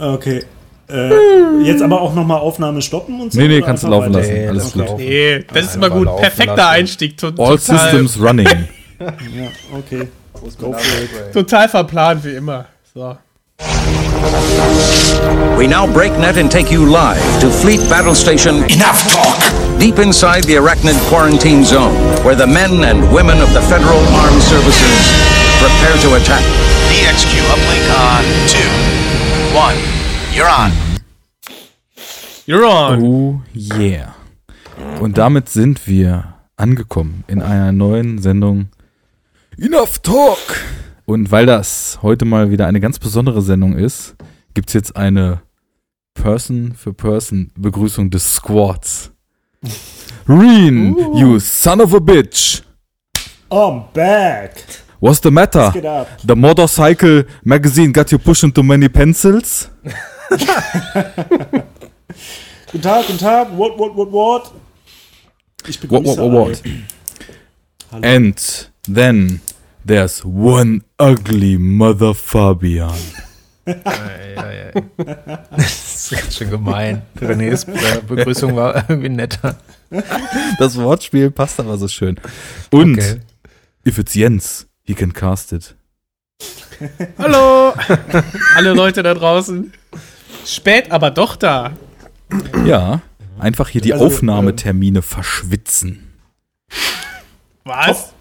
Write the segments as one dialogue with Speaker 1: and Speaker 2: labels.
Speaker 1: Okay. Äh, jetzt aber auch nochmal Aufnahme stoppen und so?
Speaker 2: Nee, nee, kannst du laufen
Speaker 1: weiter?
Speaker 2: lassen.
Speaker 3: Nee,
Speaker 2: Alles
Speaker 3: das
Speaker 2: gut.
Speaker 3: laufen.
Speaker 4: Nee, das ist immer gut. Perfekter
Speaker 3: lassen.
Speaker 4: Einstieg. To
Speaker 2: All
Speaker 4: total,
Speaker 2: systems running.
Speaker 1: Ja, okay. Go for it.
Speaker 4: total verplant wie immer. So.
Speaker 5: We now break net and take you live to Fleet Battle Station. Enough talk! Deep inside the Arachnid Quarantine Zone, where the men and women of the Federal Armed Services prepare to attack.
Speaker 6: DXQ uplink on two, one. You're on.
Speaker 4: You're on.
Speaker 2: Oh yeah. Und damit sind wir angekommen in einer neuen Sendung Enough Talk. Und weil das heute mal wieder eine ganz besondere Sendung ist, gibt's jetzt eine Person-für-Person-Begrüßung des Squads. Reen, you son of a bitch.
Speaker 1: I'm back.
Speaker 2: What's the matter?
Speaker 1: Up.
Speaker 2: The motorcycle magazine got you pushing too many pencils?
Speaker 1: Guten Tag, guten Tag. What, what, what, what? Ich
Speaker 2: What,
Speaker 1: begrüße
Speaker 2: what, what, what?
Speaker 1: alle.
Speaker 2: And then there's one ugly mother Fabian.
Speaker 3: Das ist ganz schön gemein. Renés äh, Begrüßung war irgendwie netter.
Speaker 2: Das Wortspiel passt aber so schön. Und
Speaker 3: Okay.
Speaker 2: if it's Jens, he can cast it.
Speaker 4: Hallo. Alle Leute da draußen. Spät, aber doch da.
Speaker 2: Ja, einfach hier die
Speaker 1: Also,
Speaker 2: Aufnahmetermine verschwitzen.
Speaker 4: Was?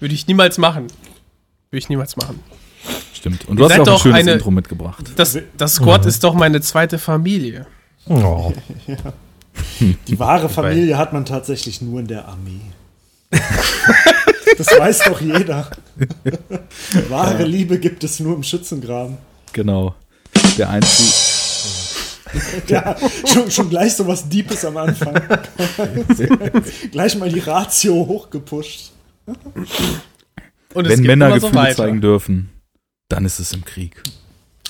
Speaker 4: Würde ich niemals machen. Würde ich niemals machen.
Speaker 2: Stimmt. Und
Speaker 4: Ihr
Speaker 2: du hast
Speaker 4: seid
Speaker 2: ja auch ein schönes
Speaker 4: eine-
Speaker 2: Intro mitgebracht.
Speaker 4: Das, das Squad ist doch meine zweite Familie.
Speaker 3: Oh.
Speaker 1: Die wahre Familie hat man tatsächlich nur in der Armee. das weiß doch jeder. Wahre Liebe gibt es nur im Schützengraben.
Speaker 2: Genau. Der einzige.
Speaker 1: Ja, schon, schon gleich so was Deepes am Anfang. gleich mal die Ratio hochgepusht.
Speaker 4: Und es
Speaker 2: Wenn Männer
Speaker 4: so
Speaker 2: Gefühle
Speaker 4: weiter.
Speaker 2: zeigen dürfen, dann ist es im Krieg.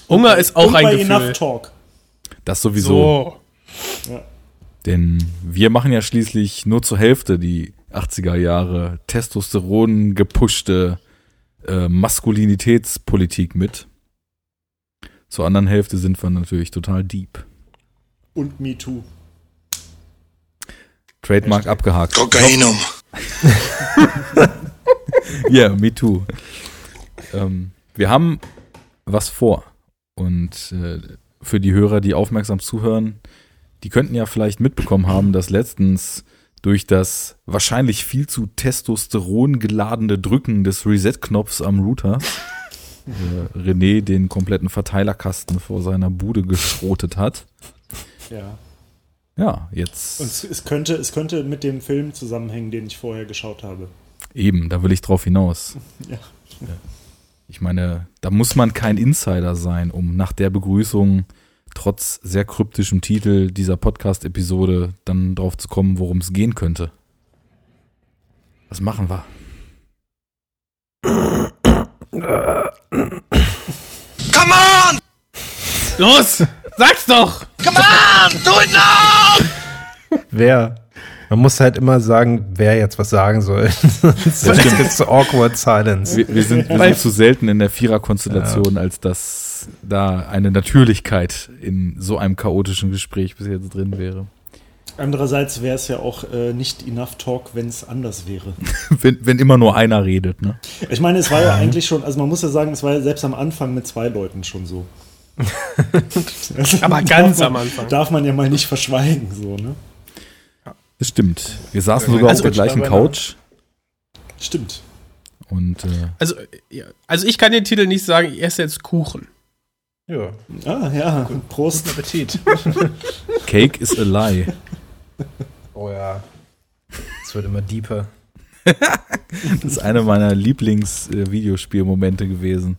Speaker 4: Hunger ist auch
Speaker 1: Und
Speaker 4: ein
Speaker 1: bei
Speaker 4: Gefühl.
Speaker 1: Enough Talk.
Speaker 2: Das sowieso.
Speaker 4: So.
Speaker 2: Denn wir machen ja schließlich nur zur Hälfte die 80er Jahre Testosteron gepushte äh, Maskulinitätspolitik mit. Zur anderen Hälfte sind wir natürlich total deep.
Speaker 1: Und Me Too.
Speaker 2: Trademark abgehakt.
Speaker 6: Kokainum.
Speaker 2: Ja, me too. ähm, wir haben was vor. Und äh, für die Hörer, die aufmerksam zuhören, die könnten ja vielleicht mitbekommen haben, dass letztens durch das wahrscheinlich viel zu Testosteron geladene Drücken des Reset-Knopfs am Router äh, René den kompletten Verteilerkasten vor seiner Bude geschrotet hat.
Speaker 1: Ja.
Speaker 2: Ja, jetzt
Speaker 1: Und es, könnte, es könnte mit dem Film zusammenhängen, den ich vorher geschaut habe.
Speaker 2: eben, da will ich drauf hinaus.
Speaker 1: Ja.
Speaker 2: Ich meine, da muss man kein Insider sein, um nach der Begrüßung trotz sehr kryptischem Titel dieser Podcast-Episode dann drauf zu kommen, worum es gehen könnte. Was machen wir?
Speaker 6: Come on!
Speaker 4: Los! Sag's doch!
Speaker 6: Come on! Do it now!
Speaker 3: Wer? Man muss halt immer sagen, wer jetzt was sagen soll. Sonst gibt so awkward silence.
Speaker 2: Wir, wir sind, wir sind zu selten in der Vierer-Konstellation, als dass da eine Natürlichkeit in so einem chaotischen Gespräch bis jetzt drin wäre.
Speaker 1: Andererseits wäre es ja auch äh, nicht enough talk, wenn es anders wäre.
Speaker 2: Wenn, wenn immer nur einer redet, ne?
Speaker 1: Ich meine, es war ja eigentlich schon, also man muss ja sagen, es war ja selbst am Anfang mit zwei Leuten schon so.
Speaker 4: Aber ganz
Speaker 1: man,
Speaker 4: am Anfang.
Speaker 1: Darf man ja mal nicht verschweigen, so, ne?
Speaker 2: Das stimmt. Wir saßen sogar
Speaker 4: Also
Speaker 2: auf der gleichen Couch
Speaker 1: Stimmt.
Speaker 2: und äh,
Speaker 4: Also, ja. also ich kann den Titel nicht sagen, ich esse jetzt Kuchen.
Speaker 3: Ja,
Speaker 1: Ah, ja, Prost.
Speaker 3: Appetit.
Speaker 2: Cake is a lie.
Speaker 3: Oh ja. Es wird immer deeper.
Speaker 2: Das ist eine meiner Lieblings-Videospielmomente gewesen.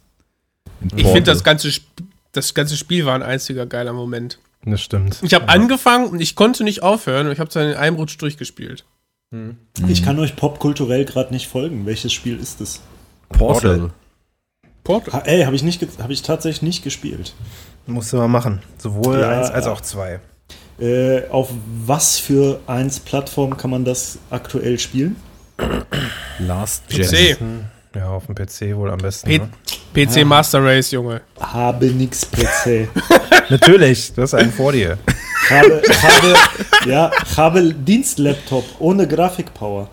Speaker 4: Ich finde, das ganze, Sp- das ganze Spiel war ein einziger geiler Moment.
Speaker 3: Das stimmt.
Speaker 4: Ich habe angefangen und ich konnte nicht aufhören und ich habe dann in einem Rutsch durchgespielt.
Speaker 1: Ich kann euch popkulturell gerade nicht folgen. Welches Spiel ist es?
Speaker 2: Portal.
Speaker 4: Portal.
Speaker 1: Ha, ey, habe ich, nicht hab ich tatsächlich nicht gespielt.
Speaker 3: Musst du mal machen. Sowohl
Speaker 1: Ja,
Speaker 3: eins als
Speaker 1: ja.
Speaker 3: auch zwei.
Speaker 1: Äh, auf was für eins Plattform kann man das aktuell spielen?
Speaker 2: Last
Speaker 4: PC.
Speaker 2: Gen.
Speaker 3: Hm, Ja, auf dem PC wohl am besten.
Speaker 4: P
Speaker 3: Ne?
Speaker 4: PC Master Race, Junge.
Speaker 1: Habe nix PC.
Speaker 3: Natürlich, du hast einen vor dir.
Speaker 1: habe, habe, ja, habe Dienstlaptop ohne Grafikpower.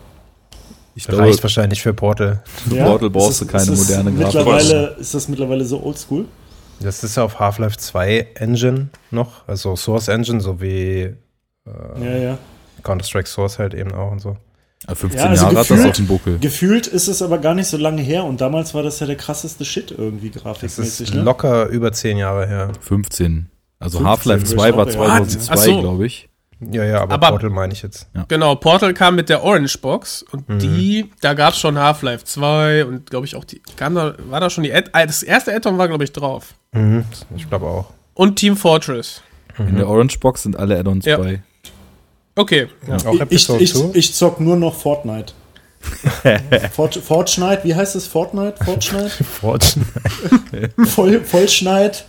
Speaker 2: Ich
Speaker 3: Reicht wahrscheinlich für Portal.
Speaker 2: für
Speaker 1: Ja,
Speaker 2: Portal brauchst
Speaker 1: ist
Speaker 2: du keine
Speaker 1: ist
Speaker 2: moderne Grafik.
Speaker 1: mittlerweile, Ist das mittlerweile so oldschool?
Speaker 3: Das ist auf Half-Life 2 Engine noch, also Source Engine, so wie
Speaker 1: Ja, ja.
Speaker 3: Counter-Strike Source halt eben auch und so.
Speaker 2: Ja, 15
Speaker 1: Ja, also
Speaker 2: Jahre hat das
Speaker 1: gefühlt-
Speaker 2: auf dem Buckel.
Speaker 1: Gefühlt ist es aber gar nicht so lange her und damals war das ja der krasseste Shit irgendwie
Speaker 3: Das ist
Speaker 1: grafikmäßig. Ne?
Speaker 3: locker über zehn Jahre her.
Speaker 2: 15. Also
Speaker 1: 15
Speaker 2: Half-Life
Speaker 1: würde
Speaker 2: 2
Speaker 1: ich
Speaker 2: war
Speaker 1: auch, ja.
Speaker 2: 2002,
Speaker 4: Ach so.
Speaker 2: glaube ich.
Speaker 3: Ja, ja, aber,
Speaker 4: Aber-
Speaker 3: Portal meine ich jetzt.
Speaker 4: Genau, Portal kam mit der Orange Box und
Speaker 3: Mhm.
Speaker 4: die, da gab es schon Half-Life 2 und glaube ich auch die, kam da, war da schon die, Add äh, das erste Add-on war glaube ich drauf.
Speaker 3: Mhm, ich glaube auch.
Speaker 4: Und Team Fortress.
Speaker 2: In der Orange Box sind alle Add-ons
Speaker 4: Ja.
Speaker 2: bei.
Speaker 4: Okay,
Speaker 3: Auch
Speaker 1: Ich,
Speaker 3: Episode
Speaker 1: ich,
Speaker 3: 2?
Speaker 1: ich zock nur noch Fortnite. Fort, Fortschneid, wie heißt es? Fortnite? Fortschneid? Voll, Vollschneid?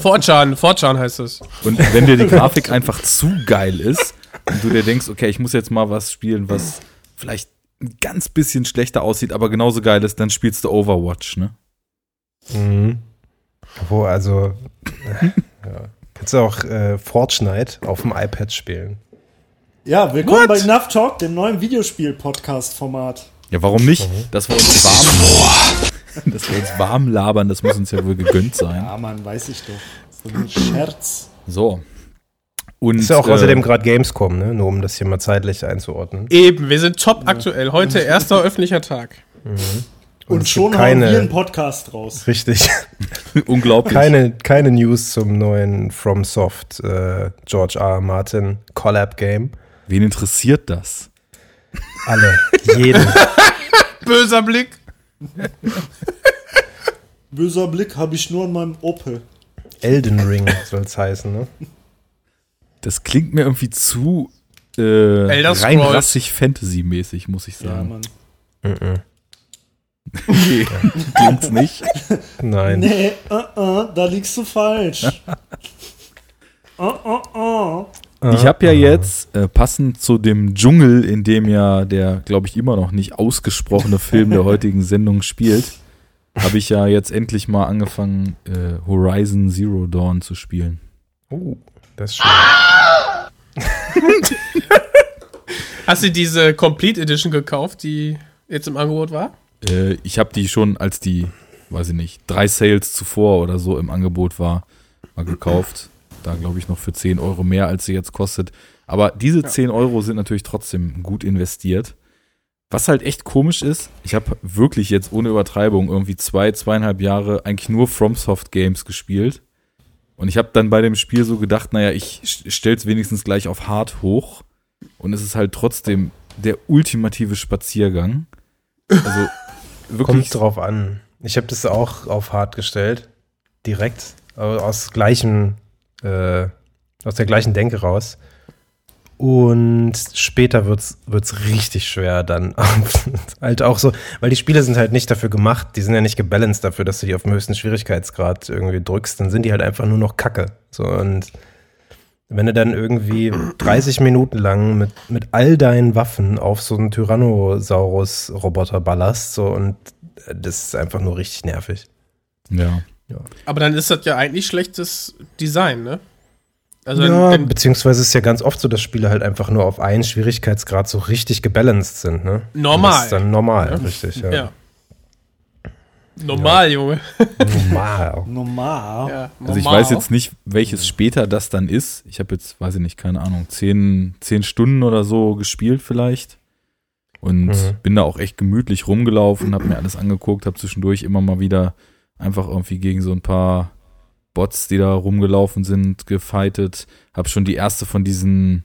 Speaker 4: Fortran, Fortran heißt es.
Speaker 2: Und wenn dir die Grafik einfach zu geil ist und du dir denkst, okay, ich muss jetzt mal was spielen, was vielleicht ein ganz bisschen schlechter aussieht, aber genauso geil ist, dann spielst du Overwatch, ne?
Speaker 3: Mhm. Wo, also, ja. kannst du auch äh, Fortnite auf dem iPad spielen.
Speaker 1: Ja, willkommen
Speaker 4: What?
Speaker 1: bei Enough Talk, dem neuen Videospiel-Podcast-Format.
Speaker 2: Ja, warum nicht? Dass wir uns warm, dass wir uns warm labern, das muss uns ja wohl gegönnt sein.
Speaker 1: Ja, Mann, weiß ich doch. So ein Scherz.
Speaker 2: So. Und
Speaker 3: Ist ja auch
Speaker 2: äh,
Speaker 3: außerdem gerade Gamescom, ne? Nur um das hier mal zeitlich einzuordnen.
Speaker 4: Eben, wir sind top aktuell. Heute erster öffentlicher Tag.
Speaker 1: Und,
Speaker 3: es
Speaker 1: schon
Speaker 3: gibt
Speaker 1: haben
Speaker 3: keine-
Speaker 1: wir einen Podcast raus.
Speaker 3: Richtig.
Speaker 2: unglaublich.
Speaker 3: keine, keine News zum neuen FromSoft äh, George R. R. Martin Collab Game.
Speaker 2: Wen interessiert das?
Speaker 3: Alle. Jeden.
Speaker 4: Böser Blick.
Speaker 1: Böser Blick habe ich nur in meinem Opel.
Speaker 3: Elden Ring soll es heißen, ne?
Speaker 2: Das klingt mir irgendwie zu äh,
Speaker 4: Scrolls.
Speaker 2: reinrassig Fantasy-mäßig, muss ich
Speaker 1: Ja,
Speaker 2: sagen.
Speaker 1: Mann.
Speaker 3: Mhm.
Speaker 2: nee, klingt's nicht.
Speaker 3: Nein.
Speaker 1: Nee, uh -uh, da liegst du falsch. uh -uh -uh.
Speaker 2: Ich habe ja jetzt, äh, passend zu dem Dschungel, in dem ja der, glaube ich, immer noch nicht ausgesprochene Film der heutigen Sendung spielt, habe ich ja jetzt endlich mal angefangen, äh, Horizon Zero Dawn zu spielen.
Speaker 3: Uh, das ist schön.
Speaker 4: Hast du diese Complete Edition gekauft, die jetzt im Angebot war?
Speaker 2: Äh, ich habe die schon, als die, weiß ich nicht, drei Sales zuvor oder so im Angebot war, mal gekauft. Da glaube ich noch für 10 Euro mehr, als sie jetzt kostet. Aber diese 10 Euro sind natürlich trotzdem gut investiert. Was halt echt komisch ist, ich habe wirklich jetzt ohne Übertreibung irgendwie zwei, zweieinhalb Jahre eigentlich nur FromSoft Games gespielt. Und ich habe dann bei dem Spiel so gedacht, naja, ich st- stell's wenigstens gleich auf hart hoch. Und es ist halt trotzdem der ultimative Spaziergang. Also wirklich
Speaker 3: Kommt drauf an. Ich habe das auch auf hart gestellt. Direkt. aber Aus gleichem, äh, aus der gleichen Denke raus. Und später wird's wird's richtig schwer dann. halt auch so, weil die Spiele sind halt nicht dafür gemacht, die sind ja nicht gebalanced dafür, dass du die auf dem höchsten Schwierigkeitsgrad irgendwie drückst, dann sind die halt einfach nur noch Kacke. So und wenn du dann irgendwie 30 Minuten lang mit, mit all deinen Waffen auf so einen Tyrannosaurus-Roboter ballerst, so und das ist einfach nur richtig nervig.
Speaker 2: Ja.
Speaker 4: Aber dann ist das ja eigentlich schlechtes Design, ne? Also
Speaker 3: ja,
Speaker 4: dann,
Speaker 3: beziehungsweise ist ja ganz oft so, dass Spiele halt einfach nur auf einen Schwierigkeitsgrad so richtig gebalanced sind, ne?
Speaker 4: Normal.
Speaker 3: Und Das ist dann normal, richtig, ja.
Speaker 4: ja. Normal, Junge.
Speaker 3: Normal.
Speaker 1: Normal.
Speaker 4: Ja,
Speaker 2: Also ich
Speaker 4: normal.
Speaker 2: weiß jetzt nicht, welches später das dann ist. Ich habe jetzt, weiß ich nicht, keine Ahnung, zehn, zehn Stunden oder so gespielt vielleicht. Und
Speaker 3: Mhm.
Speaker 2: bin da auch echt gemütlich rumgelaufen, habe mir alles angeguckt, habe zwischendurch immer mal wieder einfach irgendwie gegen so ein paar Bots, die da rumgelaufen sind, gefightet. Habe schon die erste von diesen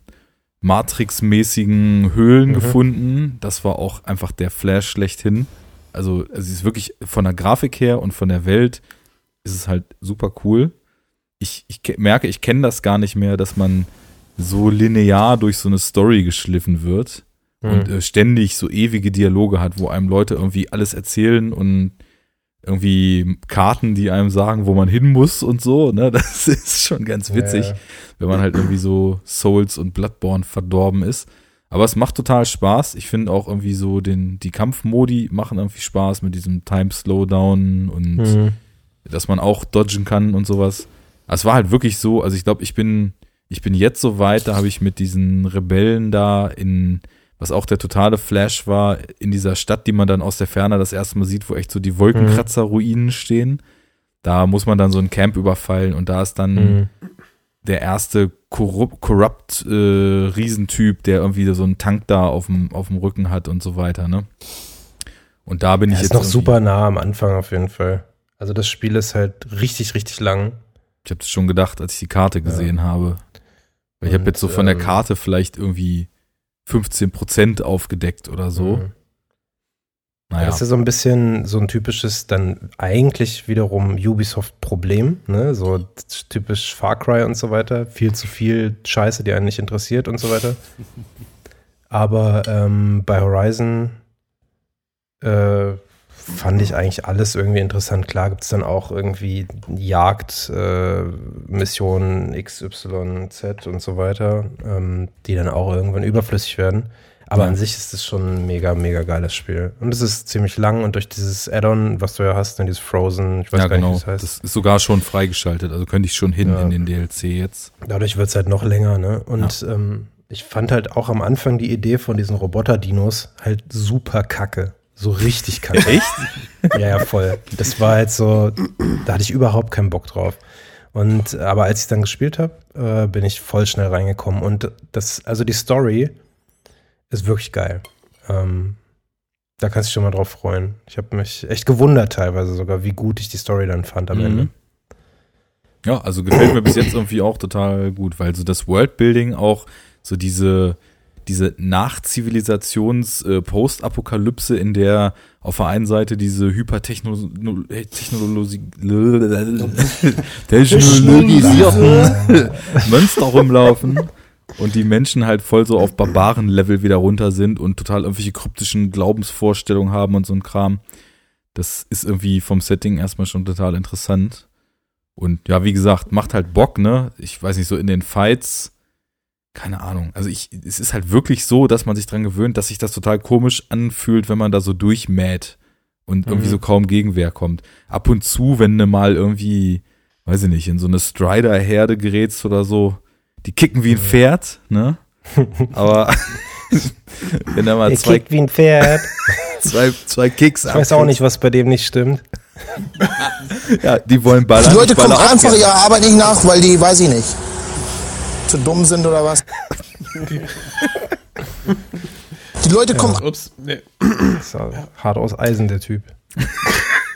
Speaker 2: Matrix-mäßigen Höhlen
Speaker 3: Mhm.
Speaker 2: gefunden. Das war auch einfach der Flash schlechthin. Also es ist wirklich von der Grafik her und von der Welt ist es halt super cool. Ich, ich ke- merke, ich kenne das gar nicht mehr, dass man so linear durch so eine Story geschliffen wird und
Speaker 3: Mhm.
Speaker 2: äh, ständig so ewige Dialoge hat, wo einem Leute irgendwie alles erzählen und irgendwie Karten, die einem sagen, wo man hin muss und so, ne? Das ist schon ganz witzig,
Speaker 3: Ja.
Speaker 2: wenn man halt irgendwie so Souls und Bloodborne verdorben ist. Aber es macht total Spaß. Ich finde auch irgendwie so den, die Kampfmodi machen irgendwie Spaß mit diesem Time Slowdown und
Speaker 3: Mhm.
Speaker 2: dass man auch dodgen kann und sowas. Es war halt wirklich so, also ich glaube, ich bin, ich bin jetzt so weit, da habe ich mit diesen Rebellen da in, was auch der totale Flash war, in dieser Stadt, die man dann aus der Ferne das erste Mal sieht, wo echt so die Wolkenkratzer-Ruinen stehen. Da muss man dann so ein Camp überfallen und da ist dann
Speaker 3: Mhm.
Speaker 2: der erste korrupt, äh, Riesentyp, der irgendwie so einen Tank da auf dem, auf dem Rücken hat und so weiter, ne? Und da bin ich
Speaker 3: Er
Speaker 2: jetzt
Speaker 3: ist noch super nah am Anfang auf jeden Fall. Also das Spiel ist halt richtig, richtig lang.
Speaker 2: Ich habe es schon gedacht, als ich die Karte gesehen habe. Weil ich habe jetzt so von der
Speaker 3: ähm,
Speaker 2: Karte vielleicht irgendwie 15% aufgedeckt oder so.
Speaker 3: Mhm.
Speaker 2: Naja.
Speaker 3: Das ist ja so ein bisschen so ein typisches, dann eigentlich wiederum Ubisoft-Problem, ne? So typisch Far Cry und so weiter. Viel zu viel Scheiße, die einen nicht interessiert und so weiter. Aber ähm, bei Horizon äh, fand ich eigentlich alles irgendwie interessant. Klar gibt es dann auch irgendwie Jagd, äh, Missionen XY, Z und so weiter, ähm, die dann auch irgendwann überflüssig werden. Aber
Speaker 2: Ja.
Speaker 3: an sich ist es schon ein mega, mega geiles Spiel. Und es ist ziemlich lang und durch dieses Add-on, was du ja hast, dann dieses Frozen, ich weiß
Speaker 2: ja,
Speaker 3: gar
Speaker 2: genau.
Speaker 3: nicht, wie es heißt.
Speaker 2: Das ist sogar schon freigeschaltet. Also könnte ich schon hin
Speaker 3: Ja.
Speaker 2: in den DLC jetzt.
Speaker 3: Dadurch wird es halt noch länger, ne? Und ähm, ich fand halt auch am Anfang die Idee von diesen Roboter-Dinos halt super kacke. So richtig kacke. Echt? ja, ja, voll. Das war halt so, da hatte ich überhaupt keinen Bock drauf. Und aber als ich dann gespielt habe, äh, bin ich voll schnell reingekommen. Und das, also die Story ist wirklich geil. Ähm, da kannst du dich schon mal drauf freuen. Ich habe mich echt gewundert teilweise sogar, wie gut ich die Story dann fand am
Speaker 2: Mhm.
Speaker 3: Ende.
Speaker 2: Ja, also gefällt mir bis jetzt irgendwie auch total gut, weil so das Worldbuilding auch so diese diese Nachzivilisations-Postapokalypse, in der auf der einen Seite diese Hypertechnologie technologisierten Monster rumlaufen und die Menschen halt voll so auf Barbaren-Level wieder runter sind und total irgendwelche kryptischen Glaubensvorstellungen haben und so ein Kram. Das ist irgendwie vom Setting erstmal schon total interessant. Und ja, wie gesagt, macht halt Bock, ne? Ich weiß nicht, so in den Fights, keine Ahnung. Also ich, es ist halt wirklich so, dass man sich dran gewöhnt, dass sich das total komisch anfühlt, wenn man da so durchmäht und irgendwie
Speaker 3: Mhm.
Speaker 2: so kaum Gegenwehr kommt. Ab und zu, wenn du mal irgendwie, weiß ich nicht, in so eine Strider-Herde gerätst oder so, die kicken wie ein Pferd, ne? Aber wenn da mal
Speaker 3: Ihr
Speaker 2: zwei,
Speaker 3: kickt wie ein Pferd.
Speaker 2: zwei, zwei Kicks
Speaker 3: Ich weiß auch nicht, was bei dem nicht stimmt.
Speaker 2: Ja, die wollen ballern.
Speaker 7: Die Leute kommen einfach ihrer Arbeit nicht nach, weil die, weiß ich nicht, zu dumm sind oder was. Die Leute kommen
Speaker 4: Ups. Nee.
Speaker 3: Ist ja hart aus Eisen, der Typ.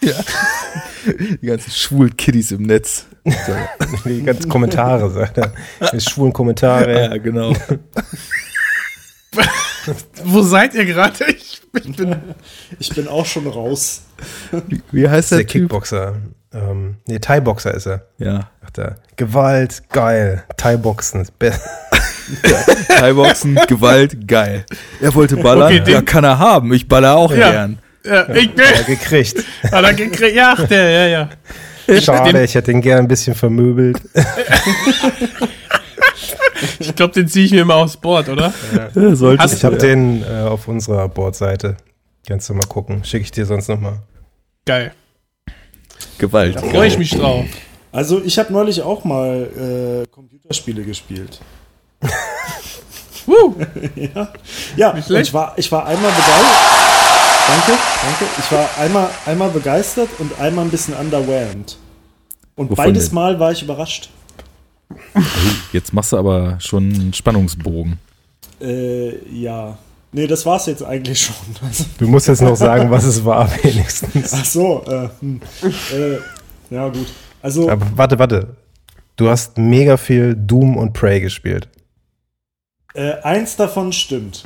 Speaker 2: Die ganzen schwulen Kiddies im Netz.
Speaker 3: Die ganzen Kommentare, sagt er. Die schwulen Kommentare.
Speaker 2: Ja, genau.
Speaker 4: Wo seid ihr gerade? Ich bin
Speaker 1: Ich bin auch schon raus.
Speaker 2: Wie heißt
Speaker 3: Der
Speaker 2: der Typ?
Speaker 3: Kickboxer. Ähm, nee, Thai-Boxer ist er.
Speaker 2: Ja.
Speaker 3: Sagt er. Gewalt, geil. Thai-Boxen ist best.
Speaker 2: Thai-Boxen, Gewalt, geil. Er wollte ballern,
Speaker 4: Okay,
Speaker 2: ja, kann er haben. Ich baller auch
Speaker 4: Ja.
Speaker 2: gern.
Speaker 4: ja, ich
Speaker 3: Hat er gekriegt.
Speaker 4: Hat er gekriegt? Ja, ach, der, ja, ja.
Speaker 3: Schade,
Speaker 4: Den-
Speaker 3: ich hätte ihn gern ein bisschen vermöbelt.
Speaker 4: Ich glaube, den ziehe ich mir mal aufs Board, oder?
Speaker 2: Ja, sollte
Speaker 4: Hast
Speaker 3: Ich habe den äh, auf unserer Bordseite. Kannst du mal gucken. Schicke ich dir sonst nochmal.
Speaker 4: Geil.
Speaker 2: Gewalt.
Speaker 4: Da freue ich mich drauf.
Speaker 1: Also ich habe neulich auch mal äh, Computerspiele gespielt.
Speaker 4: Woo.
Speaker 1: ja, ja und ich war, ich war einmal begeistert. Danke, danke. Ich war einmal, einmal begeistert und einmal ein bisschen underwhelmed. Und
Speaker 2: Wovon
Speaker 1: beides
Speaker 2: denn?
Speaker 1: Mal war ich überrascht.
Speaker 2: Jetzt machst du aber schon einen Spannungsbogen.
Speaker 1: Äh, ja. Nee, das war's jetzt eigentlich schon. Also,
Speaker 3: Du musst jetzt noch sagen, was es war, wenigstens.
Speaker 1: ach so, äh, hm, äh, ja gut. Also,
Speaker 3: Aber warte, warte. Du hast mega viel Doom und Prey gespielt.
Speaker 1: äh, eins davon stimmt.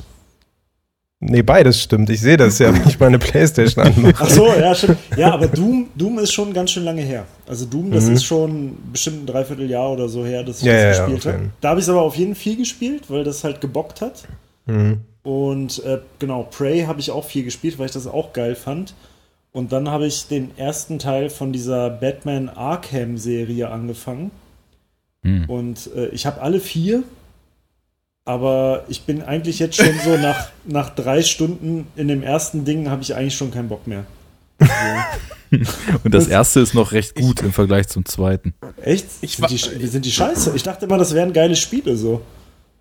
Speaker 3: Nee, beides stimmt. Ich sehe das ja, wenn ich meine Playstation anmache.
Speaker 1: Ach so, ja, stimmt. Ja, aber Doom, Doom ist schon ganz schön lange her. Also Doom, das
Speaker 3: Mhm.
Speaker 1: ist schon bestimmt ein Dreivierteljahr oder so her, dass ich
Speaker 3: Ja,
Speaker 1: das
Speaker 3: ja, ja,
Speaker 1: gespielt
Speaker 3: auf
Speaker 1: habe.
Speaker 3: jeden.
Speaker 1: Da habe ich es aber auf jeden Fall viel gespielt, weil das halt gebockt hat.
Speaker 3: Mhm.
Speaker 1: Und äh, genau, Prey habe ich auch viel gespielt, weil ich das auch geil fand. Und dann habe ich den ersten Teil von dieser Batman Arkham Serie angefangen.
Speaker 2: Hm.
Speaker 1: Und äh, ich habe alle vier. Aber ich bin eigentlich jetzt schon so nach, nach drei Stunden in dem ersten Ding habe ich eigentlich schon keinen Bock mehr.
Speaker 2: Und das erste ist noch recht gut im Vergleich zum zweiten.
Speaker 1: Echt?
Speaker 4: Ich
Speaker 1: sind, die, sind die scheiße? Ich dachte immer, das wären geile Spiele so.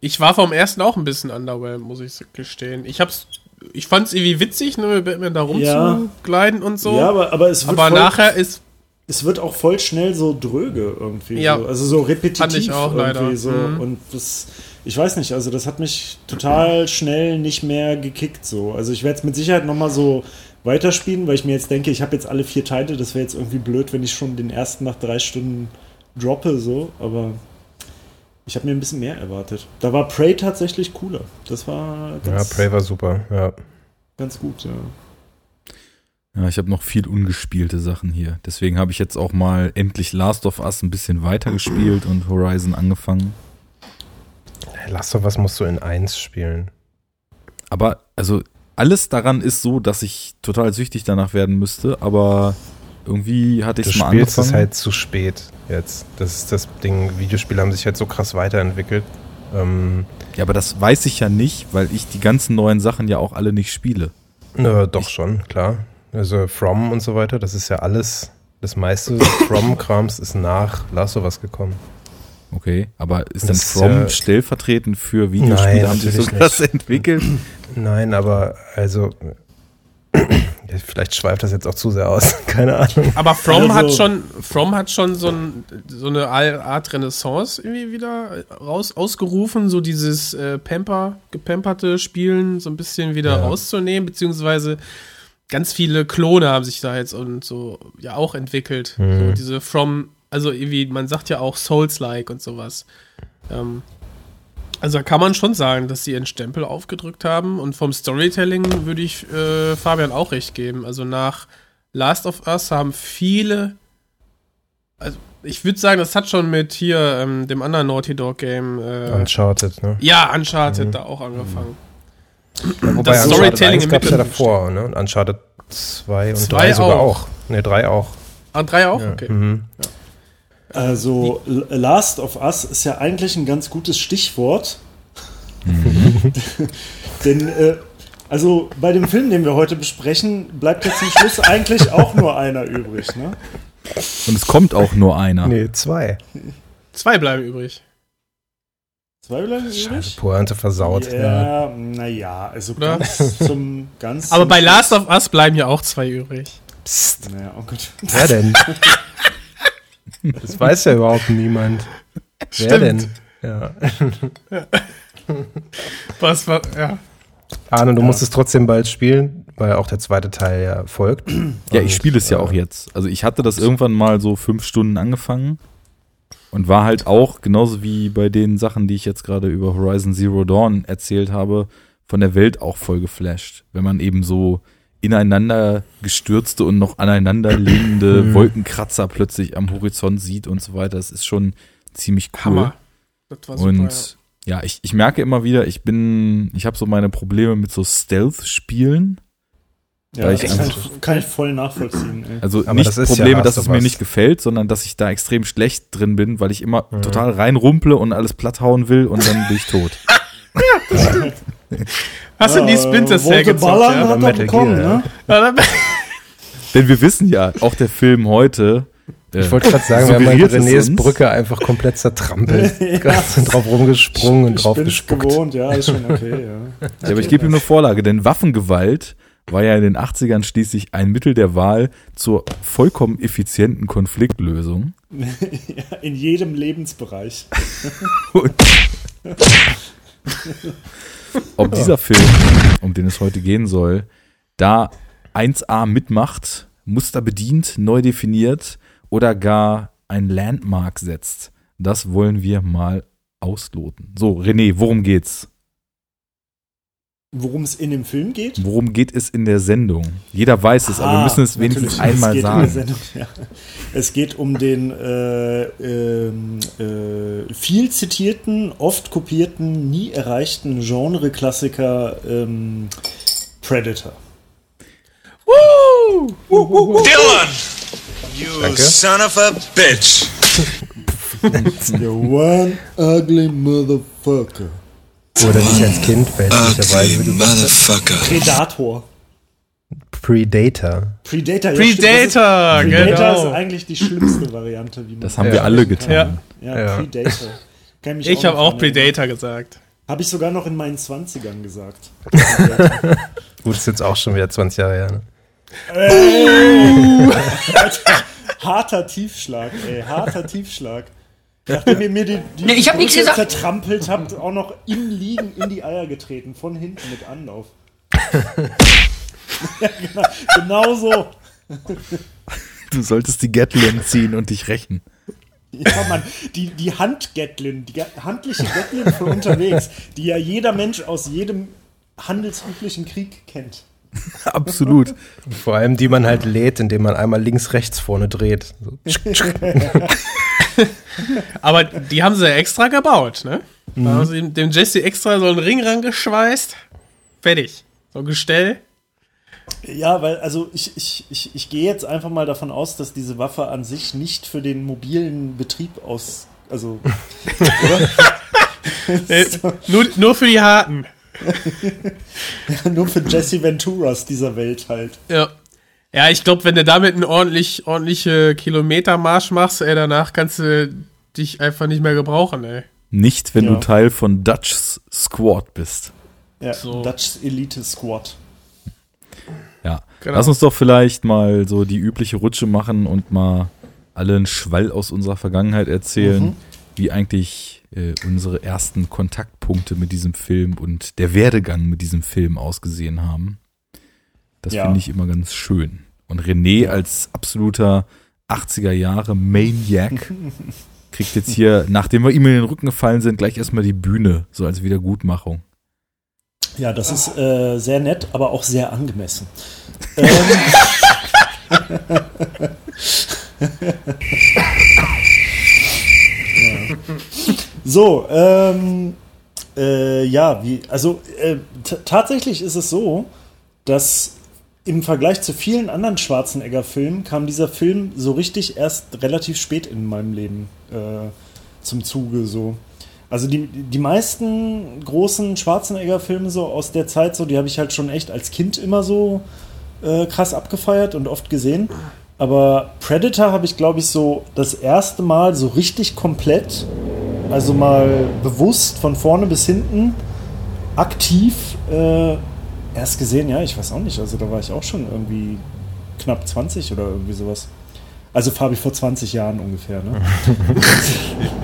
Speaker 4: Ich war vom ersten auch ein bisschen underwhelmed, muss ich gestehen. Ich hab's, ich fand's irgendwie witzig, ne, mit Batman da
Speaker 1: Ja.
Speaker 4: rumzugleiten und so.
Speaker 1: Ja, aber, aber es wird
Speaker 4: aber
Speaker 1: voll,
Speaker 4: nachher ist,
Speaker 1: es wird auch voll schnell so dröge irgendwie.
Speaker 4: Ja.
Speaker 1: So. Also so repetitiv
Speaker 4: Fand ich auch
Speaker 1: irgendwie
Speaker 4: leider.
Speaker 1: so.
Speaker 4: Mhm.
Speaker 1: Und das, ich weiß nicht, also das hat mich total schnell nicht mehr gekickt so. Also ich werde es mit Sicherheit nochmal so weiterspielen, weil ich mir jetzt denke, ich habe jetzt alle vier Teile, das wäre jetzt irgendwie blöd, wenn ich schon den ersten nach drei Stunden droppe so, aber ich habe mir ein bisschen mehr erwartet. Da war Prey tatsächlich cooler. Das war
Speaker 3: Ja,
Speaker 1: ganz,
Speaker 3: Prey war super, ja.
Speaker 1: ganz gut, ja.
Speaker 2: Ja, ich habe noch viel ungespielte Sachen hier. Deswegen habe ich jetzt auch mal endlich Last of Us ein bisschen weiter gespielt und Horizon angefangen.
Speaker 3: Lass doch was musst du in 1 spielen.
Speaker 2: Aber also alles daran ist so, dass ich total süchtig danach werden müsste, aber irgendwie hatte ich
Speaker 3: Du
Speaker 2: es mal
Speaker 3: spielst
Speaker 2: angefangen.
Speaker 3: es halt zu spät jetzt. Das ist das Ding. Videospiele haben sich halt so krass weiterentwickelt. Ähm,
Speaker 2: ja, aber das weiß ich ja nicht, weil ich die ganzen neuen Sachen ja auch alle nicht spiele.
Speaker 3: na, doch schon, klar. Also From und so weiter, das ist ja alles, das meiste From-Krams ist nach Last of Us gekommen.
Speaker 2: Okay, aber ist
Speaker 3: Das
Speaker 2: denn
Speaker 3: ist
Speaker 2: From
Speaker 3: ja-
Speaker 2: stellvertretend für Videospiele?
Speaker 3: Nein,
Speaker 2: haben sich so krass entwickelt?
Speaker 3: Nein, aber also vielleicht schweift das jetzt auch zu sehr aus. Keine Ahnung.
Speaker 4: aber From
Speaker 1: Also-
Speaker 4: hat schon, From hat schon so, ein, so eine Art Renaissance irgendwie wieder raus, ausgerufen, so dieses äh, Pamper, gepamperte Spielen so ein bisschen wieder
Speaker 3: Ja.
Speaker 4: rauszunehmen, beziehungsweise ganz viele Klone haben sich da jetzt und so ja auch entwickelt. So
Speaker 3: Mhm.
Speaker 4: diese From, also irgendwie, man sagt ja auch Souls-like und sowas. Ähm, also da kann man schon sagen, dass sie ihren Stempel aufgedrückt haben und vom Storytelling würde ich äh, Fabian auch recht geben. Also nach Last of Us haben viele, also ich würde sagen, das hat schon mit hier ähm, dem anderen Naughty Dog Game, äh,
Speaker 3: Uncharted, ne?
Speaker 4: ja, Uncharted da auch angefangen.
Speaker 3: Ja, wobei
Speaker 4: das Storytelling
Speaker 3: 1
Speaker 4: im
Speaker 3: gab's ja
Speaker 4: Mittelpunkt
Speaker 3: davor, ne? Und Uncharted 2 und
Speaker 4: Zwei
Speaker 3: 3 sogar
Speaker 4: auch.
Speaker 3: Ne, 3 auch.
Speaker 4: Ah, drei auch?
Speaker 3: Ja.
Speaker 4: Okay.
Speaker 3: Mhm.
Speaker 1: Also Last of Us ist ja eigentlich ein ganz gutes Stichwort. Denn äh, also bei dem Film, den wir heute besprechen, bleibt ja zum Schluss eigentlich auch nur einer übrig. Ne?
Speaker 2: Und es kommt auch nur einer.
Speaker 3: Nee, 2.
Speaker 4: Zwei bleiben übrig.
Speaker 1: Zwei bleiben
Speaker 3: Scheiße,
Speaker 1: übrig?
Speaker 3: Pointe versaut. Ja.
Speaker 1: Ja, naja, also
Speaker 4: Oder?
Speaker 1: ganz zum ganz
Speaker 4: Aber
Speaker 1: zum
Speaker 4: bei Last of Us bleiben ja auch zwei übrig.
Speaker 3: Psst,
Speaker 1: Naja, oh Gott.
Speaker 3: wer denn? Das weiß ja überhaupt niemand. Wer denn? Ja.
Speaker 4: Was war, ja.
Speaker 3: Arne, du musst es trotzdem bald spielen, weil auch der zweite Teil ja folgt.
Speaker 2: Ja,
Speaker 3: Und,
Speaker 2: ich spiele es ja
Speaker 3: äh,
Speaker 2: auch jetzt. Also ich hatte das irgendwann mal so fünf Stunden angefangen und war halt auch, genauso wie bei den Sachen, die ich jetzt gerade über Horizon Zero Dawn erzählt habe, von der Welt auch voll geflasht. Wenn man eben so ineinander gestürzte und noch aneinander liegende
Speaker 3: Mhm.
Speaker 2: Wolkenkratzer plötzlich am Horizont sieht und so weiter. Das ist schon ziemlich cool.
Speaker 4: Hammer. Das war super,
Speaker 2: Und ja, ich, ich merke immer wieder, ich bin, ich habe so meine Probleme mit so Stealth-Spielen.
Speaker 1: Ja,
Speaker 2: ich
Speaker 1: das kann, ich, kann ich voll nachvollziehen. Ey.
Speaker 2: Also
Speaker 3: Aber
Speaker 2: nicht
Speaker 3: das ist ja
Speaker 2: Probleme,
Speaker 3: Last
Speaker 2: dass es mir nicht gefällt, sondern dass ich da extrem schlecht drin bin, weil ich immer
Speaker 3: Mhm.
Speaker 2: total reinrumple und alles platthauen will und dann bin ich tot.
Speaker 4: Hast du die Splinter Cell gezockt,
Speaker 1: ballern,
Speaker 4: ja?
Speaker 1: hat er
Speaker 3: Metal
Speaker 1: bekommen,
Speaker 3: Gear,
Speaker 1: ne?
Speaker 4: Ja,
Speaker 2: Denn wir wissen ja, auch der Film heute. äh,
Speaker 3: Ich wollte gerade sagen, wir haben
Speaker 2: es
Speaker 3: Renés. Brücke einfach komplett zertrampelt. sind drauf rumgesprungen und
Speaker 1: Ich
Speaker 3: drauf
Speaker 1: bin's
Speaker 3: gespuckt.
Speaker 1: gewohnt, ja, ist schon okay, ja.
Speaker 2: Ja, aber ich gebe ihm eine Vorlage, denn Waffengewalt war ja in den 80ern schließlich ein Mittel der Wahl zur vollkommen effizienten Konfliktlösung.
Speaker 1: ja. In jedem Lebensbereich.
Speaker 2: Ob dieser Film, um den es heute gehen soll, da 1A mitmacht, Muster bedient, neu definiert oder gar ein Landmark setzt, das wollen wir mal ausloten. So, René, worum geht's?
Speaker 1: Worum es in dem Film geht?
Speaker 2: Worum geht es in der Sendung? Jeder weiß es, aber wir
Speaker 1: Ah,
Speaker 2: müssen es wenigstens einmal
Speaker 1: es geht Um
Speaker 2: sagen.
Speaker 1: Sendung, ja. Es geht um den äh, ähm, äh, viel zitierten, oft kopierten, nie erreichten Genre-Klassiker ähm, Predator.
Speaker 6: Dylan! You
Speaker 3: Danke.
Speaker 6: son of a bitch!
Speaker 1: You one ugly motherfucker.
Speaker 3: Oder nicht als Kind, fälschlicherweise.
Speaker 8: Motherfucker.
Speaker 1: Predator.
Speaker 3: Predator.
Speaker 1: Predator, ja,
Speaker 4: Predator,
Speaker 1: stimmt. Das ist, Predator
Speaker 4: genau.
Speaker 1: ist eigentlich die schlimmste Variante, wie man
Speaker 2: Das haben
Speaker 3: Ja.
Speaker 2: wir alle getan.
Speaker 1: Ja,
Speaker 3: Ja.
Speaker 1: Predator.
Speaker 4: Ich habe auch
Speaker 1: erinnern.
Speaker 4: Predator gesagt.
Speaker 1: Habe ich sogar noch in meinen 20ern gesagt.
Speaker 3: Gut, ist jetzt auch schon wieder 20 Jahre her. Ne?
Speaker 1: Alter, harter Tiefschlag, ey, harter Tiefschlag. Nachdem ihr mir die, die
Speaker 9: Nee, ich hab nichts gesagt.
Speaker 1: zertrampelt habt, auch noch im Liegen in die Eier getreten, von hinten mit Anlauf. ja, genau, genau so.
Speaker 2: Du solltest die Gatlin ziehen und dich rächen.
Speaker 1: Ja, Mann, die, die Handgatlin, die handliche Gatlin für unterwegs, die ja jeder Mensch aus jedem handelsüblichen Krieg kennt.
Speaker 2: Absolut.
Speaker 3: Vor allem, die man halt lädt, indem man einmal links, rechts vorne dreht. So.
Speaker 4: Aber die haben sie ja extra gebaut, ne? Da haben sie dem- Jesse extra so einen Ring rangeschweißt. Fertig. So ein Gestell.
Speaker 1: Ja, weil, also ich, ich, ich, ich gehe jetzt einfach mal davon aus, dass diese Waffe an sich nicht für den mobilen Betrieb aus. Also.
Speaker 4: Äh, nur, nur für die Harten.
Speaker 1: nur für Jesse Venturas dieser Welt halt.
Speaker 4: Ja. Ja, ich glaube, wenn du damit einen ordentlich, ordentliche Kilometermarsch machst, ey, danach kannst du dich einfach nicht mehr gebrauchen, ey.
Speaker 2: Nicht, wenn
Speaker 1: Ja.
Speaker 2: du Teil von Dutch's Squad bist.
Speaker 1: Ja,
Speaker 4: So.
Speaker 1: Dutch Elite Squad.
Speaker 2: Ja.
Speaker 4: Genau.
Speaker 2: Lass uns doch vielleicht mal so die übliche Rutsche machen und mal alle einen Schwall aus unserer Vergangenheit erzählen,
Speaker 1: Mhm.
Speaker 2: wie eigentlich äh, unsere ersten Kontaktpunkte mit diesem Film und der Werdegang mit diesem Film ausgesehen haben. Das
Speaker 1: Ja.
Speaker 2: finde ich immer ganz schön. Und René als absoluter 80er Jahre Maniac kriegt jetzt hier, nachdem wir ihm in den Rücken gefallen sind, gleich erstmal die Bühne, so als Wiedergutmachung.
Speaker 1: Ja, das ist äh, sehr nett, aber auch sehr angemessen. ähm, ja. So, ähm, äh, ja, wie, also äh, tatsächlich ist es so, dass im Vergleich zu vielen anderen Schwarzenegger-Filmen kam dieser Film so richtig erst relativ spät in meinem Leben äh, zum Zuge. So. Also die, die meisten großen Schwarzenegger-Filme so aus der Zeit, so, die habe ich halt schon echt als Kind immer so äh, krass abgefeiert und oft gesehen. Aber Predator habe ich, glaube ich, so das erste Mal so richtig komplett, also mal bewusst von vorne bis hinten, aktiv äh, erst gesehen. Ja, ich weiß auch nicht. Also da war ich auch schon irgendwie knapp 20 oder irgendwie sowas. Also Fabi vor 20 Jahren ungefähr, ne?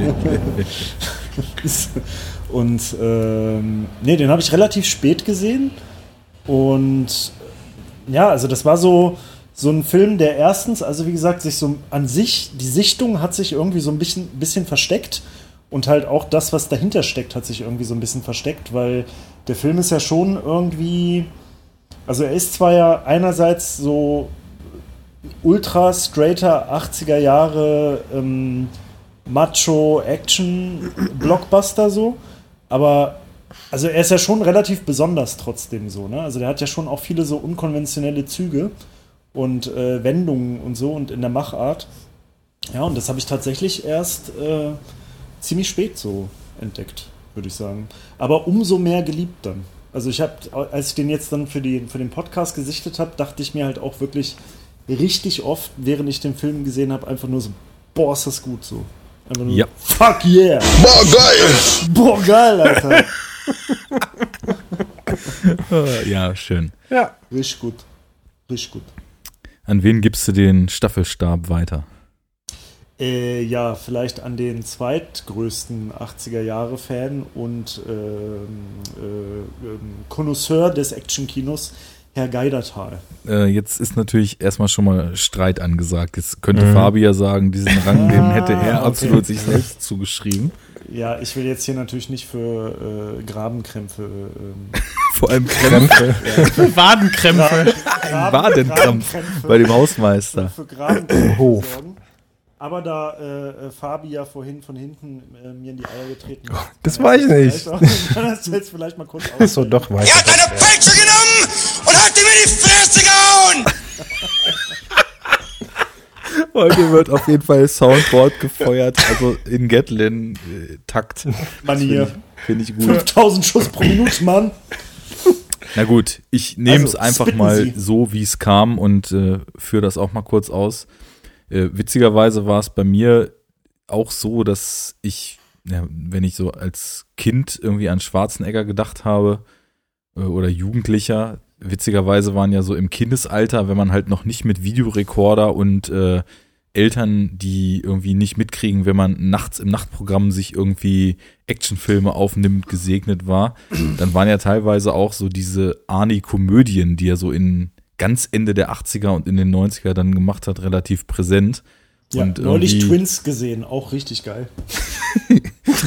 Speaker 1: Und ähm, nee, den habe ich relativ spät gesehen. Und ja, also das war so, so ein Film, der erstens, also wie gesagt, sich so an sich, die Sichtung hat sich irgendwie so ein bisschen, bisschen versteckt. Und halt auch das, was dahinter steckt, hat sich irgendwie so ein bisschen versteckt, weil der Film ist ja schon irgendwie. Also er ist zwar ja einerseits so ultra straighter 80er Jahre ähm, Macho-Action-Blockbuster so. Aber also er ist ja schon relativ besonders trotzdem so, ne? Also der hat ja schon auch viele so unkonventionelle Züge und äh, Wendungen und so und in der Machart. Ja, und das habe ich tatsächlich erst äh, ziemlich spät so entdeckt, würde ich sagen. Aber umso mehr geliebt dann. Also ich habe, als ich den jetzt dann für, die, für den Podcast gesichtet habe, dachte ich mir halt auch wirklich richtig oft, während ich den Film gesehen habe, einfach nur so, boah, ist das gut so. Einfach nur,
Speaker 2: Ja.
Speaker 1: fuck yeah.
Speaker 8: Boah, geil!
Speaker 1: Boah, geil, Alter.
Speaker 2: Ja, schön.
Speaker 4: Ja.
Speaker 1: Richtig gut. Richtig gut.
Speaker 2: An wen gibst du den Staffelstab weiter?
Speaker 1: Äh, ja, vielleicht an den zweitgrößten 80er-Jahre-Fan und ähm, äh, ähm, Connoisseur des Action-Kinos, Herr Geidertal.
Speaker 2: Äh, jetzt ist natürlich erstmal schon mal Streit angesagt. Jetzt könnte Fabi ja sagen, diesen Rang, den hätte er
Speaker 1: Ah, okay.
Speaker 2: absolut sich selbst zugeschrieben.
Speaker 1: Ja, ich will jetzt hier natürlich nicht für äh, Grabenkrämpfe. Ähm,
Speaker 2: Vor allem Krämpfe.
Speaker 4: Wadenkrämpfe.
Speaker 1: Graben-
Speaker 2: Wadenkrampf bei dem Hausmeister.
Speaker 1: für Grabenkrämpfe
Speaker 3: Hof.
Speaker 1: sorgen. Aber da äh, äh, Fabi ja vorhin von hinten äh, mir in die Eier getreten hat.
Speaker 3: das weiß ich nicht.
Speaker 1: auch- Kann das jetzt vielleicht mal kurz
Speaker 3: Achso,
Speaker 1: ausführen?
Speaker 3: doch, weiß
Speaker 8: Er hat eine Peitsche genommen und hat in die Fresse gehauen!
Speaker 2: Heute wird auf jeden Fall Soundboard gefeuert, also in Gatlin-Takt.
Speaker 1: Manier.
Speaker 2: Finde ich gut.
Speaker 1: 5000 Schuss pro Minute, Mann.
Speaker 2: Na gut, ich nehme es
Speaker 1: Also,
Speaker 2: einfach mal
Speaker 1: Sie.
Speaker 2: so, wie es kam und äh, führe das auch mal kurz aus. Äh, witzigerweise war es bei mir auch so, dass ich, ja, wenn ich so als Kind irgendwie an Schwarzenegger gedacht habe äh, oder Jugendlicher, witzigerweise waren ja so im Kindesalter, wenn man halt noch nicht mit Videorekorder und äh, Eltern, die irgendwie nicht mitkriegen, wenn man nachts im Nachtprogramm sich irgendwie Actionfilme aufnimmt, gesegnet war, dann waren ja teilweise auch so diese Arnie-Komödien, die er so in ganz Ende der 80er und in den 90er dann gemacht hat, relativ präsent.
Speaker 1: Ja,
Speaker 2: und
Speaker 1: neulich Twins gesehen, auch richtig geil.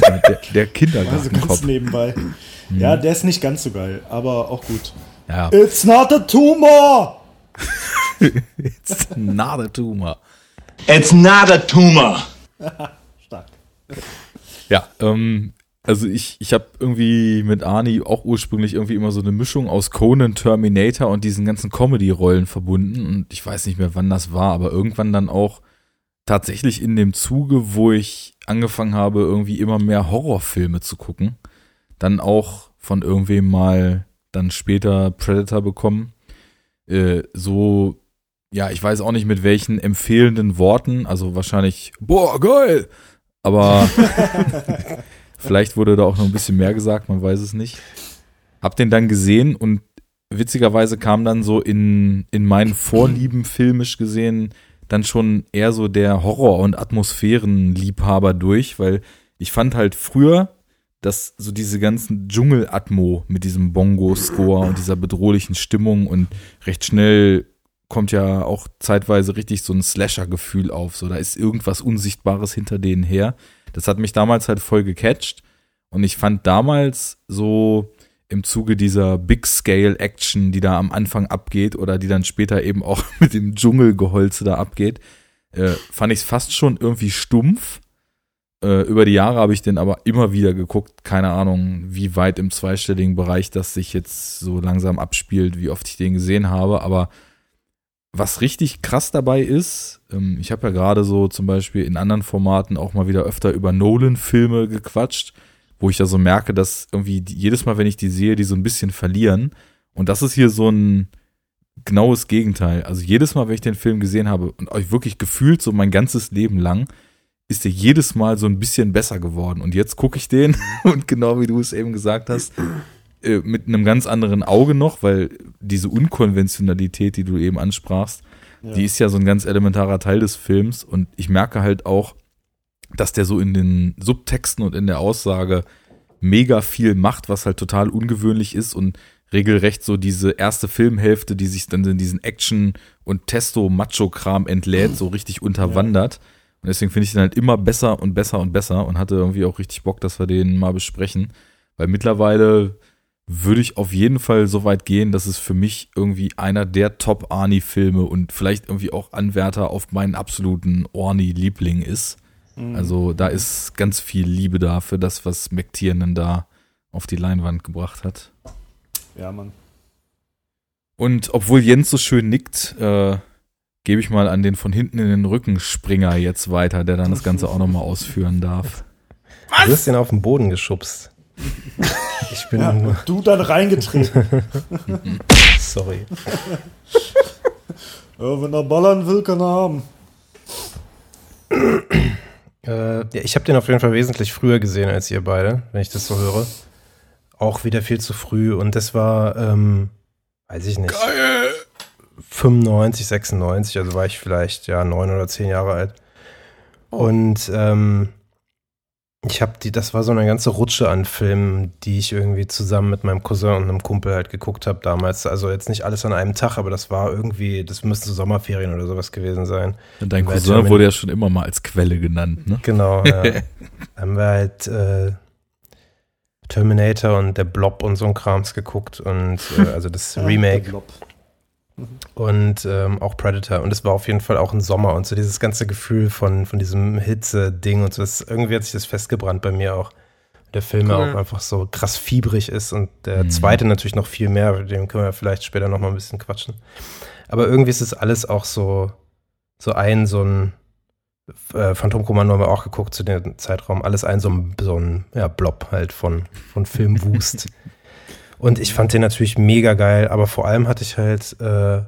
Speaker 2: Ja, der, der
Speaker 1: Also
Speaker 2: Kindergartenkopf.
Speaker 1: ganz nebenbei. Ja, der ist nicht ganz so geil, aber auch gut.
Speaker 2: Ja,
Speaker 1: It's not a tumor!
Speaker 2: it's not a tumor.
Speaker 8: It's not a tumor.
Speaker 1: Stark.
Speaker 2: Ja, ähm, also ich, ich habe irgendwie mit Arnie auch ursprünglich irgendwie immer so eine Mischung aus Conan, Terminator und diesen ganzen Comedy-Rollen verbunden. Und ich weiß nicht mehr, wann das war, aber irgendwann dann auch tatsächlich in dem Zuge, wo ich angefangen habe, irgendwie immer mehr Horrorfilme zu gucken. Dann auch von irgendwem mal dann später Predator bekommen. Äh, so, ja, ich weiß auch nicht mit welchen empfehlenden Worten, also wahrscheinlich, boah, geil! Aber vielleicht wurde da auch noch ein bisschen mehr gesagt, man weiß es nicht. Hab den dann gesehen und witzigerweise kam dann so in, in meinen Vorlieben filmisch gesehen dann schon eher so der Horror- und Atmosphärenliebhaber durch, weil ich fand halt früher, dass so diese ganzen Dschungelatmo mit diesem Bongo-Score und dieser bedrohlichen Stimmung und recht schnell kommt ja auch zeitweise richtig so ein Slasher-Gefühl auf. So, da ist irgendwas Unsichtbares hinter denen her. Das hat mich damals halt voll gecatcht. Und ich fand damals so im Zuge dieser Big-Scale-Action, die da am Anfang abgeht oder die dann später eben auch mit dem Dschungelgeholze da abgeht, äh, fand ich es fast schon irgendwie stumpf. Äh, über die Jahre habe ich den aber immer wieder geguckt. Keine Ahnung, wie weit im zweistelligen Bereich das sich jetzt so langsam abspielt, wie oft ich den gesehen habe. Aber was richtig krass dabei ist, ähm, ich habe ja gerade so zum Beispiel in anderen Formaten auch mal wieder öfter über Nolan-Filme gequatscht, wo ich ja so merke, dass irgendwie jedes Mal, wenn ich die sehe, die so ein bisschen verlieren. Und das ist hier so ein genaues Gegenteil. Also jedes Mal, wenn ich den Film gesehen habe und euch wirklich gefühlt so mein ganzes Leben lang, ist der jedes Mal so ein bisschen besser geworden. Und jetzt gucke ich den und genau wie du es eben gesagt hast, äh, mit einem ganz anderen Auge noch, weil diese Unkonventionalität, die du eben ansprachst, die ist ja so ein ganz elementarer Teil des Films und ich merke halt auch, dass der so in den Subtexten und in der Aussage mega viel macht, was halt total ungewöhnlich ist und regelrecht so diese erste Filmhälfte, die sich dann in diesen Action- und Testo-Macho-Kram entlädt, so richtig unterwandert. Und deswegen finde ich den halt immer besser und besser und besser und hatte irgendwie auch richtig Bock, dass wir den mal besprechen. Weil mittlerweile würde ich auf jeden Fall so weit gehen, dass es für mich irgendwie einer der Top-Arnie-Filme und vielleicht irgendwie auch Anwärter auf meinen absoluten Orni-Liebling ist. Also da ist ganz viel Liebe da für das, was McTiernan da auf die Leinwand gebracht hat.
Speaker 1: Ja, Mann.
Speaker 2: Und obwohl Jens so schön nickt, äh, gebe ich mal an den von hinten in den Rücken Springer jetzt weiter, der dann das Ganze auch nochmal ausführen darf.
Speaker 3: Du hast den auf den Boden geschubst. Ich bin
Speaker 1: Ja, und du dann reingetreten.
Speaker 3: sorry.
Speaker 1: ja, wenn er ballern will, kann er haben.
Speaker 3: Äh, ja, ich habe den auf jeden Fall wesentlich früher gesehen als ihr beide, wenn ich das so höre. Auch wieder viel zu früh und das war, ähm, weiß ich nicht, 95, 96, also war ich vielleicht ja neun oder zehn Jahre alt. Und ähm, ich habe die, das war so eine ganze Rutsche an Filmen, die ich irgendwie zusammen mit meinem Cousin und einem Kumpel halt geguckt habe damals. Also jetzt nicht alles an einem Tag, aber das war irgendwie, das müssten so Sommerferien oder sowas gewesen sein.
Speaker 2: Und dein Cousin
Speaker 3: Termin-
Speaker 2: wurde ja schon immer mal als Quelle genannt, ne?
Speaker 3: Genau, ja. haben wir halt äh, Terminator und der Blob und so ein Krams geguckt und äh, also das Remake
Speaker 1: Blob.
Speaker 3: Und ähm, auch Predator und es war auf jeden Fall auch ein Sommer und so dieses ganze Gefühl von, von diesem Hitze-Ding und so, das, irgendwie hat sich das festgebrannt bei mir auch. Der Film ja
Speaker 4: Cool.
Speaker 3: auch einfach so krass fiebrig ist und der
Speaker 2: Mhm.
Speaker 3: zweite natürlich noch viel mehr, mit dem können wir vielleicht später noch mal ein bisschen quatschen. Aber irgendwie ist es alles auch so, so ein, so ein, Äh, Phantomkommando haben wir auch geguckt zu dem Zeitraum. Alles ein so ein, so ein ja, Blob halt von, von Filmwust. Und ich fand den natürlich mega geil, aber vor allem hatte ich halt, äh,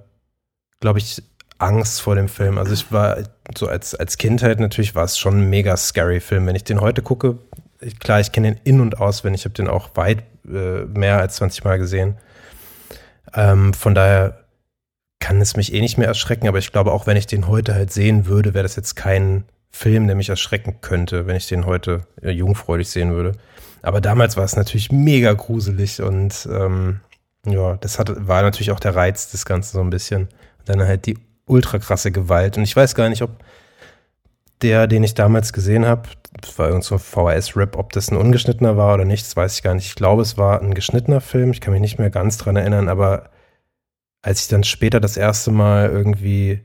Speaker 3: glaube ich, Angst vor dem Film. Also ich war so als, als Kind halt natürlich war es schon ein mega scary Film. Wenn ich den heute gucke, ich, klar, ich kenne den in- und auswendig. Ich habe den auch weit äh, mehr als 20 Mal gesehen. Ähm, von daher kann es mich eh nicht mehr erschrecken, aber ich glaube, auch wenn ich den heute halt sehen würde, wäre das jetzt kein Film, der mich erschrecken könnte, wenn ich den heute äh, jungfräulich sehen würde. Aber damals war es natürlich mega gruselig und ähm, ja, das hat, war natürlich auch der Reiz des Ganzen so ein bisschen. Und dann halt die ultra krasse Gewalt. Und ich weiß gar nicht, ob der, den ich damals gesehen habe, das war irgend so ein VHS-Rip, ob das ein ungeschnittener war oder nicht, das weiß ich gar nicht. Ich glaube, es war ein geschnittener Film. Ich kann mich nicht mehr ganz dran erinnern, aber als ich dann später das erste Mal irgendwie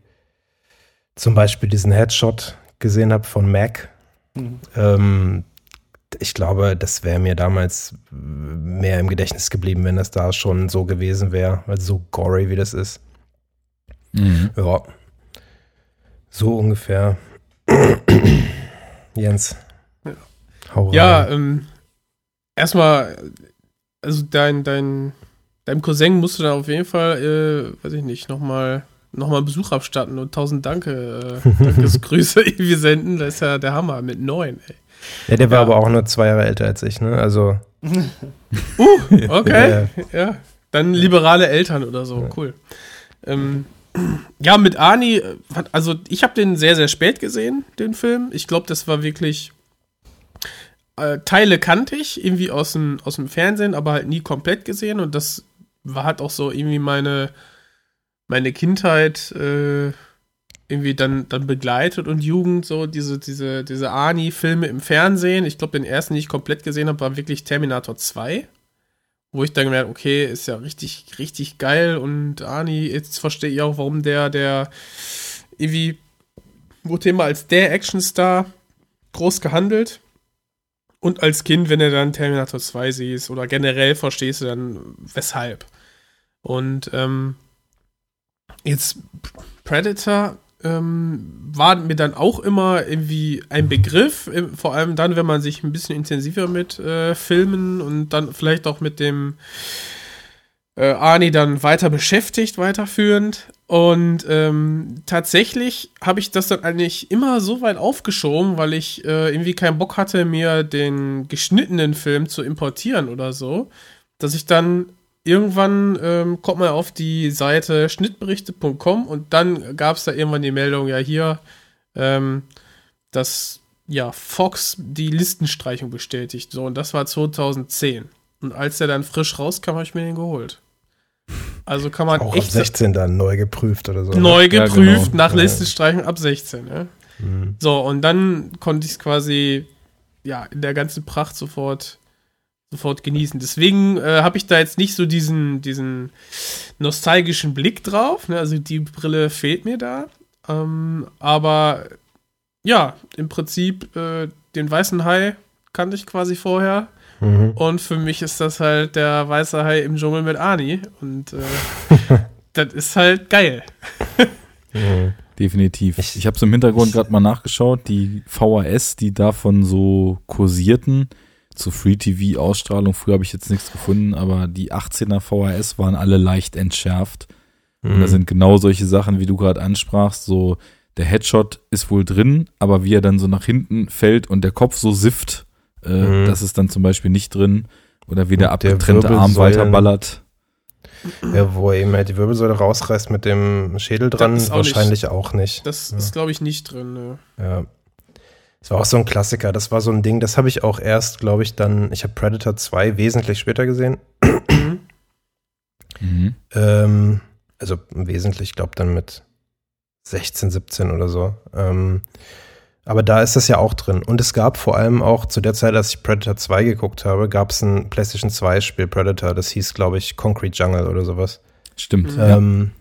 Speaker 3: zum Beispiel diesen Headshot gesehen habe von Mac, mhm. ähm, ich glaube, das wäre mir damals mehr im Gedächtnis geblieben, wenn das da schon so gewesen wäre, weil so gory wie das ist. Mhm. Ja. So ungefähr. Jens.
Speaker 4: Hau ja, ähm, erstmal, also dein, dein, deinem Cousin musst du da auf jeden Fall, äh, weiß ich nicht, nochmal noch mal Besuch abstatten und tausend Danke, äh, Dankesgrüße irgendwie senden. Das ist ja der Hammer mit neun, ey.
Speaker 3: Ja, der war ja. aber auch nur zwei Jahre älter als ich, ne? Also.
Speaker 4: uh, okay. ja. ja. Dann liberale Eltern oder so, ja. cool. Ähm, ja, mit Ani, äh, also ich habe den sehr, sehr spät gesehen, den Film. Ich glaube, das war wirklich. Äh, Teile kannte ich, irgendwie aus dem, aus dem Fernsehen, aber halt nie komplett gesehen. Und das war halt auch so irgendwie meine, meine Kindheit äh, irgendwie dann, dann begleitet und Jugend, so diese, diese, diese Ani-Filme im Fernsehen. Ich glaube, den ersten, den ich komplett gesehen habe, war wirklich Terminator 2 wo ich dann gemerkt, okay, ist ja richtig, richtig geil und Ani, jetzt verstehe ich auch, warum der, der irgendwie wurde immer als der Actionstar groß gehandelt. Und als Kind, wenn du dann Terminator 2 siehst oder generell verstehst du dann, weshalb. Und ähm, jetzt Predator ähm, war mir dann auch immer irgendwie ein Begriff, vor allem dann, wenn man sich ein bisschen intensiver mit äh, Filmen und dann vielleicht auch mit dem äh, Arnie dann weiter beschäftigt, weiterführend. Und ähm, tatsächlich habe ich das dann eigentlich immer so weit aufgeschoben, weil ich äh, irgendwie keinen Bock hatte, mir den geschnittenen Film zu importieren oder so, dass ich dann irgendwann ähm, kommt man auf die Seite schnittberichte.com und dann gab es da irgendwann die Meldung, ja hier, ähm, dass ja Fox die Listenstreichung bestätigt. So, und das war 2010. Und als der dann frisch rauskam, habe ich mir den geholt. Also kann man
Speaker 3: auch echt. Ab 16 dann neu geprüft oder so.
Speaker 4: Ne? Neu geprüft, ja, genau. nach Listenstreichung ab 16, ja. Mhm. So, und dann konnte ich es quasi, ja, in der ganzen Pracht sofort sofort genießen. Deswegen äh, habe ich da jetzt nicht so diesen, diesen nostalgischen Blick drauf. Ne? Also die Brille fehlt mir da. Ähm, aber ja, im Prinzip äh, den weißen Hai kannte ich quasi vorher. Mhm. Und für mich ist das halt der weiße Hai im Dschungel mit Ani. Und äh, das ist halt geil.
Speaker 2: mhm. Definitiv. Ich, ich habe so im Hintergrund gerade mal nachgeschaut, die VHS, die davon so kursierten, zu Free-TV-Ausstrahlung. Früher habe ich jetzt nichts gefunden, aber die 18er VHS waren alle leicht entschärft. Mhm. Und da mhm. sind genau solche Sachen, wie du gerade ansprachst, so der Headshot ist wohl drin, aber wie er dann so nach hinten fällt und der Kopf so sifft, äh, mhm. das ist dann zum Beispiel nicht drin. Oder wie der abgetrennte Arm weiterballert.
Speaker 3: Ja, wo er eben halt die Wirbelsäule rausreißt mit dem Schädel dran, auch wahrscheinlich nicht. auch nicht.
Speaker 4: Das ja. ist, glaube ich, nicht drin. Ne.
Speaker 3: Ja. Das war auch so ein Klassiker. Das war so ein Ding, das habe ich auch erst, glaube ich, dann, ich habe Predator 2 wesentlich später gesehen. mhm. ähm, also wesentlich, ich glaube dann mit 16, 17 oder so. Ähm, aber da ist das ja auch drin. Und es gab vor allem auch zu der Zeit, als ich Predator 2 geguckt habe, gab es ein PlayStation 2 Spiel Predator, das hieß, glaube ich, Concrete Jungle oder sowas.
Speaker 2: Stimmt.
Speaker 3: Ähm, ja.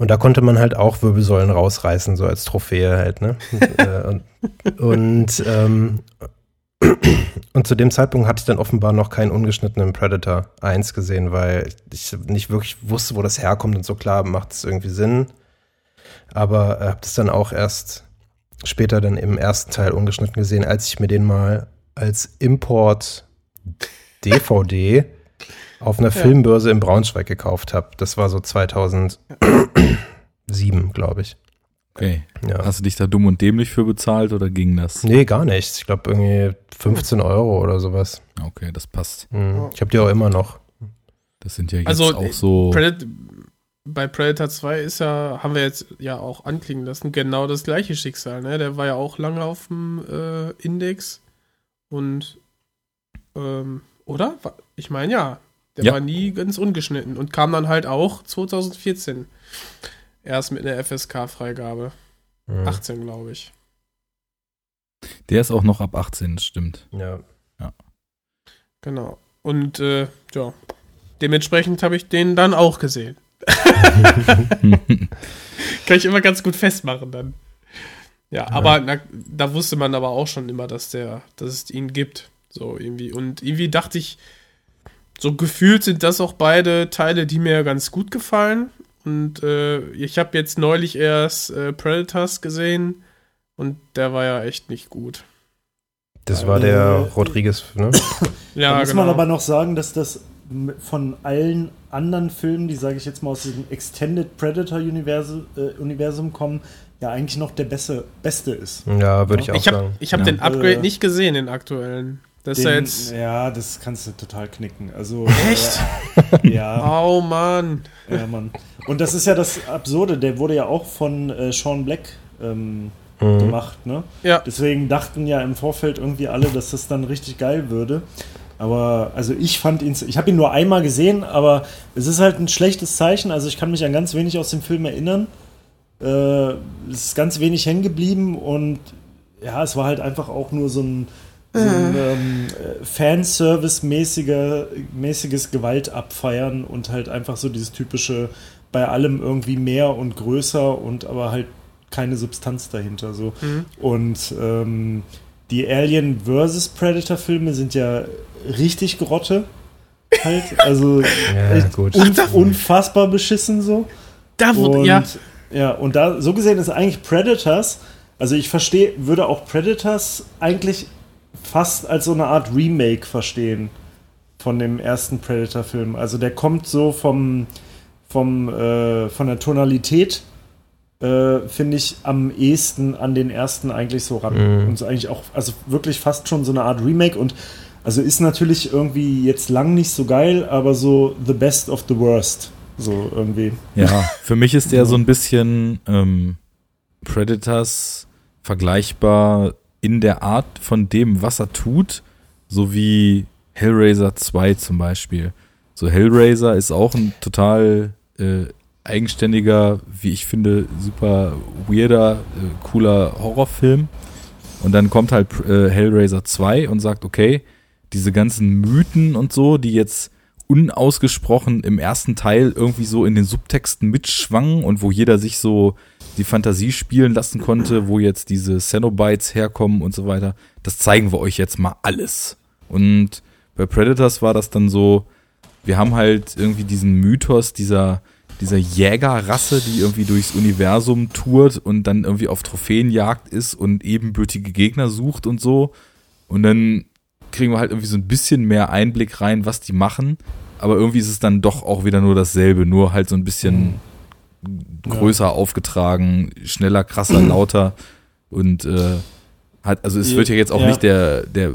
Speaker 3: Und da konnte man halt auch Wirbelsäulen rausreißen, so als Trophäe halt, ne? Äh, und und, ähm, und zu dem Zeitpunkt hatte ich dann offenbar noch keinen ungeschnittenen Predator 1 gesehen, weil ich nicht wirklich wusste, wo das herkommt und so klar macht es irgendwie Sinn. Aber habe das dann auch erst später dann im ersten Teil ungeschnitten gesehen, als ich mir den mal als Import DVD auf einer Filmbörse in Braunschweig gekauft habe. Das war so 2007, glaube ich.
Speaker 2: Okay.
Speaker 3: Ja.
Speaker 2: Hast du dich da dumm und dämlich für bezahlt oder ging das?
Speaker 3: Nee, gar nichts. Ich glaube irgendwie 15 Euro oder sowas.
Speaker 2: Okay, das passt.
Speaker 3: Hm. Ich habe die auch immer noch.
Speaker 2: Das sind ja jetzt
Speaker 4: Also,
Speaker 2: auch so.
Speaker 4: Predat bei Predator 2 ist ja, haben wir jetzt ja auch anklingen lassen, genau das gleiche Schicksal, ne? Der war ja auch lange auf dem äh, Index und ähm, oder? Ich meine ja. Der
Speaker 2: Ja.
Speaker 4: war nie ganz ungeschnitten und kam dann halt auch 2014 erst mit einer FSK-Freigabe.
Speaker 3: Hm.
Speaker 4: 18, glaube ich.
Speaker 2: Der ist auch noch ab 18, das stimmt.
Speaker 3: Ja.
Speaker 4: Genau. Und äh, ja, dementsprechend habe ich den dann auch gesehen. Kann ich immer ganz gut festmachen dann. Ja, aber na, da wusste man aber auch schon immer, dass der, dass es ihn gibt. So irgendwie. Und irgendwie dachte ich, so gefühlt sind das auch beide Teile, die mir ganz gut gefallen. Und äh, ich habe jetzt neulich erst äh, Predators gesehen und der war ja echt nicht gut.
Speaker 3: Das war
Speaker 1: Äh,
Speaker 3: der Rodriguez, ne?
Speaker 4: Ja,
Speaker 1: da muss
Speaker 4: genau.
Speaker 1: man aber noch sagen, dass das von allen anderen Filmen, die, sage ich jetzt mal, aus diesem Extended Predator-Universum äh, Universum kommen, ja eigentlich noch der beste, beste ist.
Speaker 3: Ja, würde ich auch
Speaker 4: ich habe
Speaker 3: sagen.
Speaker 4: ich hab
Speaker 2: Ja.
Speaker 4: den Upgrade
Speaker 1: Äh,
Speaker 4: nicht gesehen, den aktuellen. Das ist ja
Speaker 1: Den-
Speaker 4: jetzt.
Speaker 1: ja, das kannst du total knicken. Also,
Speaker 4: Echt?
Speaker 1: Äh, ja,
Speaker 4: Oh Mann.
Speaker 1: ja, Mann. Und das ist ja das Absurde, der wurde ja auch von äh, Sean Black ähm,
Speaker 3: Mhm.
Speaker 1: gemacht, ne?
Speaker 4: Ja.
Speaker 1: Deswegen dachten ja im Vorfeld irgendwie alle, dass das dann richtig geil würde. Aber also ich fand ihn, ich habe ihn nur einmal gesehen, aber es ist halt ein schlechtes Zeichen. Also ich kann mich an ganz wenig aus dem Film erinnern. Äh, es ist ganz wenig hängen geblieben und ja, es war halt einfach auch nur so ein, so ein ähm, äh, Fanservice-mäßiger, mäßiges Gewaltabfeiern und halt einfach so dieses typische bei allem irgendwie mehr und größer und aber halt keine Substanz dahinter. So. Und ähm, die Alien vs. Predator-Filme sind ja richtig Grotte. Halt, also
Speaker 3: Ja,
Speaker 1: echt
Speaker 3: gut.
Speaker 1: un unfassbar beschissen so.
Speaker 4: Da wurde,
Speaker 1: Und,
Speaker 4: ja.
Speaker 1: ja, und da, so gesehen ist eigentlich Predators, also ich verstehe, würde auch Predators eigentlich fast als so eine Art Remake verstehen von dem ersten Predator-Film. Also der kommt so vom, vom, äh, von der Tonalität, äh, finde ich, am ehesten an den ersten eigentlich so ran.
Speaker 3: Mhm.
Speaker 1: Und so eigentlich auch, also wirklich fast schon so eine Art Remake und also ist natürlich irgendwie jetzt lang nicht so geil, aber so the best of the worst. So irgendwie.
Speaker 2: Ja, für mich ist der so ein bisschen ähm, Predators vergleichbar in der Art von dem, was er tut, so wie Hellraiser 2 zum Beispiel. So Hellraiser ist auch ein total äh, eigenständiger, wie ich finde, super weirder, äh, cooler Horrorfilm. Und dann kommt halt äh, Hellraiser 2 und sagt, okay, diese ganzen Mythen und so, die jetzt unausgesprochen im ersten Teil irgendwie so in den Subtexten mitschwangen und wo jeder sich so die Fantasie spielen lassen konnte, wo jetzt diese Cenobites herkommen und so weiter. Das zeigen wir euch jetzt mal alles. Und bei Predators war das dann so, wir haben halt irgendwie diesen Mythos dieser, dieser Jägerrasse, die irgendwie durchs Universum tourt und dann irgendwie auf Trophäenjagd ist und ebenbürtige Gegner sucht und so. Und dann kriegen wir halt irgendwie so ein bisschen mehr Einblick rein, was die machen. Aber irgendwie ist es dann doch auch wieder nur dasselbe, nur halt so ein bisschen größer aufgetragen, schneller, krasser, lauter und äh, hat, also es
Speaker 1: Ja,
Speaker 2: wird ja jetzt auch
Speaker 1: ja.
Speaker 2: nicht der, der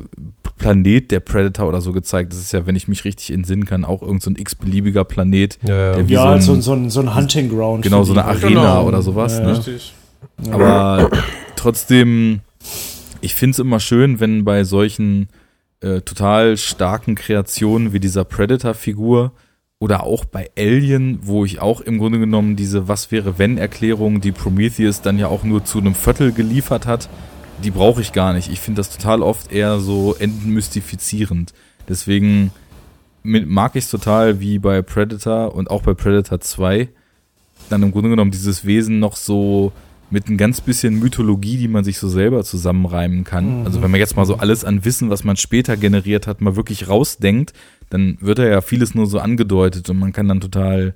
Speaker 2: Planet der Predator oder so gezeigt. Das ist ja, wenn ich mich richtig entsinnen kann, auch irgend so ein x-beliebiger Planet.
Speaker 3: Ja, ja.
Speaker 1: Ja,
Speaker 2: so
Speaker 1: so,
Speaker 2: ein-
Speaker 1: ein, so, ein, so ein Hunting Ground.
Speaker 2: Genau, so eine. Arena
Speaker 4: Genau.
Speaker 2: oder sowas.
Speaker 1: Ja,
Speaker 2: ne?
Speaker 4: Richtig.
Speaker 2: Aber trotzdem, ich finde es immer schön, wenn bei solchen äh, total starken Kreationen wie dieser Predator-Figur oder auch bei Alien, wo ich auch im Grunde genommen diese Was wäre wenn Erklärung, die Prometheus dann ja auch nur zu einem Viertel geliefert hat, die brauche ich gar nicht. Ich finde das total oft eher so entmystifizierend. Deswegen mag ich es total wie bei Predator und auch bei Predator 2 dann im Grunde genommen dieses Wesen noch so mit ein ganz bisschen Mythologie, die man sich so selber zusammenreimen kann. Also wenn man jetzt mal so alles an Wissen, was man später generiert hat, mal wirklich rausdenkt, dann wird da ja vieles nur so angedeutet und man kann dann total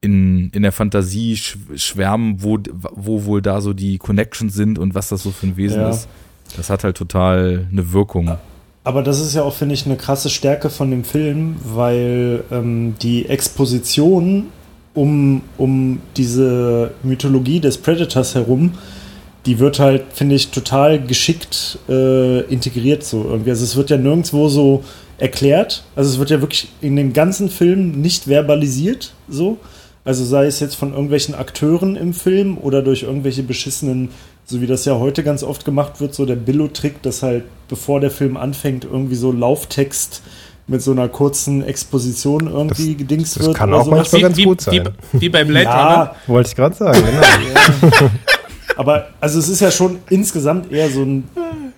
Speaker 2: in, in der Fantasie sch schwärmen, wo, wo wohl da so die Connections sind und was das so für ein Wesen
Speaker 1: Ja.
Speaker 2: ist. Das hat halt total eine Wirkung.
Speaker 1: Aber das ist ja auch, finde ich, eine krasse Stärke von dem Film, weil ähm, die Exposition um, um diese Mythologie des Predators herum, die wird halt, finde ich, total geschickt äh, integriert so irgendwie. Also es wird ja nirgendwo so erklärt. Also es wird ja wirklich in dem ganzen Film nicht verbalisiert so. Also sei es jetzt von irgendwelchen Akteuren im Film oder durch irgendwelche beschissenen, so wie das ja heute ganz oft gemacht wird, so der Billo-Trick, dass halt bevor der Film anfängt, irgendwie so Lauftext mit so einer kurzen Exposition irgendwie
Speaker 3: Das-
Speaker 1: gedingst
Speaker 3: das
Speaker 1: wird.
Speaker 3: kann
Speaker 1: oder
Speaker 3: auch
Speaker 1: sowas.
Speaker 3: manchmal ganz gut
Speaker 4: wie,
Speaker 3: sein.
Speaker 4: wie bei Blade Runner.
Speaker 1: Ja,
Speaker 3: Wollte ich gerade sagen, genau.
Speaker 1: aber also es ist ja schon insgesamt eher so ein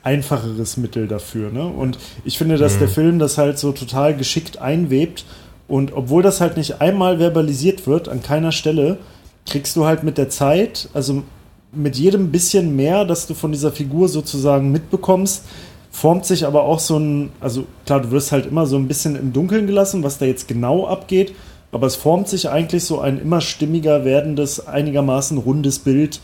Speaker 1: einfacheres Mittel dafür. Ne? Und ich finde, dass der Film das halt so total geschickt einwebt. Und obwohl das halt nicht einmal verbalisiert wird, an keiner Stelle, kriegst du halt mit der Zeit, also mit jedem bisschen mehr, dass du von dieser Figur sozusagen mitbekommst, formt sich aber auch so ein, also klar, du wirst halt immer so ein bisschen im Dunkeln gelassen, was da jetzt genau abgeht, aber es formt sich eigentlich so ein immer stimmiger werdendes, einigermaßen rundes Bild,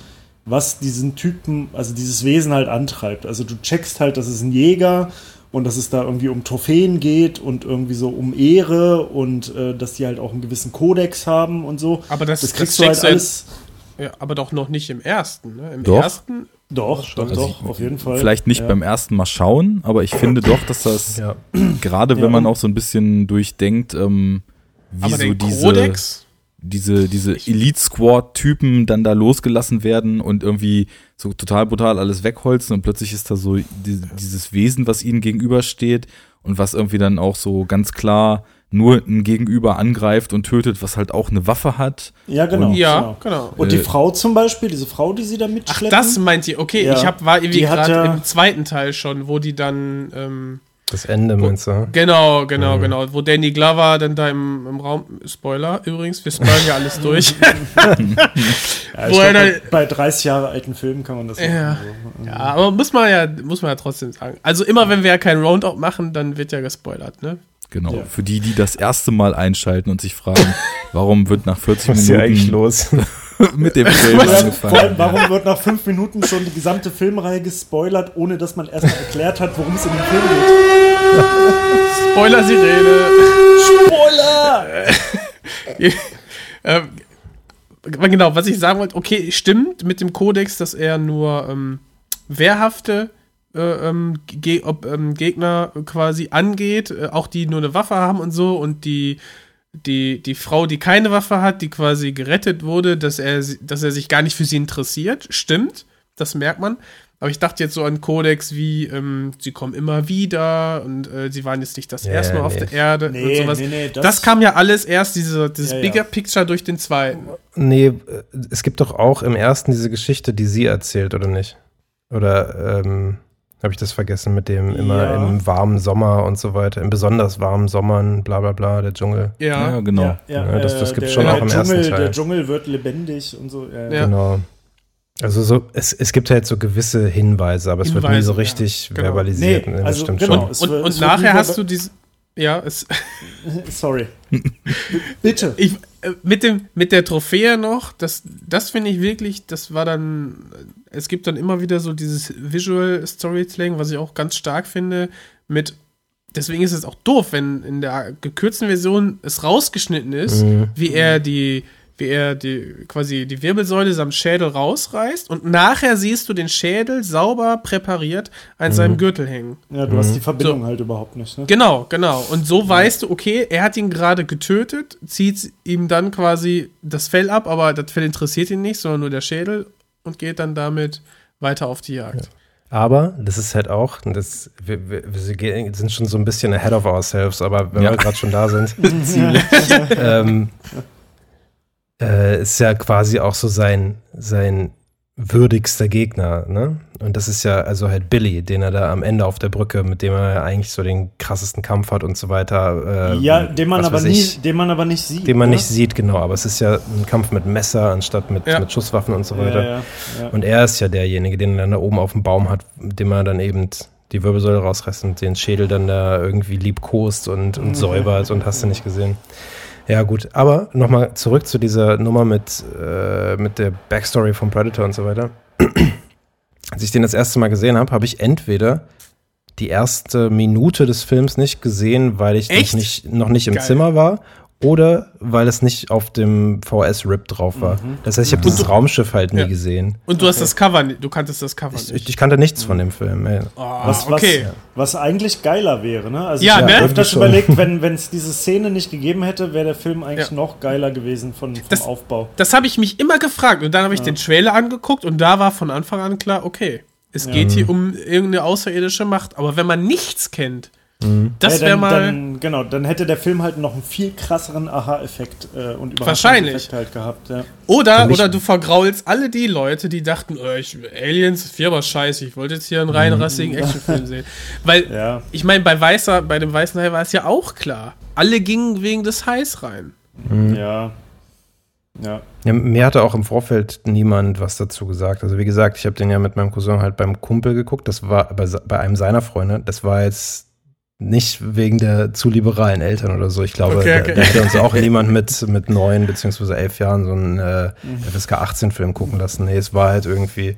Speaker 1: was diesen Typen, also dieses Wesen halt antreibt. Also du checkst halt, dass es ein Jäger und dass es da irgendwie um Trophäen geht und irgendwie so um Ehre und äh, dass die halt auch einen gewissen Kodex haben und so.
Speaker 4: Aber das-
Speaker 1: das
Speaker 4: das
Speaker 1: kriegst du halt alles.
Speaker 4: Ja, aber doch noch nicht im ersten. Ne? Im
Speaker 2: Doch.
Speaker 4: ersten.
Speaker 1: Doch, doch,
Speaker 2: Also
Speaker 1: doch, auf jeden Fall.
Speaker 2: Vielleicht nicht
Speaker 1: ja.
Speaker 2: beim ersten Mal schauen, aber ich finde doch, dass das,
Speaker 3: ja.
Speaker 2: gerade
Speaker 1: Ja,
Speaker 2: wenn man
Speaker 1: und-
Speaker 2: auch so ein bisschen durchdenkt, ähm, wie
Speaker 4: aber
Speaker 2: so
Speaker 4: den
Speaker 2: diese,
Speaker 4: Kodex.
Speaker 2: Diese, diese Elite-Squad-Typen dann da losgelassen werden und irgendwie so total brutal alles wegholzen und plötzlich ist da so die, dieses Wesen, was ihnen gegenübersteht und was irgendwie dann auch so ganz klar nur ein Gegenüber angreift und tötet, was halt auch eine Waffe hat.
Speaker 1: Ja, genau.
Speaker 4: Ja,
Speaker 1: genau.
Speaker 4: genau.
Speaker 1: Und die
Speaker 2: Äh,
Speaker 1: Frau zum Beispiel, diese Frau, die sie da
Speaker 4: Ach,
Speaker 1: mitschleppen.
Speaker 4: das meint ihr. Okay,
Speaker 1: Ja.
Speaker 4: ich hab, war irgendwie
Speaker 1: Die hat
Speaker 4: gerade
Speaker 1: ja-
Speaker 4: im zweiten Teil schon, wo die dann. Ähm,
Speaker 3: Das Ende meinst du?
Speaker 4: genau, genau, genau. Wo Danny Glover dann da im, im Raum. Spoiler übrigens, wir spoilern ja alles durch.
Speaker 1: ja, glaub,
Speaker 4: dann-
Speaker 1: bei, bei 30 Jahre alten Filmen kann man das
Speaker 4: Ja.
Speaker 1: machen. So.
Speaker 4: ja, aber muss man ja, muss man ja trotzdem sagen. Also immer wenn wir ja kein Roundup machen, dann wird ja gespoilert, ne?
Speaker 2: Genau.
Speaker 1: Ja.
Speaker 2: Für die, die das erste Mal einschalten und sich fragen, warum wird nach 40
Speaker 3: Was ist hier eigentlich
Speaker 2: Minuten
Speaker 3: los?
Speaker 2: mit dem Film
Speaker 1: Ja, vor allem,
Speaker 2: angefangen?
Speaker 1: warum wird nach fünf Minuten schon die gesamte Filmreihe gespoilert, ohne dass man erstmal erklärt hat, worum es in dem Film geht?
Speaker 4: Spoiler-Sirene.
Speaker 1: Spoiler!
Speaker 4: ähm, genau, was ich sagen wollte, okay, stimmt mit dem Kodex, dass er nur ähm, wehrhafte äh, ähm, Ge ob, ähm, Gegner quasi angeht, äh, auch die nur eine Waffe haben und so und die die, die Frau, die keine Waffe hat, die quasi gerettet wurde, dass er, sie- dass er sich gar nicht für sie interessiert. Stimmt, das merkt man. Aber ich dachte jetzt so an Kodex wie, ähm, sie kommen immer wieder und äh, sie waren jetzt nicht das
Speaker 3: Ja,
Speaker 4: erste Mal auf
Speaker 3: nee.
Speaker 4: der Erde
Speaker 1: Nee,
Speaker 4: und sowas.
Speaker 1: nee, nee,
Speaker 4: das,
Speaker 1: das-
Speaker 4: kam ja alles erst, diese, dieses
Speaker 1: Ja, ja.
Speaker 4: Bigger Picture durch den zweiten.
Speaker 3: Nee, es gibt doch auch im ersten diese Geschichte, die sie erzählt, oder nicht? Oder ähm, habe ich das vergessen mit dem immer
Speaker 1: Ja.
Speaker 3: im warmen Sommer und so weiter, in besonders warmen Sommern, bla bla bla, der Dschungel.
Speaker 2: Ja,
Speaker 4: Ja,
Speaker 2: genau.
Speaker 1: Ja, ja,
Speaker 3: Ja, das- das gibt's
Speaker 1: der,
Speaker 3: schon
Speaker 4: auch
Speaker 3: im
Speaker 1: Dschungel,
Speaker 3: ersten Teil.
Speaker 1: Der Dschungel wird lebendig und so. Ja,
Speaker 4: Ja.
Speaker 3: Genau. Also so, es, es gibt halt so gewisse Hinweise, aber es wird nie
Speaker 4: Hinweise,
Speaker 3: so
Speaker 4: ja.
Speaker 3: richtig
Speaker 4: Genau.
Speaker 3: verbalisiert.
Speaker 1: Nee,
Speaker 3: Ne, das
Speaker 1: also
Speaker 3: stimmt
Speaker 1: genau.
Speaker 3: schon.
Speaker 1: Es
Speaker 4: Und, und
Speaker 1: es wird
Speaker 4: nachher hast du dieses. Ja, es,
Speaker 1: Sorry. Bitte.
Speaker 4: ich, äh, mit, dem, mit der Trophäe noch, das, das finde ich wirklich, das war dann, es gibt dann immer wieder so dieses Visual Storytelling, was ich auch ganz stark finde, mit, deswegen ist es auch doof, wenn in der gekürzten Version es rausgeschnitten ist,
Speaker 3: Mhm.
Speaker 4: wie er die, wie er die, quasi die Wirbelsäule samt Schädel rausreißt und nachher siehst du den Schädel sauber präpariert an
Speaker 3: Mhm.
Speaker 4: seinem Gürtel hängen.
Speaker 1: Ja, du hast die Verbindung
Speaker 4: So.
Speaker 1: halt überhaupt nicht. Ne?
Speaker 4: Genau, genau. Und so weißt du, okay, er hat ihn gerade getötet, zieht ihm dann quasi das Fell ab, aber das Fell interessiert ihn nicht, sondern nur der Schädel und geht dann damit weiter auf die Jagd.
Speaker 3: Aber das ist halt auch, das, wir, wir, wir sind schon so ein bisschen ahead of ourselves, aber wenn
Speaker 2: Ja.
Speaker 3: wir gerade schon da sind, ähm, äh, ist ja quasi auch so sein, sein würdigster Gegner, ne? Und das ist ja also halt Billy, den er da am Ende auf der Brücke, mit dem er eigentlich so den krassesten Kampf hat und so weiter. Äh,
Speaker 1: Ja, den man, aber
Speaker 3: weiß
Speaker 1: nie,
Speaker 3: ich,
Speaker 1: den man aber nicht sieht.
Speaker 3: den man
Speaker 1: ne?
Speaker 3: nicht sieht, genau. Aber es ist ja ein Kampf mit Messer anstatt mit,
Speaker 4: Ja.
Speaker 3: mit Schusswaffen und so weiter.
Speaker 1: Ja, ja, ja.
Speaker 3: Und er ist ja derjenige, den er dann da oben auf dem Baum hat, mit dem er dann eben die Wirbelsäule rausreißt und den Schädel dann da irgendwie liebkost und, und säubert und hast du nicht gesehen. Ja, gut. Aber nochmal zurück zu dieser Nummer mit, äh, mit der Backstory von Predator und so weiter. Als ich den das erste Mal gesehen habe, habe ich entweder die erste Minute des Films nicht gesehen, weil ich noch nicht, noch nicht im
Speaker 4: Geil.
Speaker 3: Zimmer war. Oder weil es nicht auf dem VS-Rip drauf war. Das heißt, ich habe dieses Raumschiff halt nie
Speaker 4: Ja.
Speaker 3: gesehen.
Speaker 4: Und du hast das Cover, du kanntest das Cover
Speaker 3: Ich,
Speaker 4: nicht.
Speaker 3: ich kannte nichts von dem Film. Ey.
Speaker 4: Oh,
Speaker 1: Was,
Speaker 4: okay.
Speaker 1: was, was eigentlich geiler wäre, ne? Also
Speaker 4: Ja,
Speaker 1: ich
Speaker 4: ne?
Speaker 1: habe öfters
Speaker 3: Schon.
Speaker 1: überlegt, wenn wenn es diese Szene nicht gegeben hätte, wäre der Film eigentlich
Speaker 4: Ja.
Speaker 1: noch geiler gewesen von, vom
Speaker 4: Das-
Speaker 1: Aufbau.
Speaker 4: Das habe ich mich immer gefragt. Und dann habe ich den Trailer angeguckt und da war von Anfang an klar, okay, es geht hier um irgendeine außerirdische Macht. Aber wenn man nichts kennt, das
Speaker 1: Ja,
Speaker 4: wäre
Speaker 1: dann,
Speaker 4: mal.
Speaker 1: dann, genau, dann hätte der Film halt noch einen viel krasseren Aha-Effekt äh, und
Speaker 4: Wahrscheinlich.
Speaker 1: Halt gehabt. Ja.
Speaker 4: Oder, oder du vergraulst alle die Leute, die dachten, oh, ich, Aliens, Firma scheiße, ich wollte jetzt hier einen rein rassigen Actionfilm sehen. Weil,
Speaker 1: Ja.
Speaker 4: ich meine, bei Weißer, bei dem Weißen Hai war es ja auch klar. Alle gingen wegen des Hais rein.
Speaker 1: ja. Ja.
Speaker 3: Ja, mir hatte auch im Vorfeld niemand was dazu gesagt. Also wie gesagt, ich habe den ja mit meinem Cousin halt beim Kumpel geguckt. Das war bei, bei einem seiner Freunde. Das war jetzt nicht wegen der zu liberalen Eltern oder so. Ich glaube,
Speaker 4: Okay,
Speaker 3: da,
Speaker 4: okay.
Speaker 3: da hätte uns auch niemand mit, mit neun beziehungsweise elf Jahren so einen äh, FSK 18 Film gucken lassen. Nee, es war halt irgendwie,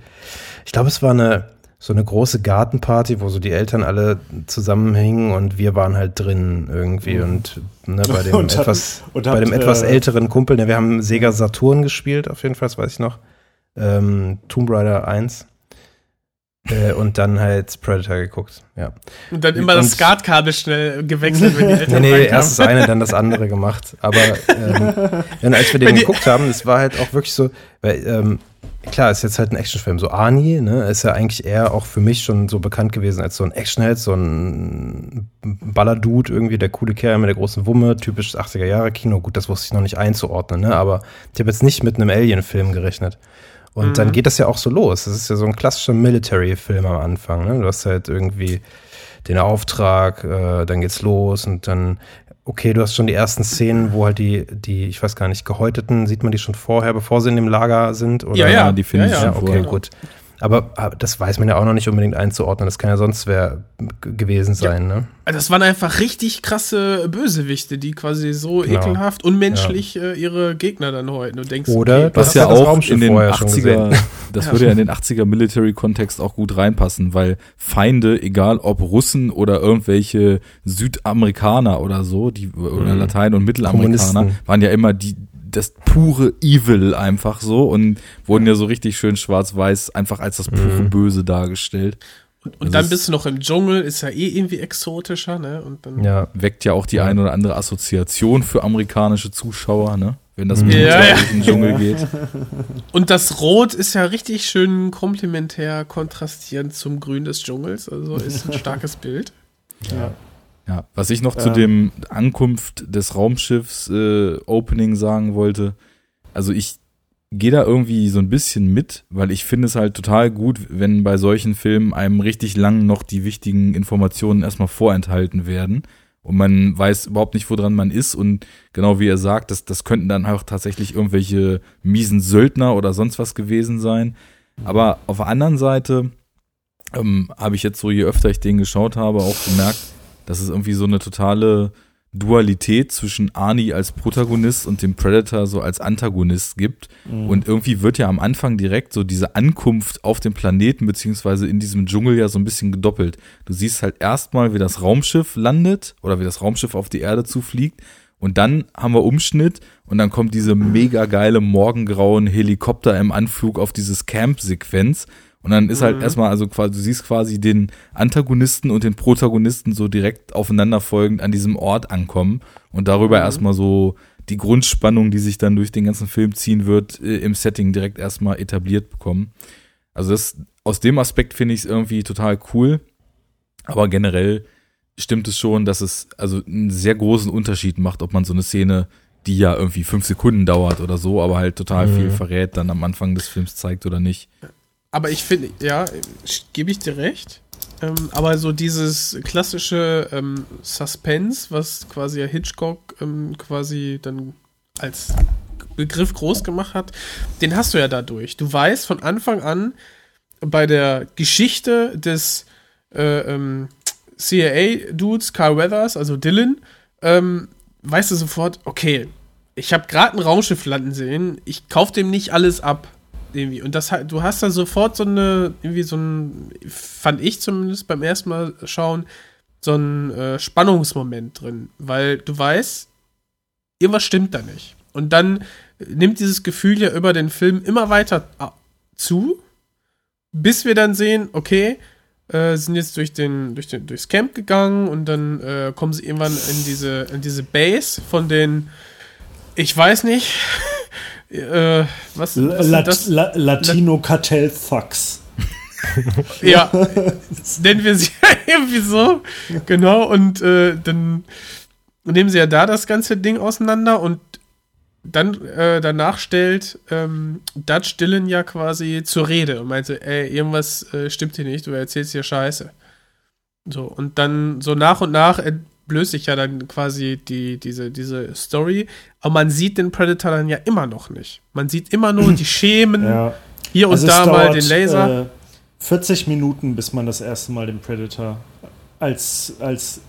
Speaker 3: ich glaube, es war eine so eine große Gartenparty, wo so die Eltern alle zusammenhingen und wir waren halt drin irgendwie und ne, bei dem
Speaker 1: Und
Speaker 3: etwas
Speaker 1: und
Speaker 3: bei
Speaker 1: habt,
Speaker 3: dem etwas
Speaker 1: äh,
Speaker 3: älteren Kumpel, ne, wir haben Sega Saturn gespielt, auf jeden Fall, das weiß ich noch. Ähm, Tomb Raider 1. Äh, und dann halt Predator geguckt, ja.
Speaker 4: Und dann immer das
Speaker 3: Und-
Speaker 4: Skatkabel schnell gewechselt, wenn die
Speaker 3: Nee,
Speaker 4: Eltern
Speaker 3: nee,
Speaker 4: reinkamen.
Speaker 3: erst das eine, dann das andere gemacht. Aber ähm, und als wir den geguckt haben, das war halt auch wirklich so, weil, ähm, klar, ist jetzt halt ein Actionfilm. So Arnie, ne, ist ja eigentlich eher auch für mich schon so bekannt gewesen als so ein Actionheld, so ein Ballerdude irgendwie, der coole Kerl mit der großen Wumme, typisch 80er-Jahre-Kino. Gut, das wusste ich noch nicht einzuordnen, ne, aber ich habe jetzt nicht mit einem Alien-Film gerechnet. Und dann geht das ja auch so los. Das ist ja so ein klassischer Military-Film am Anfang. Ne? Du hast halt irgendwie den Auftrag, äh, dann geht's los und dann, okay, du hast schon die ersten Szenen, wo halt die, die, ich weiß gar nicht, gehäuteten, sieht man die schon vorher, bevor sie in dem Lager sind? Oder?
Speaker 4: Ja, ja.
Speaker 2: die finde ich
Speaker 4: ja,
Speaker 2: schon
Speaker 3: Ja, okay,
Speaker 2: vorher.
Speaker 3: gut. Aber, aber das weiß man ja auch noch nicht unbedingt einzuordnen. Das kann ja sonst wer gewesen sein, ne?
Speaker 4: Also Das waren einfach richtig krasse Bösewichte, die quasi so
Speaker 3: Genau.
Speaker 4: ekelhaft, unmenschlich äh, ihre Gegner dann häuten. Denkst,
Speaker 3: Oder
Speaker 4: okay,
Speaker 3: das
Speaker 2: Was
Speaker 3: Ja,
Speaker 2: ja
Speaker 3: das
Speaker 2: auch in den
Speaker 3: vorher schon
Speaker 2: 80er,
Speaker 3: gesehen.
Speaker 2: das
Speaker 4: Ja.
Speaker 2: würde ja in den 80er Military-Kontext auch gut reinpassen, weil Feinde, egal ob Russen oder irgendwelche Südamerikaner oder so, die, oder
Speaker 3: Mhm.
Speaker 2: Latein- und Mittelamerikaner, waren ja immer die, das pure Evil einfach so und wurden ja so richtig schön schwarz-weiß einfach als das pure
Speaker 3: Mhm.
Speaker 2: Böse dargestellt.
Speaker 4: und
Speaker 2: das
Speaker 4: dann
Speaker 2: ist-
Speaker 4: bist du noch im Dschungel, ist ja eh irgendwie exotischer, ne? Und dann
Speaker 3: Ja.
Speaker 2: Weckt ja auch die
Speaker 3: Ja.
Speaker 2: eine oder andere Assoziation für amerikanische Zuschauer, ne? Wenn das
Speaker 3: Mhm.
Speaker 2: mit
Speaker 4: Ja,
Speaker 2: ja,
Speaker 4: ja.
Speaker 2: den Dschungel geht.
Speaker 4: Und das Rot ist ja richtig schön komplementär kontrastierend zum Grün des Dschungels. Also ist ein starkes Bild.
Speaker 2: Ja, was ich noch zu
Speaker 1: Ähm.
Speaker 2: dem Ankunft des Raumschiffs äh, Opening sagen wollte, also ich gehe da irgendwie so ein bisschen mit, weil ich finde es halt total gut, wenn bei solchen Filmen einem richtig lang noch die wichtigen Informationen erstmal vorenthalten werden und man weiß überhaupt nicht, woran man ist und genau wie er sagt, das, das könnten dann auch tatsächlich irgendwelche miesen Söldner oder sonst was gewesen sein. Aber auf der anderen Seite ähm, habe ich jetzt so, je öfter ich den geschaut habe, auch gemerkt, dass es irgendwie so eine totale Dualität zwischen Arnie als Protagonist und dem Predator so als Antagonist gibt. Und irgendwie wird ja am Anfang direkt so diese Ankunft auf dem Planeten beziehungsweise in diesem Dschungel ja so ein bisschen gedoppelt. Du siehst halt erstmal, wie das Raumschiff landet oder wie das Raumschiff auf die Erde zufliegt. Und dann haben wir Umschnitt und dann kommt diese mega geile morgengrauen Helikopter im Anflug auf dieses Camp-Sequenz. Und dann ist halt erstmal, also quasi, du siehst quasi den Antagonisten und den Protagonisten so direkt aufeinanderfolgend an diesem Ort ankommen und darüber erstmal so die Grundspannung, die sich dann durch den ganzen Film ziehen wird, äh, im Setting direkt erstmal etabliert bekommen. Also das, aus dem Aspekt finde ich es irgendwie total cool. Aber generell stimmt es schon, dass es also einen sehr großen Unterschied macht, ob man so eine Szene, die ja irgendwie fünf Sekunden dauert oder so, aber halt total viel verrät, dann am Anfang des Films zeigt oder nicht.
Speaker 4: Aber ich finde, ja, gebe ich dir recht. Ähm, aber so dieses klassische ähm, Suspense, was quasi Hitchcock ähm, quasi dann als Begriff groß gemacht hat, den hast du ja dadurch. Du weißt von Anfang an bei der Geschichte des äh, ähm, CIA-Dudes, Carl Weathers, also Dylan, ähm, weißt du sofort, okay, ich habe gerade ein Raumschiff landen sehen, ich kauf dem nicht alles ab. Irgendwie. Und das du hast da sofort so eine, irgendwie so ein, fand ich zumindest beim ersten Mal schauen, so ein äh, Spannungsmoment drin, weil du weißt, irgendwas stimmt da nicht. Und dann nimmt dieses Gefühl ja über den Film immer weiter äh, zu, bis wir dann sehen, okay, äh, sind jetzt durch den, durch den, durchs Camp gegangen und dann äh, kommen sie irgendwann in diese, in diese Base von den, ich weiß nicht, äh, was, was
Speaker 1: Lat das? La Latino Cartel Thugs.
Speaker 4: ja, nennen wir sie irgendwie so. Genau, und äh, dann nehmen sie ja da das ganze Ding auseinander und dann äh, danach stellt ähm, Dutch Dillon ja quasi zur Rede und meinte, ey, irgendwas äh, stimmt hier nicht, du erzählst hier Scheiße. So, und dann so nach und nach sich ja dann quasi die, diese, diese Story, aber man sieht den Predator dann ja immer noch nicht. Man sieht immer nur die Schemen, ja. hier und also da dauert, mal den Laser.
Speaker 1: Äh, 40 Minuten, bis man das erste Mal den Predator als, als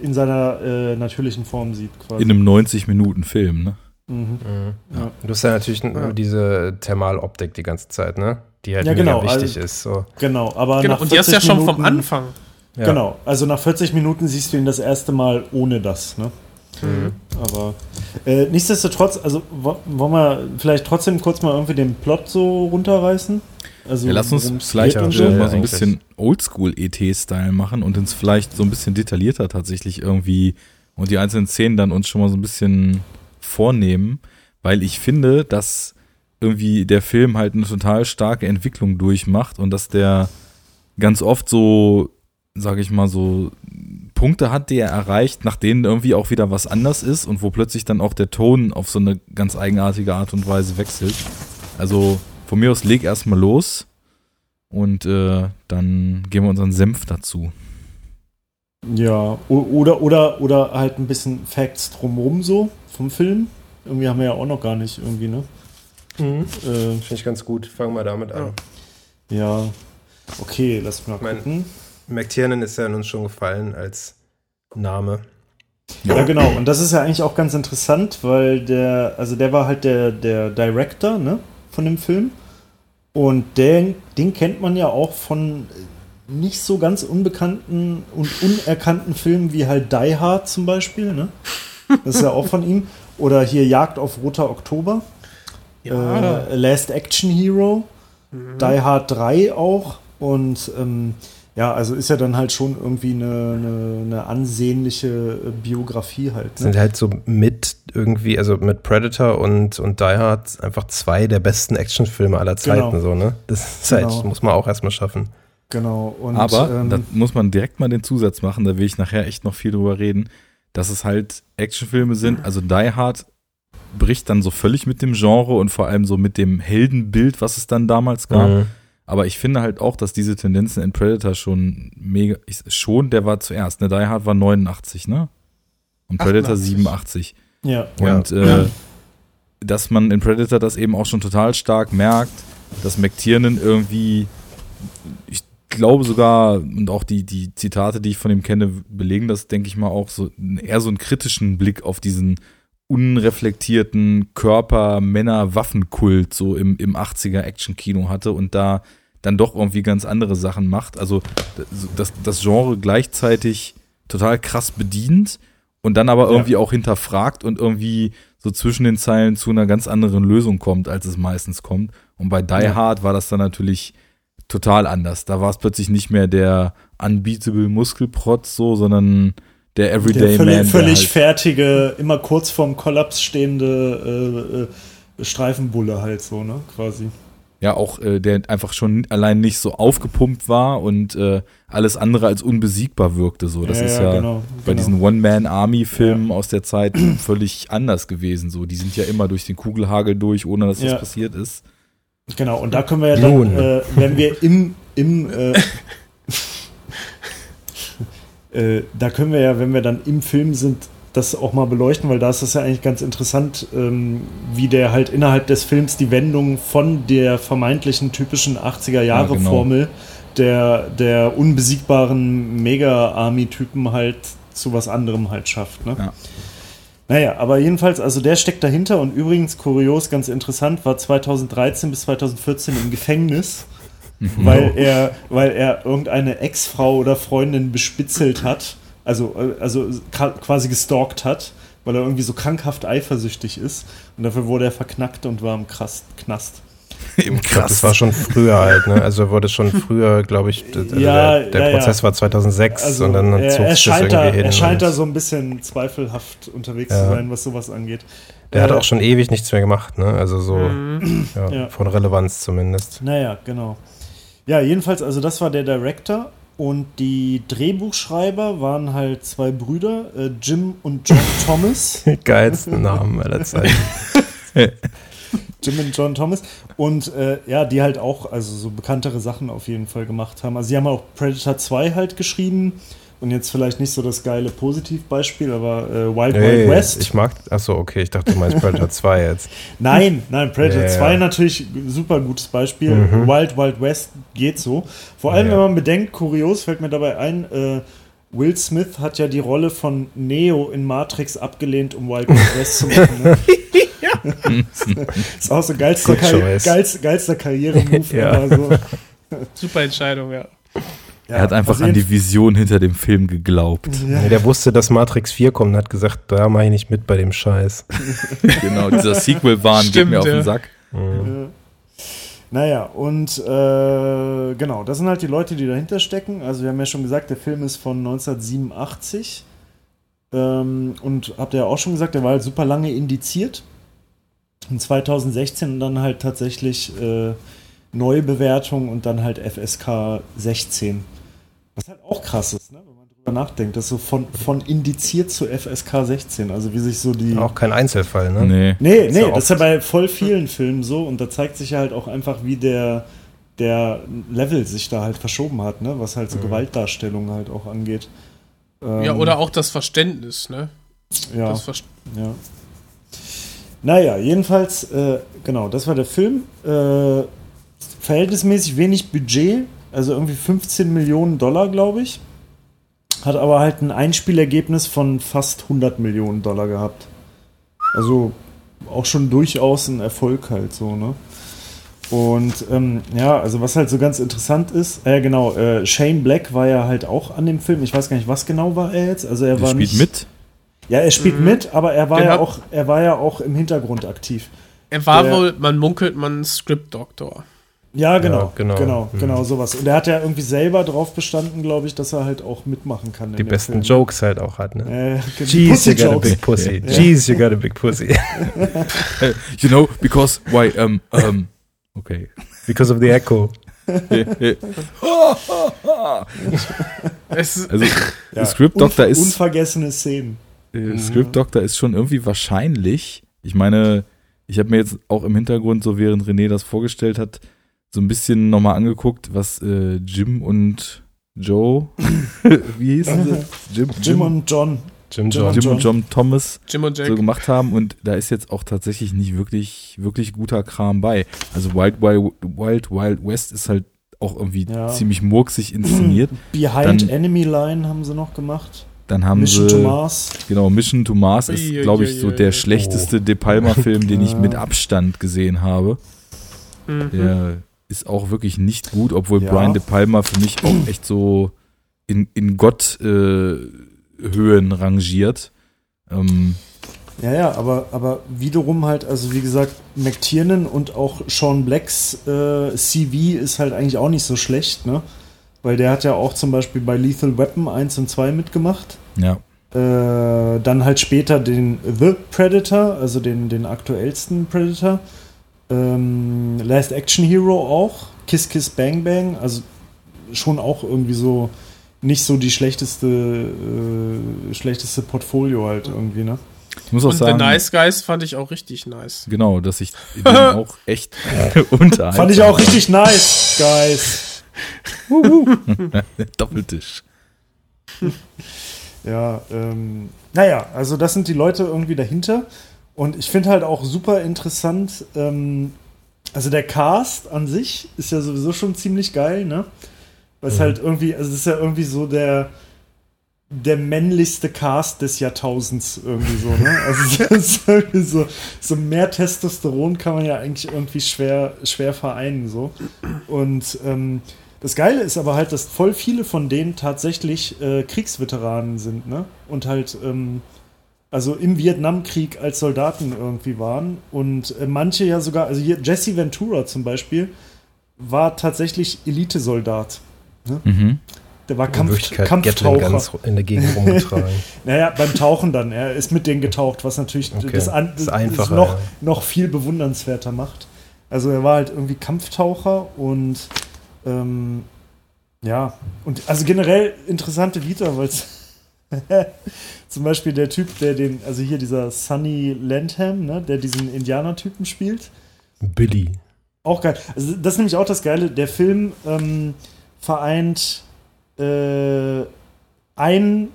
Speaker 1: in seiner äh, natürlichen Form sieht.
Speaker 2: Quasi. In einem 90-Minuten-Film, ne? Mhm. Mhm.
Speaker 3: Ja. Du hast ja natürlich ja. diese Thermaloptik die ganze Zeit, ne? Die halt ja, genau, wichtig also, ist. So.
Speaker 1: Genau, aber
Speaker 4: genau, und die hast du ja schon Minuten, vom Anfang.
Speaker 1: Ja. Genau, also nach 40 Minuten siehst du ihn das erste Mal ohne das, ne? Mhm. Aber äh, nichtsdestotrotz, also wollen wir vielleicht trotzdem kurz mal irgendwie den Plot so runterreißen?
Speaker 2: Also, ja, lass uns vielleicht so. ja, mal so ein bisschen Oldschool-ET-Style machen und uns vielleicht so ein bisschen detaillierter tatsächlich irgendwie und die einzelnen Szenen dann uns schon mal so ein bisschen vornehmen, weil ich finde, dass irgendwie der Film halt eine total starke Entwicklung durchmacht und dass der ganz oft so, sage ich mal, so Punkte hat, die er erreicht, nach denen irgendwie auch wieder was anders ist und wo plötzlich dann auch der Ton auf so eine ganz eigenartige Art und Weise wechselt. Also von mir aus leg erstmal los und äh, dann geben wir unseren Senf dazu.
Speaker 1: Ja, oder, oder, oder halt ein bisschen Facts drumherum so vom Film. Irgendwie haben wir ja auch noch gar nicht irgendwie, ne?
Speaker 3: Mhm. Äh, Finde ich ganz gut. Fangen wir damit an.
Speaker 1: Ja. Okay, lass mal mein, gucken.
Speaker 3: McTiernan ist ja in uns schon gefallen als Name.
Speaker 1: Ja, genau. Und das ist ja eigentlich auch ganz interessant, weil der, also der war halt der, der Director, ne, von dem Film. Und den, den kennt man ja auch von nicht so ganz unbekannten und unerkannten Filmen wie halt Die Hard zum Beispiel, ne? Das ist ja auch von ihm. Oder hier Jagd auf Roter Oktober. Ja. Äh, Last Action Hero. Mhm. Die Hard 3 auch. Und ähm, ja, also ist ja dann halt schon irgendwie eine, eine, eine ansehnliche äh, Biografie halt. Ne?
Speaker 3: Sind halt so mit irgendwie, also mit Predator und, und Die Hard einfach zwei der besten Actionfilme aller Zeiten, genau. so, ne? Das ist halt, genau. muss man auch erstmal schaffen.
Speaker 1: Genau.
Speaker 2: Und, Aber ähm, da muss man direkt mal den Zusatz machen, da will ich nachher echt noch viel drüber reden dass es halt Actionfilme sind. Also Die Hard bricht dann so völlig mit dem Genre und vor allem so mit dem Heldenbild, was es dann damals gab. Mhm. Aber ich finde halt auch, dass diese Tendenzen in Predator schon mega, ich, schon, der war zuerst, ne, Die Hard war 89, ne? Und Predator 88. 87.
Speaker 1: Ja.
Speaker 2: Und ja. Äh, dass man in Predator das eben auch schon total stark merkt, dass McTiernan irgendwie, ich glaube sogar, und auch die, die Zitate, die ich von ihm kenne, belegen das, denke ich mal, auch so eher so einen kritischen Blick auf diesen unreflektierten Körper-Männer-Waffenkult so im, im 80er Action-Kino hatte und da dann doch irgendwie ganz andere Sachen macht. Also das, das Genre gleichzeitig total krass bedient und dann aber irgendwie ja. auch hinterfragt und irgendwie so zwischen den Zeilen zu einer ganz anderen Lösung kommt, als es meistens kommt. Und bei Die ja. Hard war das dann natürlich total anders. Da war es plötzlich nicht mehr der unbeatable Muskelprotz so, sondern der Everyday der
Speaker 1: völlig,
Speaker 2: Man.
Speaker 1: Völlig halt fertige, immer kurz vorm Kollaps stehende äh, äh, Streifenbulle halt so, ne, quasi.
Speaker 2: Ja, auch äh, der einfach schon allein nicht so aufgepumpt war und äh, alles andere als unbesiegbar wirkte so. Das ja, ist ja, ja genau, bei genau. diesen One-Man-Army-Filmen ja. aus der Zeit völlig anders gewesen. So, die sind ja immer durch den Kugelhagel durch, ohne dass das passiert ist.
Speaker 1: Genau, und da können wir ja dann, äh, wenn wir im, im äh, da können wir ja, wenn wir dann im Film sind, das auch mal beleuchten, weil da ist das ja eigentlich ganz interessant, ähm, wie der halt innerhalb des Films die Wendung von der vermeintlichen typischen 80er-Jahre-Formel ja, genau. der, der unbesiegbaren Mega-Army-Typen halt zu was anderem halt schafft. Ne? Ja. Naja, aber jedenfalls, also der steckt dahinter und übrigens, kurios, ganz interessant, war 2013 bis 2014 im Gefängnis, weil er, weil er irgendeine Ex-Frau oder Freundin bespitzelt hat, also, also quasi gestalkt hat, weil er irgendwie so krankhaft eifersüchtig ist und dafür wurde er verknackt und war im Krast, Knast.
Speaker 2: Im
Speaker 3: glaub, das war schon früher halt, ne? Also wurde schon früher, glaube ich, also
Speaker 1: Ja,
Speaker 3: der, der
Speaker 1: ja,
Speaker 3: Prozess
Speaker 1: ja.
Speaker 3: war 2006
Speaker 1: Also
Speaker 3: und dann
Speaker 1: er,
Speaker 3: zog
Speaker 1: er,
Speaker 3: sich das
Speaker 1: scheint da,
Speaker 3: irgendwie hin.
Speaker 1: er scheint da so ein bisschen zweifelhaft unterwegs
Speaker 3: Ja.
Speaker 1: zu sein, was sowas angeht.
Speaker 3: der hat
Speaker 1: Äh,
Speaker 3: auch schon ewig nichts mehr gemacht, ne? Also so ja,
Speaker 1: Ja.
Speaker 3: von Relevanz zumindest.
Speaker 1: Naja, genau. Ja, jedenfalls, also das war der Director und die Drehbuchschreiber waren halt zwei Brüder, äh, Jim und John Thomas.
Speaker 3: Geilsten Namen aller Zeiten.
Speaker 1: Jim und John Thomas. Und äh, ja, die halt auch, also so bekanntere Sachen auf jeden Fall gemacht haben. Also sie haben auch Predator 2 halt geschrieben. Und jetzt vielleicht nicht so das geile Positivbeispiel, aber äh, Wild
Speaker 3: Hey,
Speaker 1: Wild West.
Speaker 3: ich mag, achso, okay, ich dachte, du meinst Predator 2 jetzt.
Speaker 1: Nein, nein, Predator
Speaker 3: Ja, ja.
Speaker 1: 2 natürlich super gutes Beispiel.
Speaker 3: Mhm.
Speaker 1: Wild Wild West geht so. Vor allem,
Speaker 3: Ja.
Speaker 1: wenn man bedenkt, kurios fällt mir dabei ein, äh, Will Smith hat ja die Rolle von Neo in Matrix abgelehnt, um Wild Wild West zu machen. Ne? ist auch so geilster, Karri geilster, geilster Karriere-Move.
Speaker 3: Ja.
Speaker 1: so.
Speaker 4: Super Entscheidung, ja.
Speaker 1: Ja,
Speaker 2: Er hat einfach an die Vision hinter dem Film geglaubt.
Speaker 3: Nee, der wusste, dass Matrix 4 kommt und hat gesagt, da mache ich nicht mit bei dem Scheiß.
Speaker 2: genau, dieser Sequel-Wahn geht mir auf
Speaker 4: ja.
Speaker 2: den Sack.
Speaker 1: Naja, und äh, genau, das sind halt die Leute, die dahinter stecken. Also wir haben ja schon gesagt, der Film ist von 1987. Ähm, und habt ihr ja auch schon gesagt, der war halt super lange indiziert. In 2016 und dann halt tatsächlich äh, Neubewertung und dann halt FSK 16. Was halt auch krass ist, ne? wenn man drüber nachdenkt. Das ist so von, von indiziert zu FSK 16. Also wie sich so die.
Speaker 3: Auch kein Einzelfall, ne?
Speaker 2: Nee.
Speaker 1: Nee, nee,
Speaker 3: ja
Speaker 1: das ist ja bei voll vielen Filmen so und da zeigt sich ja halt auch einfach, wie der, der Level sich da halt verschoben hat, ne? was halt so Gewaltdarstellung halt auch angeht. Ähm,
Speaker 4: Ja, oder auch das Verständnis, ne?
Speaker 1: ja,
Speaker 4: Das Ver
Speaker 1: ja. Naja, jedenfalls, äh, genau, das war der Film. Äh, verhältnismäßig wenig Budget, also irgendwie 15 Millionen Dollar, glaube ich. Hat aber halt ein Einspielergebnis von fast 100 Millionen Dollar gehabt. Also auch schon durchaus ein Erfolg halt so, ne? Und ähm, ja, also was halt so ganz interessant ist, äh, genau, äh, Shane Black war ja halt auch an dem Film. Ich weiß gar nicht, was genau war er jetzt. Also er
Speaker 2: Der
Speaker 1: war
Speaker 2: spielt
Speaker 1: nicht,
Speaker 2: mit.
Speaker 1: Ja, er spielt mit, aber er war
Speaker 4: Den
Speaker 1: ja auch, er war ja auch im Hintergrund aktiv.
Speaker 4: Er war
Speaker 1: Der-
Speaker 4: wohl, man munkelt, man Script-Doktor.
Speaker 1: Ja, genau,
Speaker 3: genau.
Speaker 1: genau, genau,
Speaker 3: Mhm.
Speaker 1: genau sowas. Und er hat ja irgendwie selber drauf bestanden, glaube ich, dass er halt auch mitmachen kann.
Speaker 3: Die besten
Speaker 1: Film.
Speaker 3: Jokes halt auch hat, ne?
Speaker 1: Äh,
Speaker 3: Jeez, you got a big pussy.
Speaker 1: Ja.
Speaker 3: Jeez, you got a big pussy.
Speaker 2: You know, because, why, um, um, okay.
Speaker 3: Because of the echo.
Speaker 4: Es,
Speaker 2: Also,
Speaker 1: Ja,
Speaker 2: Script Doctor
Speaker 1: unver-
Speaker 2: ist,
Speaker 1: Unvergessene Szenen.
Speaker 2: äh, Script Doctor ist schon irgendwie wahrscheinlich. Ich meine, ich habe mir jetzt auch im Hintergrund, so während René das vorgestellt hat, so ein bisschen nochmal angeguckt, was äh, Jim und Joe, wie hießen sie? Jim,
Speaker 1: Jim und John.
Speaker 3: Jim
Speaker 1: Jim
Speaker 3: John.
Speaker 2: Jim und
Speaker 1: John.
Speaker 2: Thomas
Speaker 4: Jim und Jack.
Speaker 2: so gemacht haben und da ist jetzt auch tatsächlich nicht wirklich, wirklich guter Kram bei. Also Wild Wild, Wild, Wild West ist halt auch irgendwie
Speaker 1: Ja.
Speaker 2: ziemlich murksig inszeniert.
Speaker 1: Behind
Speaker 2: Dann-
Speaker 1: Enemy Line haben sie noch gemacht.
Speaker 2: Dann haben
Speaker 1: Mission
Speaker 2: sie,
Speaker 1: to Mars.
Speaker 2: genau, Mission to Mars ist, glaube ich, so der schlechteste De Palma-Film, den ich mit Abstand gesehen habe.
Speaker 4: Mhm.
Speaker 2: Der ist auch wirklich nicht gut, obwohl
Speaker 1: Ja.
Speaker 2: Brian De Palma für mich auch echt so in, in Gott äh, Höhen rangiert. Ähm,
Speaker 1: Ja, ja, aber, aber wiederum halt, also wie gesagt, McTiernan und auch Sean Blacks äh, CV ist halt eigentlich auch nicht so schlecht, ne? Weil der hat ja auch zum Beispiel bei Lethal Weapon 1 und 2 mitgemacht.
Speaker 2: ja,
Speaker 1: Äh, dann halt später den The Predator, also den, den aktuellsten Predator. Ähm, Last Action Hero auch. Kiss Kiss Bang Bang. Also schon auch irgendwie so nicht so die schlechteste, äh, schlechteste Portfolio halt irgendwie, ne?
Speaker 2: ich muss auch
Speaker 4: Und The
Speaker 2: sagen,
Speaker 4: Nice Guys fand ich auch richtig nice.
Speaker 2: genau, dass ich den auch echt unter
Speaker 1: Fand ich auch richtig nice, guys.
Speaker 2: Doppeltisch.
Speaker 1: Ja, ähm, naja, also das sind die Leute irgendwie dahinter. Und ich finde halt auch super interessant, ähm, also der Cast an sich ist ja sowieso schon ziemlich geil, ne? Weil es halt irgendwie, also es ist ja irgendwie so der, der männlichste Cast des Jahrtausends irgendwie so, ne? Also das ist irgendwie so, so mehr Testosteron kann man ja eigentlich irgendwie schwer, schwer vereinen, so. Und ähm, das Geile ist aber halt, dass voll viele von denen tatsächlich äh, Kriegsveteranen sind, ne? Und halt, ähm, also im Vietnamkrieg als Soldaten irgendwie waren. Und äh, manche ja sogar, also hier Jesse Ventura zum Beispiel, war tatsächlich Elitesoldat. Ne?
Speaker 2: Mhm.
Speaker 1: Der war Kampf, Kampftaucher.
Speaker 3: In der Gegend rumgetragen.
Speaker 1: Naja, beim Tauchen dann. Er ist mit denen getaucht, was natürlich
Speaker 3: Okay.
Speaker 1: das, an,
Speaker 3: Ist
Speaker 1: das
Speaker 3: einfacher,
Speaker 1: noch,
Speaker 3: ja.
Speaker 1: noch viel bewundernswerter macht. Also er war halt irgendwie Kampftaucher und ähm, ja, und also generell interessante Vita, weil es zum Beispiel der Typ, der den, also hier dieser Sonny Landham, ne, der diesen Indianertypen spielt,
Speaker 3: Billy.
Speaker 1: auch geil. Also das ist nämlich auch das Geile. Der Film ähm, vereint äh, ein,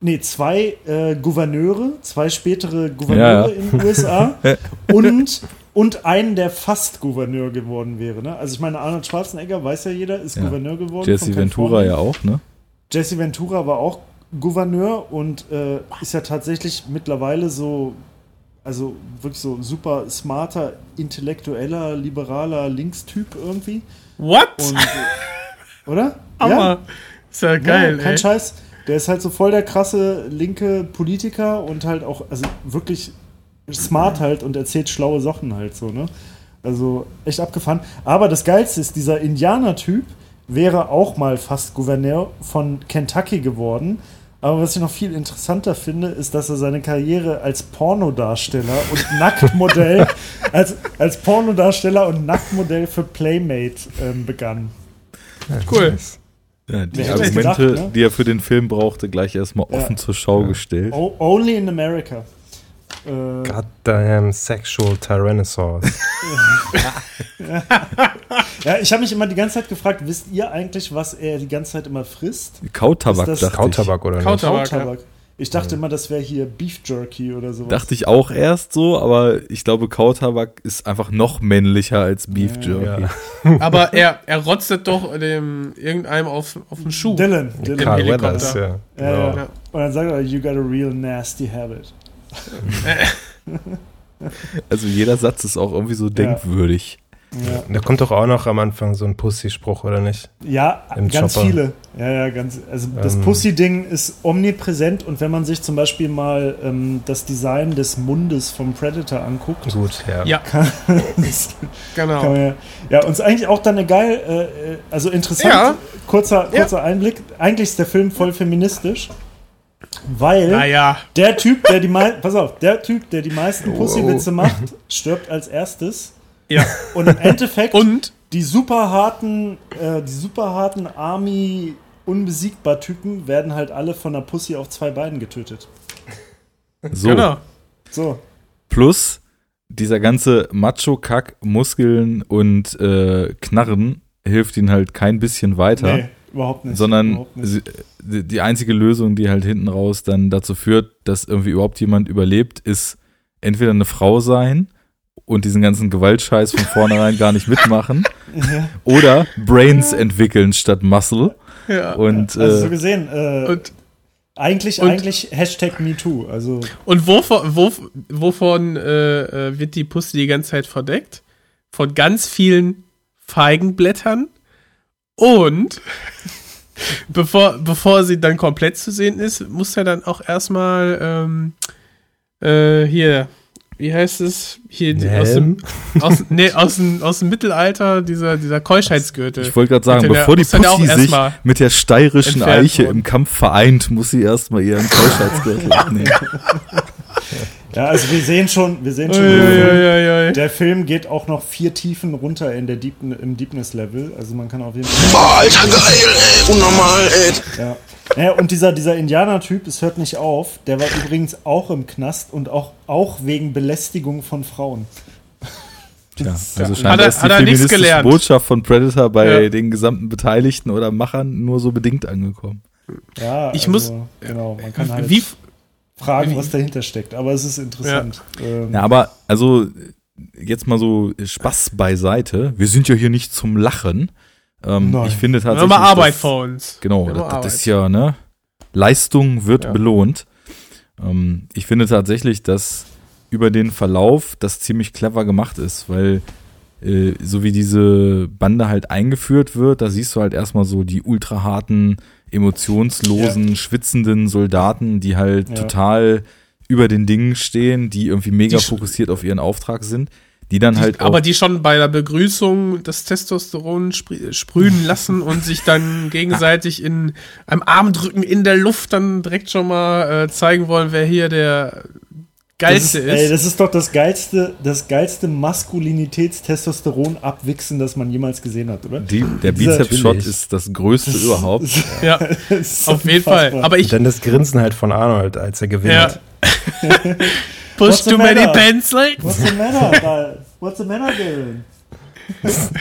Speaker 1: nee, zwei äh, Gouverneure, zwei spätere Gouverneure
Speaker 2: Ja,
Speaker 1: in den USA und, und einen, der fast Gouverneur geworden wäre. Ne? Also ich meine, Arnold Schwarzenegger, weiß ja jeder, ist
Speaker 2: Ja.
Speaker 1: Gouverneur geworden.
Speaker 2: Jesse Ventura ja auch, ne?
Speaker 1: Jesse Ventura war auch Gouverneur und äh, ist ja tatsächlich mittlerweile so, also wirklich so super smarter, intellektueller, liberaler Linkstyp irgendwie.
Speaker 4: What?
Speaker 1: Und, äh, oder?
Speaker 4: Aber ist ja geil,
Speaker 1: ja, kein
Speaker 4: ey.
Speaker 1: Scheiß. Der ist halt so voll der krasse linke Politiker und halt auch, also wirklich smart halt und erzählt schlaue Sachen halt so, ne? Also echt abgefahren. Aber das Geilste ist, dieser Indianer-Typ wäre auch mal fast Gouverneur von Kentucky geworden. Aber was ich noch viel interessanter finde, ist, dass er seine Karriere als Pornodarsteller und Nacktmodell, als, als Pornodarsteller und Nacktmodell für Playmate ähm, begann.
Speaker 4: Cool.
Speaker 2: Ja, die
Speaker 1: Wer
Speaker 2: Argumente,
Speaker 1: gedacht, ne?
Speaker 2: die er für den Film brauchte, gleich erstmal
Speaker 1: Ja.
Speaker 2: offen zur Schau gestellt.
Speaker 1: O only in America. Äh,
Speaker 3: Goddamn sexual Tyrannosaurus.
Speaker 1: ja, ich habe mich immer die ganze Zeit gefragt, wisst ihr eigentlich, was er die ganze Zeit immer frisst?
Speaker 2: Kautabak,
Speaker 1: Ist das
Speaker 3: Kautabak oder nicht?
Speaker 4: Kautabak.
Speaker 1: Kautabak. Ich dachte immer, das wäre hier Beef Jerky oder sowas.
Speaker 2: Dachte ich auch erst so, aber ich glaube, Kautabak ist einfach noch männlicher als Beef Jerky.
Speaker 3: Ja.
Speaker 4: Aber er, er rotzet doch dem irgendeinem auf, auf den Schuh.
Speaker 1: Dylan. Dylan.
Speaker 3: Carl
Speaker 4: Helikopter.
Speaker 3: Weathers, ja.
Speaker 1: Ja,
Speaker 3: Genau.
Speaker 1: ja. Und dann sagt er, you got a real nasty habit.
Speaker 2: Also jeder Satz ist auch irgendwie so denkwürdig.
Speaker 1: Ja,
Speaker 3: Da kommt doch auch noch am Anfang so ein Pussy-Spruch, oder nicht?
Speaker 1: ja
Speaker 3: Im
Speaker 1: ganz
Speaker 3: Chopper.
Speaker 1: viele. Ja, ja, ganz. Also das
Speaker 3: Ähm.
Speaker 1: Pussy-Ding ist omnipräsent und wenn man sich zum Beispiel mal ähm, das Design des Mundes vom Predator anguckt,
Speaker 3: Gut, ja.
Speaker 4: Ja,
Speaker 1: das
Speaker 4: genau.
Speaker 1: Kann man ja, ja, uns eigentlich auch dann eine geil, äh, äh, also interessant,
Speaker 4: Ja.
Speaker 1: kurzer, kurzer Einblick. Eigentlich ist der Film voll feministisch, weil
Speaker 4: Naja,
Speaker 1: der Typ, der die mei- pass auf, der Typ, der die meisten Pussywitze macht, stirbt als erstes.
Speaker 4: ja.
Speaker 1: Und im Endeffekt
Speaker 4: Und
Speaker 1: die super harten, äh, die super harten Army unbesiegbar Typen werden halt alle von einer Pussy auf zwei Beinen getötet.
Speaker 2: So.
Speaker 4: genau.
Speaker 1: So.
Speaker 2: Plus dieser ganze Macho-Kack, Muskeln und äh, Knarren hilft ihnen halt kein bisschen weiter.
Speaker 1: Nee, überhaupt nicht.
Speaker 2: sondern
Speaker 1: überhaupt nicht.
Speaker 2: sie- die einzige Lösung, die halt hinten raus dann dazu führt, dass irgendwie überhaupt jemand überlebt, ist entweder eine Frau sein und diesen ganzen Gewaltscheiß von vornherein gar nicht mitmachen oder Brains entwickeln statt Muscle
Speaker 4: Ja.
Speaker 2: und
Speaker 1: Also so
Speaker 2: äh,
Speaker 1: gesehen, äh,
Speaker 4: Und,
Speaker 1: eigentlich,
Speaker 4: und-
Speaker 1: eigentlich Hashtag MeToo. Also
Speaker 4: und wovon, wo, wovon äh, äh, wird die Pussy die ganze Zeit verdeckt? Von ganz vielen Feigenblättern und bevor, bevor sie dann komplett zu sehen ist, muss er dann auch erstmal ähm, äh, hier, wie heißt es? Hier aus dem, aus, nee, aus, dem, aus dem Mittelalter, dieser, dieser Keuschheitsgürtel.
Speaker 2: ich wollte gerade sagen,
Speaker 4: der-
Speaker 2: bevor die Pussy sich mit der steirischen Eiche
Speaker 4: worden.
Speaker 2: im Kampf vereint, muss sie erstmal ihren Keuschheitsgürtel abnehmen.
Speaker 1: Ja, also wir sehen schon, wir sehen schon,
Speaker 4: Ui,
Speaker 1: der, Film, geht auch noch vier Tiefen runter in der Deep, im Deepness-Level. Also man kann auf jeden Fall.
Speaker 8: Boah, Alter, geil, ey. Unnormal, ey.
Speaker 1: Ja. Naja, und dieser, dieser Indianer-Typ, es hört nicht auf, der war übrigens auch im Knast und auch, auch wegen Belästigung von Frauen.
Speaker 2: Tja,
Speaker 1: Das-
Speaker 2: also
Speaker 4: Hat
Speaker 2: scheinbar
Speaker 4: er-
Speaker 2: ist die
Speaker 4: hat er
Speaker 2: feministische. Botschaft von Predator bei
Speaker 4: Ja.
Speaker 2: den gesamten Beteiligten oder Machern nur so bedingt angekommen.
Speaker 1: Ja,
Speaker 4: Ich
Speaker 1: also, Genau, man kann halt
Speaker 4: Wie,
Speaker 1: fragen, was dahinter steckt. Aber es ist interessant. Ähm,
Speaker 2: Ja, aber also jetzt mal so Spaß beiseite. Wir sind ja hier nicht zum Lachen. Ähm,
Speaker 1: Nein.
Speaker 2: ich finde
Speaker 4: wir haben
Speaker 2: tatsächlich.
Speaker 4: mal Arbeit vor uns.
Speaker 2: Genau, das, das ist ja, ne? Leistung wird
Speaker 3: Ja.
Speaker 2: belohnt. Ähm, ich finde tatsächlich, dass über den Verlauf das ziemlich clever gemacht ist, weil äh, so wie diese Bande halt eingeführt wird, da siehst du halt erstmal so die ultra harten, emotionslosen, schwitzenden Soldaten, die halt
Speaker 1: Ja.
Speaker 2: total über den Dingen stehen, die irgendwie mega
Speaker 4: Die
Speaker 2: fokussiert auf ihren Auftrag sind, die dann halt auch
Speaker 4: aber die schon bei der Begrüßung das Testosteron sprü- sprühen lassen und sich dann gegenseitig in einem Armdrücken in der Luft dann direkt schon mal äh, zeigen wollen, wer hier der
Speaker 1: Das
Speaker 4: geilste
Speaker 1: ist,
Speaker 4: ist.
Speaker 1: ey, das ist doch das geilste, das geilste Maskulinitäts-Testosteron abwichsen, das man jemals gesehen hat, oder?
Speaker 2: die, der Bizeps-Shot ist das größte überhaupt.
Speaker 4: ja,
Speaker 1: Das ist
Speaker 4: auf jeden Fall. Aber ich
Speaker 3: Und dann das Grinsen halt von Arnold, als er gewinnt.
Speaker 4: ja. Push too many
Speaker 1: matter?
Speaker 4: pencils.
Speaker 1: What's the matter? What's the matter, Dylan?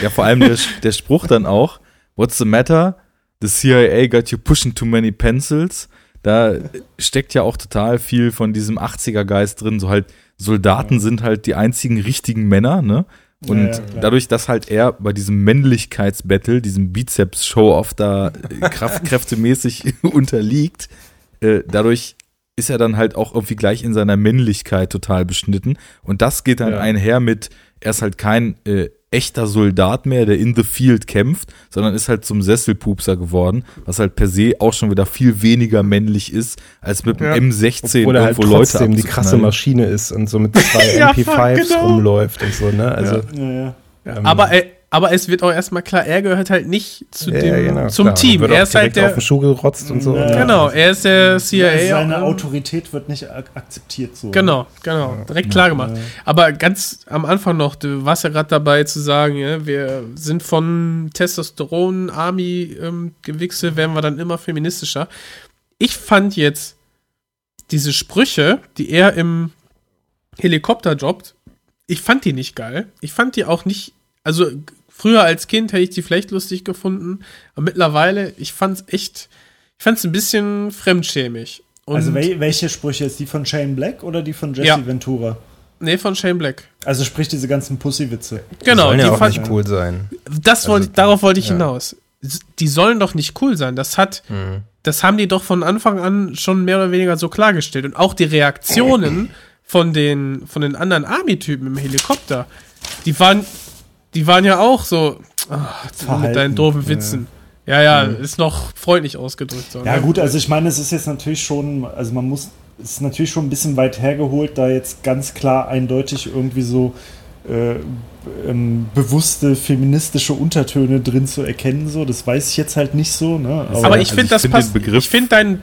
Speaker 2: Ja, vor allem der, der Spruch dann auch, what's the matter? The CIA got you pushing too many pencils. Da steckt ja auch total viel von diesem 80er-Geist drin. So halt, Soldaten sind halt die einzigen richtigen Männer, ne? Und
Speaker 1: Ja, ja,
Speaker 2: dadurch, dass halt er bei diesem Männlichkeitsbattle, diesem Bizeps-Show-Off da äh, Kraft, kräftemäßig unterliegt, äh, dadurch ist er dann halt auch irgendwie gleich in seiner Männlichkeit total beschnitten. Und das geht dann
Speaker 3: Ja.
Speaker 2: einher mit, er ist halt kein äh, echter Soldat mehr, der in the field kämpft, sondern ist halt zum Sesselpupser geworden, was halt per se auch schon wieder viel weniger männlich ist, als mit
Speaker 4: Ja.
Speaker 2: einem M16
Speaker 3: Obwohl er halt
Speaker 2: irgendwo Leute
Speaker 3: trotzdem die krasse. Maschine ist und so mit zwei
Speaker 4: Ja,
Speaker 3: MP5s
Speaker 4: fuck, genau.
Speaker 3: rumläuft und so, ne? Also,
Speaker 1: Ja, ja.
Speaker 3: ähm,
Speaker 4: Aber, äh, aber es wird auch erstmal klar, er gehört halt nicht zu
Speaker 3: ja,
Speaker 4: dem,
Speaker 3: genau,
Speaker 4: zum
Speaker 3: klar.
Speaker 4: Team.
Speaker 3: Wird
Speaker 4: Er ist halt
Speaker 3: direkt auf
Speaker 4: der.
Speaker 3: den Schuh gerotzt und so.
Speaker 1: Ja.
Speaker 4: Genau, er ist der CIA.
Speaker 1: Seine Autorität wird nicht ak akzeptiert so.
Speaker 4: Genau, genau. Direkt klar gemacht. Aber ganz am Anfang noch, du warst ja gerade dabei zu sagen, ja, wir sind von Testosteron, Army, ähm, Gewichse, werden wir dann immer feministischer. Ich fand jetzt diese Sprüche, die er im Helikopter droppt, ich fand die nicht geil. Ich fand die auch nicht, also früher als Kind hätte ich die vielleicht lustig gefunden, aber mittlerweile, ich fand's echt, ich fand's ein bisschen fremdschämig. Und,
Speaker 1: Also wel welche Sprüche ist die von Shane Black oder die von Jesse
Speaker 4: Ja.
Speaker 1: Ventura?
Speaker 4: nee, von Shane Black.
Speaker 1: Also sprich diese ganzen Pussy-Witze.
Speaker 4: Genau,
Speaker 3: sollen
Speaker 4: die
Speaker 3: ja auch nicht cool sein.
Speaker 4: das wollte,
Speaker 3: Also,
Speaker 4: darauf wollte ich
Speaker 3: ja.
Speaker 4: hinaus. Die sollen doch nicht cool sein. Das hat,
Speaker 3: Mhm.
Speaker 4: das haben die doch von Anfang an schon mehr oder weniger so klargestellt. Und auch die Reaktionen von den, von den anderen Army-Typen im Helikopter, die waren, die waren ja auch so, ah, mit deinen doofen
Speaker 1: ja.
Speaker 4: Witzen. Ja, ja, ist noch freundlich ausgedrückt. So,
Speaker 1: Ja
Speaker 4: ne?
Speaker 1: gut, also ich meine, es ist jetzt natürlich schon, also man muss, es ist natürlich schon ein bisschen weit hergeholt, da jetzt ganz klar eindeutig irgendwie so äh, ähm, bewusste feministische Untertöne drin zu erkennen. So, das weiß ich jetzt halt nicht so. Ne?
Speaker 4: Aber
Speaker 2: Also
Speaker 4: ich
Speaker 2: ich
Speaker 4: finde, das
Speaker 2: find
Speaker 4: passt. Ich finde dein,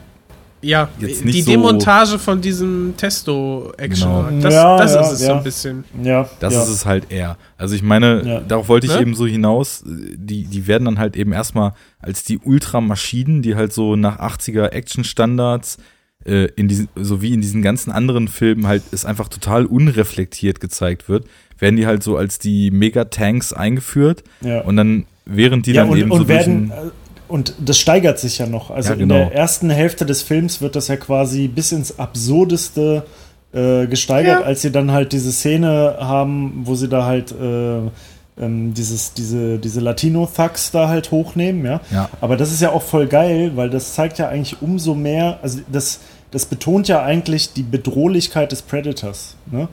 Speaker 4: ja,
Speaker 2: jetzt nicht
Speaker 4: die
Speaker 2: so-
Speaker 4: Demontage von diesem Testo-Action,
Speaker 2: Genau.
Speaker 4: das,
Speaker 1: Ja,
Speaker 4: das
Speaker 1: ja,
Speaker 4: ist es so
Speaker 1: ja.
Speaker 4: ein bisschen.
Speaker 1: ja,
Speaker 2: Das
Speaker 1: ja.
Speaker 2: ist es halt eher. Also ich meine,
Speaker 1: Ja.
Speaker 2: darauf wollte ich
Speaker 4: Ne?
Speaker 2: eben so hinaus, die, die werden dann halt eben erstmal als die Ultramaschinen, die halt so nach 80er Action-Standards äh, in diesen, so wie in diesen ganzen anderen Filmen halt es einfach total unreflektiert gezeigt wird, werden die halt so als die Megatanks eingeführt
Speaker 1: Ja.
Speaker 2: und dann während die
Speaker 1: ja,
Speaker 2: dann
Speaker 1: und,
Speaker 2: eben
Speaker 1: und
Speaker 2: so durch
Speaker 1: werden, und das steigert sich ja noch. Also
Speaker 2: Ja,
Speaker 1: in
Speaker 2: genau.
Speaker 1: der ersten Hälfte des Films wird das ja quasi bis ins Absurdeste äh, gesteigert,
Speaker 4: Ja.
Speaker 1: als sie dann halt diese Szene haben, wo sie da halt äh, ähm, dieses, diese, diese Latino-Thugs da halt hochnehmen, ja.
Speaker 2: Ja.
Speaker 1: Aber das ist ja auch voll geil, weil das zeigt ja eigentlich umso mehr, also das, das betont ja eigentlich die Bedrohlichkeit des Predators, ne?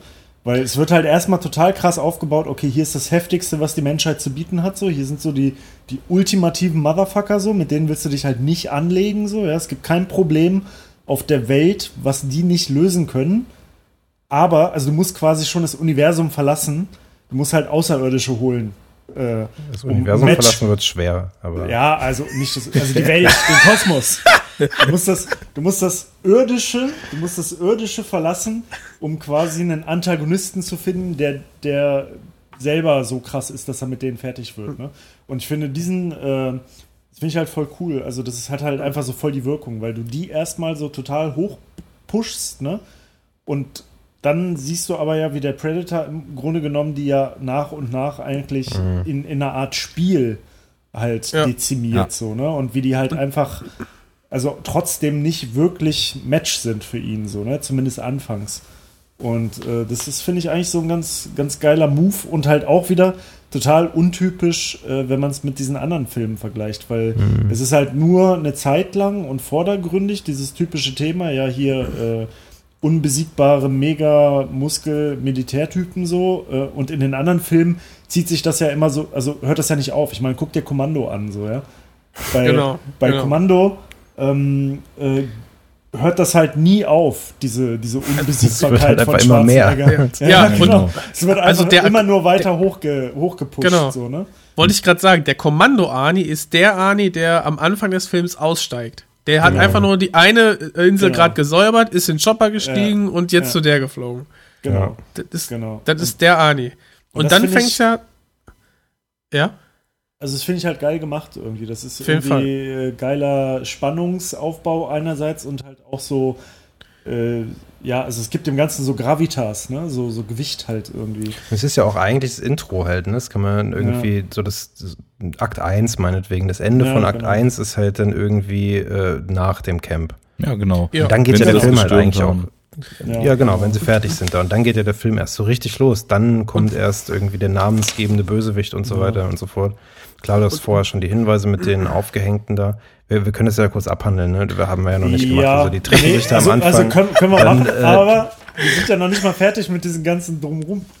Speaker 1: Weil es wird halt erstmal total krass aufgebaut, okay, hier ist das Heftigste, was die Menschheit zu bieten hat, so. Hier sind so die, die ultimativen Motherfucker, so, mit denen willst du dich halt nicht anlegen, so, ja. Es gibt kein Problem auf der Welt, was die nicht lösen können. Aber, also du musst quasi schon das Universum verlassen. Du musst halt Außerirdische holen. Äh,
Speaker 3: Das
Speaker 1: um
Speaker 3: Universum
Speaker 1: Match-
Speaker 3: verlassen wird schwer, aber
Speaker 1: ja, also nicht das, also die Welt, den Kosmos. Du musst das, du musst das irdische, du musst das irdische verlassen, um quasi einen Antagonisten zu finden, der, der selber so krass ist, dass er mit denen fertig wird. Ne? Und ich finde diesen, äh, das finde ich halt voll cool. Also das ist, hat halt einfach so voll die Wirkung, weil du die erstmal so total hoch pushst, ne? Und dann siehst du aber ja, wie der Predator im Grunde genommen die ja nach und nach eigentlich in, in einer Art Spiel halt
Speaker 4: Ja.
Speaker 1: dezimiert,
Speaker 2: Ja.
Speaker 1: so, ne? Und wie die halt einfach, also trotzdem nicht wirklich Match sind für ihn, so, ne? Zumindest anfangs. Und äh, das ist, finde ich, eigentlich so ein ganz, ganz geiler Move und halt auch wieder total untypisch, äh, wenn man es mit diesen anderen Filmen vergleicht, weil
Speaker 3: Mhm.
Speaker 1: es ist halt nur eine Zeit lang und vordergründig dieses typische Thema, ja hier äh, unbesiegbare Mega-Muskel-Militärtypen so äh, und in den anderen Filmen zieht sich das ja immer so, also hört das ja nicht auf. Ich meine, guck dir Kommando an, so, ja. Bei,
Speaker 4: Genau,
Speaker 1: bei
Speaker 4: genau.
Speaker 1: Kommando ähm, äh, hört das halt nie auf, diese, diese Unbesiegbarkeit
Speaker 3: halt einfach
Speaker 1: von
Speaker 3: immer mehr.
Speaker 1: Schwarzenegger. Ja,
Speaker 4: Ja,
Speaker 1: genau.
Speaker 2: und-
Speaker 1: Es wird
Speaker 4: Also
Speaker 1: einfach
Speaker 4: der-
Speaker 1: immer nur weiter hochge, hochgepusht.
Speaker 4: Genau.
Speaker 1: So, ne?
Speaker 4: Wollte ich gerade sagen, der Kommando-Ani ist der Ani, der am Anfang des Films aussteigt. Der hat einfach nur die eine Insel
Speaker 1: Genau.
Speaker 4: gerade gesäubert, ist in den Chopper gestiegen
Speaker 1: Ja.
Speaker 4: und jetzt
Speaker 1: Ja.
Speaker 4: zu der geflogen.
Speaker 1: Genau.
Speaker 4: Das ist,
Speaker 1: Genau.
Speaker 4: das ist der Ani. Und,
Speaker 1: das
Speaker 4: dann fängt
Speaker 1: ich-
Speaker 4: ja. Ja?
Speaker 1: Also das finde ich halt geil gemacht irgendwie. Das ist irgendwie äh, geiler Spannungsaufbau einerseits und halt auch so, äh, ja, also es gibt dem Ganzen so Gravitas, ne? So, so Gewicht halt irgendwie.
Speaker 3: Es ist ja auch eigentlich das Intro halt, ne? Das kann man irgendwie, so das, das Akt 1 meinetwegen. Das Ende
Speaker 1: Ja,
Speaker 3: von Akt
Speaker 1: genau.
Speaker 3: 1 ist halt dann irgendwie äh, nach dem Camp.
Speaker 2: Ja, genau.
Speaker 4: Ja.
Speaker 3: Und dann geht
Speaker 2: Wenn
Speaker 3: ja der Film halt eigentlich
Speaker 2: haben.
Speaker 3: auch. Ja, genau, wenn sie fertig sind da. Und dann geht ja der Film erst so richtig los. Dann kommt erst irgendwie der namensgebende Bösewicht und so weiter und so fort. Klar, du hast vorher schon die Hinweise mit den Aufgehängten da. Wir, wir können das ja kurz abhandeln, ne? Wir haben wir ja noch nicht gemacht. Also die treffen
Speaker 1: nee,
Speaker 3: sich da
Speaker 1: also,
Speaker 3: am Anfang.
Speaker 1: Also können, können wir
Speaker 3: Dann,
Speaker 1: machen,
Speaker 3: äh,
Speaker 1: aber wir sind ja noch nicht mal fertig mit diesem ganzen Drumrum.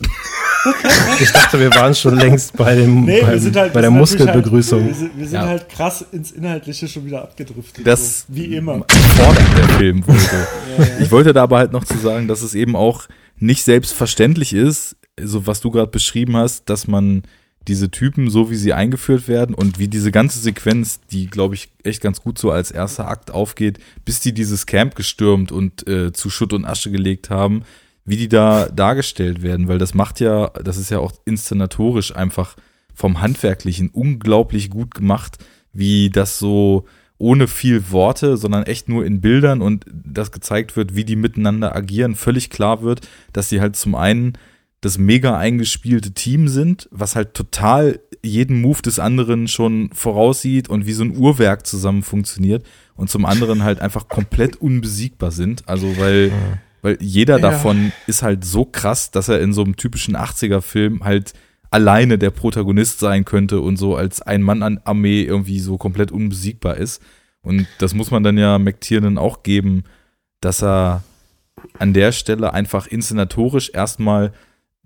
Speaker 3: Ich dachte, wir waren schon längst bei dem
Speaker 1: Nee,
Speaker 3: beim,
Speaker 1: halt
Speaker 3: bei der
Speaker 1: natürlich
Speaker 3: Muskelbegrüßung.
Speaker 1: Halt, wir sind, wir sind
Speaker 2: Ja.
Speaker 1: halt krass ins Inhaltliche schon wieder abgedriftet.
Speaker 2: Das-
Speaker 1: so, wie immer.
Speaker 2: fordert der Film wohl so. Ich wollte da aber halt noch zu sagen, dass es eben auch nicht selbstverständlich ist, so was du gerade beschrieben hast, dass man diese Typen, so wie sie eingeführt werden und wie diese ganze Sequenz, die, glaube ich, echt ganz gut so als erster Akt aufgeht, bis die dieses Camp gestürmt und äh, zu Schutt und Asche gelegt haben, wie die da dargestellt werden, weil das macht ja, das ist ja auch inszenatorisch einfach vom Handwerklichen unglaublich gut gemacht, wie das so ohne viel Worte, sondern echt nur in Bildern und das gezeigt wird, wie die miteinander agieren, völlig klar wird, dass sie halt zum einen das mega eingespielte Team sind, was halt total jeden Move des anderen schon voraussieht und wie so ein Uhrwerk zusammen funktioniert und zum anderen halt einfach komplett unbesiegbar sind. Also weil, weil jeder
Speaker 4: Ja.
Speaker 2: davon ist halt so krass, dass er in so einem typischen 80er-Film halt alleine der Protagonist sein könnte und so als ein Mann an Armee irgendwie so komplett unbesiegbar ist. Und das muss man dann ja McTiernan auch geben, dass er an der Stelle einfach inszenatorisch erstmal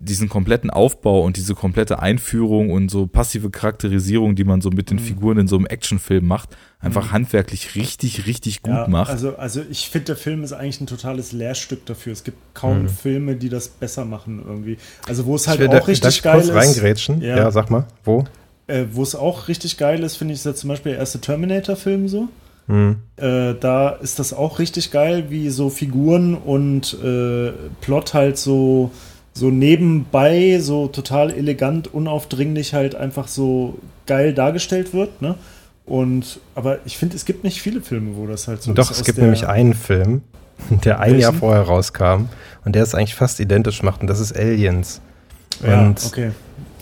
Speaker 2: diesen kompletten Aufbau und diese komplette Einführung und so passive Charakterisierung, die man so mit den Figuren in so einem Actionfilm macht, einfach handwerklich richtig, richtig gut
Speaker 1: Ja,
Speaker 2: macht.
Speaker 1: Also, also ich finde, der Film ist eigentlich ein totales Lehrstück dafür. Es gibt kaum Filme, die das besser machen irgendwie. Also wo es halt
Speaker 3: Mhm.
Speaker 1: Auch
Speaker 3: da-
Speaker 1: richtig
Speaker 3: ich
Speaker 1: geil
Speaker 3: kurz
Speaker 1: ist.
Speaker 3: reingrätschen?
Speaker 1: Ja.
Speaker 3: Ja. sag mal. Wo?
Speaker 1: Äh, wo es auch richtig geil ist, finde ich, ist ja zum Beispiel der erste Terminator-Film so.
Speaker 3: Hm.
Speaker 1: Äh, da ist das auch richtig geil, wie so Figuren und äh, Plot halt so, so nebenbei, so total elegant, unaufdringlich halt einfach so geil dargestellt wird. Ne? Und aber ich finde, es gibt nicht viele Filme, wo das halt so
Speaker 3: Doch,
Speaker 1: ist
Speaker 3: es
Speaker 1: aus
Speaker 3: gibt nämlich einen Film, der ein? Jahr vorher rauskam und der es eigentlich fast identisch macht und das ist Aliens.
Speaker 1: Ja,
Speaker 3: Und,
Speaker 1: okay.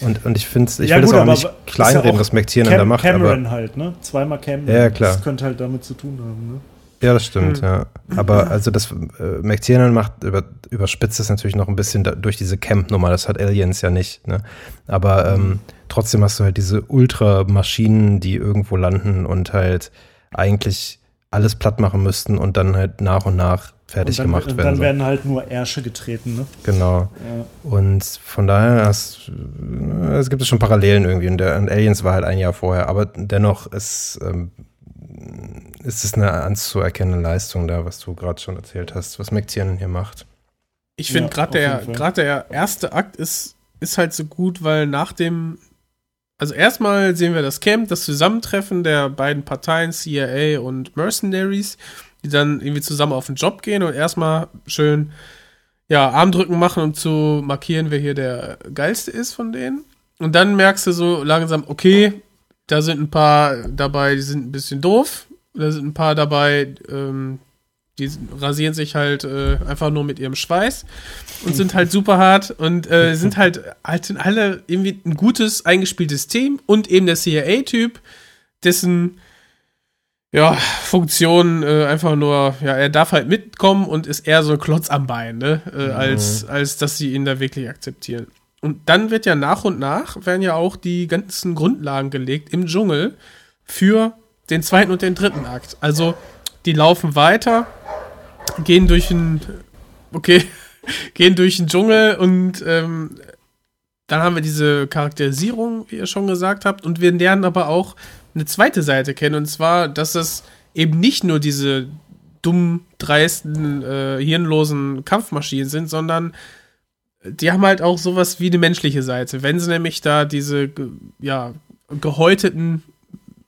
Speaker 3: und, und ich finde ich
Speaker 1: Ja,
Speaker 3: will
Speaker 1: gut,
Speaker 3: das auch nicht kleinreden,
Speaker 1: ja
Speaker 3: McTiernan
Speaker 1: Cam
Speaker 3: da macht,
Speaker 1: Cameron
Speaker 3: aber
Speaker 1: halt, ne? Zweimal Cameron.
Speaker 3: Ja, ja, klar.
Speaker 1: Das könnte halt damit zu tun haben, ne?
Speaker 3: Ja, das stimmt, ja. Aber also das äh, McTiernan macht über, überspitzt es natürlich noch ein bisschen da, durch diese Camp-Nummer, das hat Aliens ja nicht, ne? Aber ähm, trotzdem hast du halt diese Ultramaschinen, die irgendwo landen und halt eigentlich alles platt machen müssten und dann halt nach und nach fertig
Speaker 1: und dann,
Speaker 3: gemacht
Speaker 1: und
Speaker 3: werden.
Speaker 1: dann
Speaker 3: so.
Speaker 1: werden halt nur Ärsche getreten, ne?
Speaker 3: Genau.
Speaker 1: Ja.
Speaker 3: Und von daher, hast, äh, es gibt es schon Parallelen irgendwie. Und, der, und Aliens war halt ein Jahr vorher. Aber dennoch ist, ähm, ist es eine anzuerkennende Leistung da, was du gerade schon erzählt hast, was McTiernan hier macht.
Speaker 4: Ich finde
Speaker 1: Ja,
Speaker 4: gerade der, gerade der erste Akt ist, ist halt so gut, weil nach dem, also erstmal sehen wir das Camp, das Zusammentreffen der beiden Parteien, CIA und Mercenaries, die dann irgendwie zusammen auf den Job gehen und erstmal schön, ja, Armdrücken machen, um zu markieren, wer hier der geilste ist von denen. Und dann merkst du so langsam, okay, da sind ein paar dabei, die sind ein bisschen doof. Da sind ein paar dabei, ähm, die rasieren sich halt äh, einfach nur mit ihrem Schweiß und sind halt super hart und äh, sind halt, halt alle irgendwie ein gutes, eingespieltes Team und eben der CIA-Typ, dessen ja, Funktion äh, einfach nur, ja, er darf halt mitkommen und ist eher so ein Klotz am Bein, ne? Äh, als, als dass sie ihn da wirklich akzeptieren. Und dann wird ja nach und nach, werden ja auch die ganzen Grundlagen gelegt im Dschungel für den zweiten und den dritten Akt. Also, die laufen weiter, gehen durch den, okay, gehen durch den Dschungel und ähm, dann haben wir diese Charakterisierung, wie ihr schon gesagt habt, und wir lernen aber auch eine zweite Seite kennen, und zwar, dass es eben nicht nur diese dumm, dreisten, äh, hirnlosen Kampfmaschinen sind, sondern die haben halt auch sowas wie eine menschliche Seite. Wenn sie nämlich da diese, ja, gehäuteten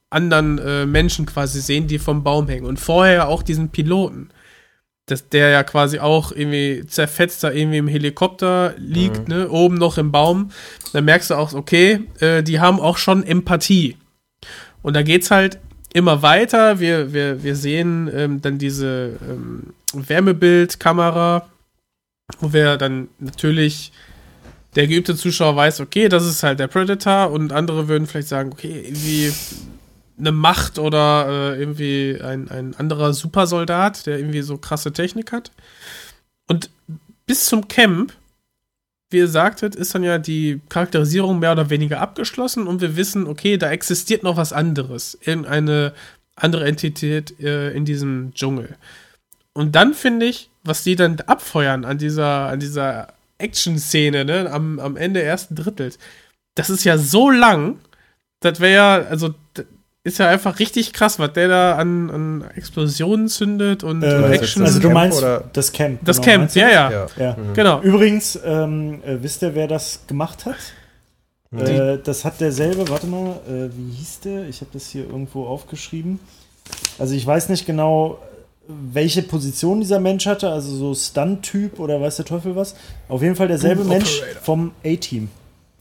Speaker 4: anderen äh, Menschen quasi sehen, die vom Baum hängen. Und vorher auch diesen Piloten, dass der ja quasi auch irgendwie zerfetzt da irgendwie im Helikopter liegt, ne, oben noch im Baum. Dann merkst du auch, okay, äh, die haben auch schon Empathie. Und da geht's halt immer weiter. Wir, wir, wir sehen ähm, dann diese ähm, Wärmebildkamera, wo wir dann natürlich der geübte Zuschauer weiß, okay, das ist halt der Predator und andere würden vielleicht sagen, okay, irgendwie eine Macht oder äh, irgendwie ein, ein anderer Supersoldat, der irgendwie so krasse Technik hat. Und bis zum Camp, wie ihr sagtet, ist dann ja die Charakterisierung mehr oder weniger abgeschlossen und wir wissen, okay, da existiert noch was anderes, irgendeine andere Entität äh, in diesem Dschungel. Und dann finde ich, was die dann abfeuern an dieser, an dieser Action-Szene, ne, am, am Ende ersten Drittels, das ist ja so lang, das wäre ja, also, ist ja einfach richtig krass, was der da an, an Explosionen zündet und
Speaker 1: Äh,
Speaker 4: und Action.
Speaker 1: also du
Speaker 3: Camp
Speaker 1: meinst
Speaker 3: oder-
Speaker 1: das Camp.
Speaker 4: das
Speaker 1: genau,
Speaker 4: Camp, ja, ja,
Speaker 3: Ja.
Speaker 1: Ja.
Speaker 4: genau.
Speaker 1: Übrigens, ähm, äh, wisst ihr, wer das gemacht hat? Äh, das hat derselbe, warte mal, äh, wie hieß der? Ich habe das hier irgendwo aufgeschrieben. Also ich weiß nicht genau, welche Position dieser Mensch hatte, also so Stunt-Typ oder weiß der Teufel was. Auf jeden Fall derselbe
Speaker 4: Boom
Speaker 1: Mensch
Speaker 4: Operator.
Speaker 1: vom A-Team.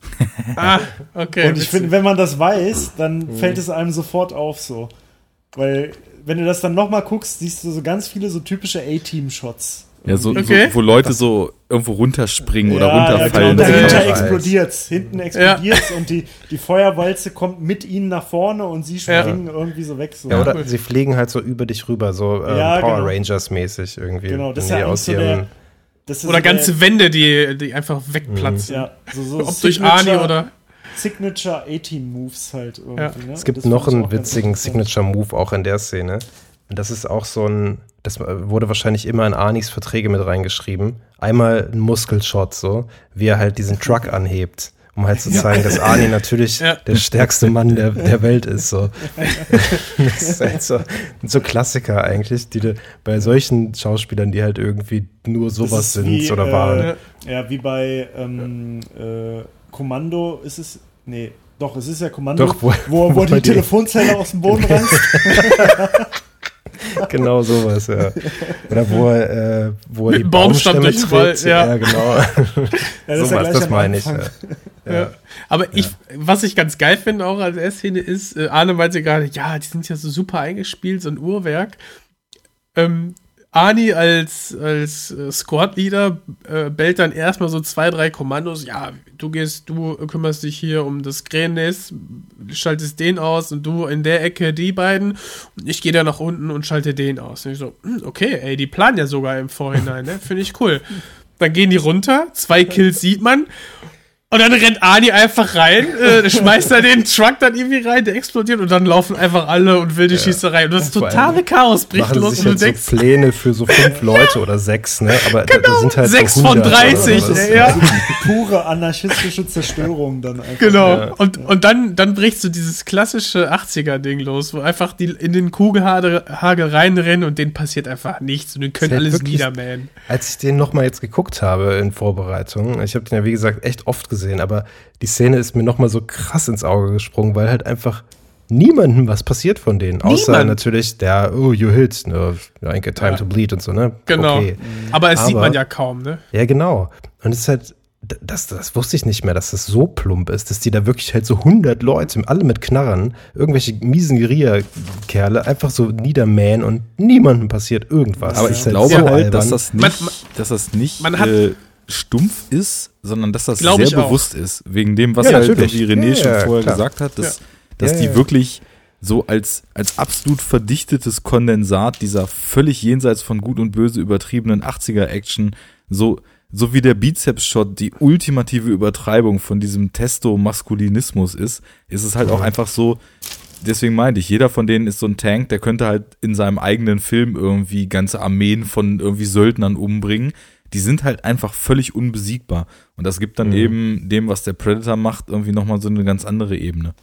Speaker 4: Ah, okay.
Speaker 1: Und ich finde, wenn man das weiß, dann fällt es einem sofort auf so. Weil, wenn du das dann nochmal guckst, siehst du so ganz viele so typische A-Team-Shots.
Speaker 2: Ja, so,
Speaker 4: Okay.
Speaker 2: so, wo Leute so irgendwo runterspringen oder
Speaker 1: Ja, ja,
Speaker 2: runterfallen.
Speaker 1: genau,
Speaker 4: Ja,
Speaker 1: dahinter
Speaker 4: ja,
Speaker 1: explodiert's. Hinten explodiert's und die, die Feuerwalze kommt mit ihnen nach vorne und sie
Speaker 4: Ja.
Speaker 1: springen irgendwie so weg. So.
Speaker 3: Ja, oder sie fliegen halt so über dich rüber, so ähm,
Speaker 1: Ja,
Speaker 3: Power
Speaker 1: genau.
Speaker 3: Rangers mäßig irgendwie.
Speaker 1: Genau, das ist ja
Speaker 3: die
Speaker 1: eigentlich so der, das ist
Speaker 4: Oder
Speaker 1: so der-
Speaker 4: ganze Wände, die, die einfach wegplatzen.
Speaker 1: Ja, so, so
Speaker 4: Ob durch Ani oder.
Speaker 1: Signature A-Team-Moves halt irgendwie.
Speaker 4: Ja.
Speaker 1: Ne?
Speaker 3: Es gibt
Speaker 1: Das
Speaker 3: noch einen witzigen. Signature-Move auch in der Szene. Und das ist auch so ein, das wurde wahrscheinlich immer in Anis Verträge mit reingeschrieben. Einmal ein Muskelshot, so, wie er halt diesen Truck anhebt. Um halt zu zeigen, dass Ani natürlich
Speaker 4: Ja.
Speaker 3: der stärkste Mann der, der Welt ist. So. Das ist halt so, so Klassiker eigentlich, die du bei solchen Schauspielern, die halt irgendwie nur sowas sind
Speaker 1: wie,
Speaker 3: oder
Speaker 1: äh,
Speaker 3: waren.
Speaker 1: Ja, wie bei ähm, äh, Kommando ist es. Nee, doch, es ist ja Kommando,
Speaker 3: Doch, wo-
Speaker 1: wo, wo,
Speaker 3: wo
Speaker 1: die
Speaker 3: dir-
Speaker 1: Telefonzelle aus dem Boden reißt.
Speaker 3: Genau sowas, ja. Oder wo er, äh, wo er die
Speaker 4: Baumstamm
Speaker 3: Baumstämme
Speaker 4: durch den Wald,
Speaker 3: tritt.
Speaker 4: ja.
Speaker 3: ja, genau.
Speaker 1: Ja, das
Speaker 3: sowas,
Speaker 1: gleich
Speaker 3: das meine ich. Ja.
Speaker 4: Ja. Aber ich, was ich ganz geil finde auch als R-Szene ist, äh, Arne meinte gerade, ja, die sind ja so super eingespielt, so ein Uhrwerk. Ähm, Ani als, als äh, Squad-Leader äh, bellt dann erstmal so zwei, drei Kommandos. Ja, du gehst, du kümmerst dich hier um das Krähennest, schaltest den aus und du in der Ecke die beiden. Und ich gehe da nach unten und schalte den aus. Und ich so, hm, okay, ey, die planen ja sogar im Vorhinein, ne? Finde ich cool. Dann gehen die runter, zwei Kills sieht man. Und dann rennt Ani einfach rein, äh, schmeißt da den Truck dann irgendwie rein, der explodiert und dann laufen einfach alle und wilde Schießerei. Und das totale Chaos bricht los
Speaker 3: sich
Speaker 4: und du
Speaker 3: jetzt
Speaker 4: denkst,
Speaker 3: so Pläne für so fünf Leute oder sechs, ne? Aber da, da sind halt so
Speaker 4: sechs von
Speaker 3: 100 oder
Speaker 4: 30,
Speaker 3: sowas.
Speaker 4: ey, ja.
Speaker 1: Pure anarchistische Zerstörung dann einfach.
Speaker 4: Genau. Und, und dann, dann bricht so dieses klassische 80er-Ding los, wo einfach die in den Kugelhagel Hagel reinrennen und denen passiert einfach nichts und die können
Speaker 3: halt
Speaker 4: alles
Speaker 3: wirklich-
Speaker 4: niedermähen.
Speaker 3: Als ich den nochmal jetzt geguckt habe in Vorbereitung, ich habe den ja wie gesagt echt oft gesehen, aber die Szene ist mir nochmal so krass ins Auge gesprungen, weil halt einfach niemandem was passiert von denen. Außer
Speaker 4: Niemand.
Speaker 3: natürlich der, oh, you hit, ne, I ain't got time
Speaker 4: Ja.
Speaker 3: to bleed und so, ne?
Speaker 4: Genau.
Speaker 3: Okay.
Speaker 4: Aber es sieht
Speaker 3: Aber-
Speaker 4: man ja kaum, ne?
Speaker 3: Ja, genau. Und es ist halt, das, das wusste ich nicht mehr, dass das so plump ist, dass die da wirklich halt so 100 Leute, alle mit Knarren, irgendwelche miesen Guerilla-Kerle einfach so niedermähen und niemandem passiert irgendwas.
Speaker 2: Aber ich
Speaker 3: ist halt
Speaker 2: glaube
Speaker 3: so
Speaker 2: halt, dass das nicht,
Speaker 4: Man- man-
Speaker 2: dass das nicht
Speaker 4: man hat-
Speaker 2: äh, stumpf ist, sondern dass das
Speaker 4: Glaub
Speaker 2: sehr
Speaker 4: auch.
Speaker 2: bewusst ist. Wegen dem, was
Speaker 3: Ja,
Speaker 2: halt, wie René
Speaker 3: Ja,
Speaker 2: schon
Speaker 3: ja,
Speaker 2: vorher
Speaker 3: klar.
Speaker 2: gesagt hat, dass, dass
Speaker 3: Ja,
Speaker 2: die
Speaker 3: ja.
Speaker 2: wirklich so als, als absolut verdichtetes Kondensat dieser völlig jenseits von Gut und Böse übertriebenen 80er-Action, so, so wie der Bizeps-Shot die ultimative Übertreibung von diesem Testo-Maskulinismus ist, ist es halt auch einfach so, deswegen meinte ich, jeder von denen ist so ein Tank, der könnte halt in seinem eigenen Film irgendwie ganze Armeen von irgendwie Söldnern umbringen. Die sind halt einfach völlig unbesiegbar. Und das gibt dann
Speaker 3: Mhm.
Speaker 2: eben dem, was der Predator macht, irgendwie nochmal so eine ganz andere Ebene.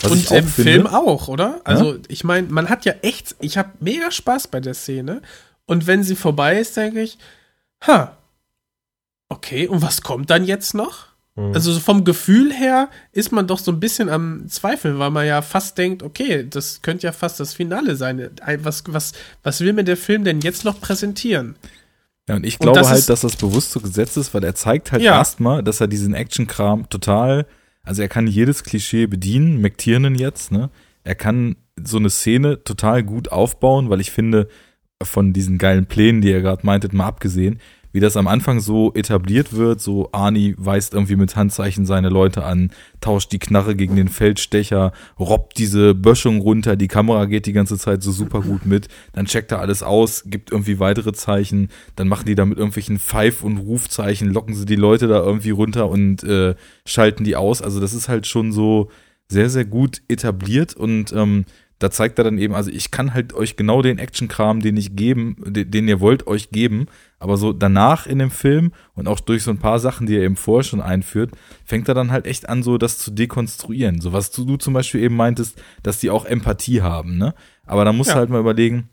Speaker 2: Was
Speaker 4: und
Speaker 2: ich
Speaker 4: der
Speaker 2: auch finde-
Speaker 4: Film auch, oder? Also, ich meine, man hat ja echt, ich habe mega Spaß bei der Szene. Und wenn sie vorbei ist, denke ich, ha, okay, und was kommt dann jetzt noch?
Speaker 3: Mhm.
Speaker 4: Also so vom Gefühl her ist man doch so ein bisschen am Zweifeln, weil man ja fast denkt, okay, das könnte ja fast das Finale sein. Ein- Was, was, was will mir der Film denn jetzt noch präsentieren?
Speaker 2: Ja, und ich
Speaker 4: Und
Speaker 2: glaube
Speaker 4: das
Speaker 2: halt,
Speaker 4: ist-
Speaker 2: dass das bewusst so gesetzt ist, weil er zeigt halt
Speaker 4: Ja.
Speaker 2: erstmal, dass er diesen Action-Kram total, also er kann jedes Klischee bedienen, McTiernan jetzt, ne? Er kann so eine Szene total gut aufbauen, weil ich finde, von diesen geilen Plänen, die ihr gerade meintet, mal abgesehen, wie das am Anfang so etabliert wird, so Arnie weist irgendwie mit Handzeichen seine Leute an, tauscht die Knarre gegen den Feldstecher, robbt diese Böschung runter, die Kamera geht die ganze Zeit so super gut mit, dann checkt er alles aus, gibt irgendwie weitere Zeichen, dann machen die da mit irgendwelchen Pfeif- und Rufzeichen, locken sie die Leute da irgendwie runter und äh, schalten die aus. Also das ist halt schon so sehr, sehr gut etabliert und ähm, da zeigt er dann eben, also ich kann halt euch genau den Action-Kram, den ich geben, den, den ihr wollt, euch geben, aber so danach in dem Film und auch durch so ein paar Sachen, die er eben vorher schon einführt, fängt er dann halt echt an, so das zu dekonstruieren. So was du, du zum Beispiel eben meintest, dass die auch Empathie haben, ne? Aber da musst
Speaker 4: Ja.
Speaker 2: du halt mal überlegen,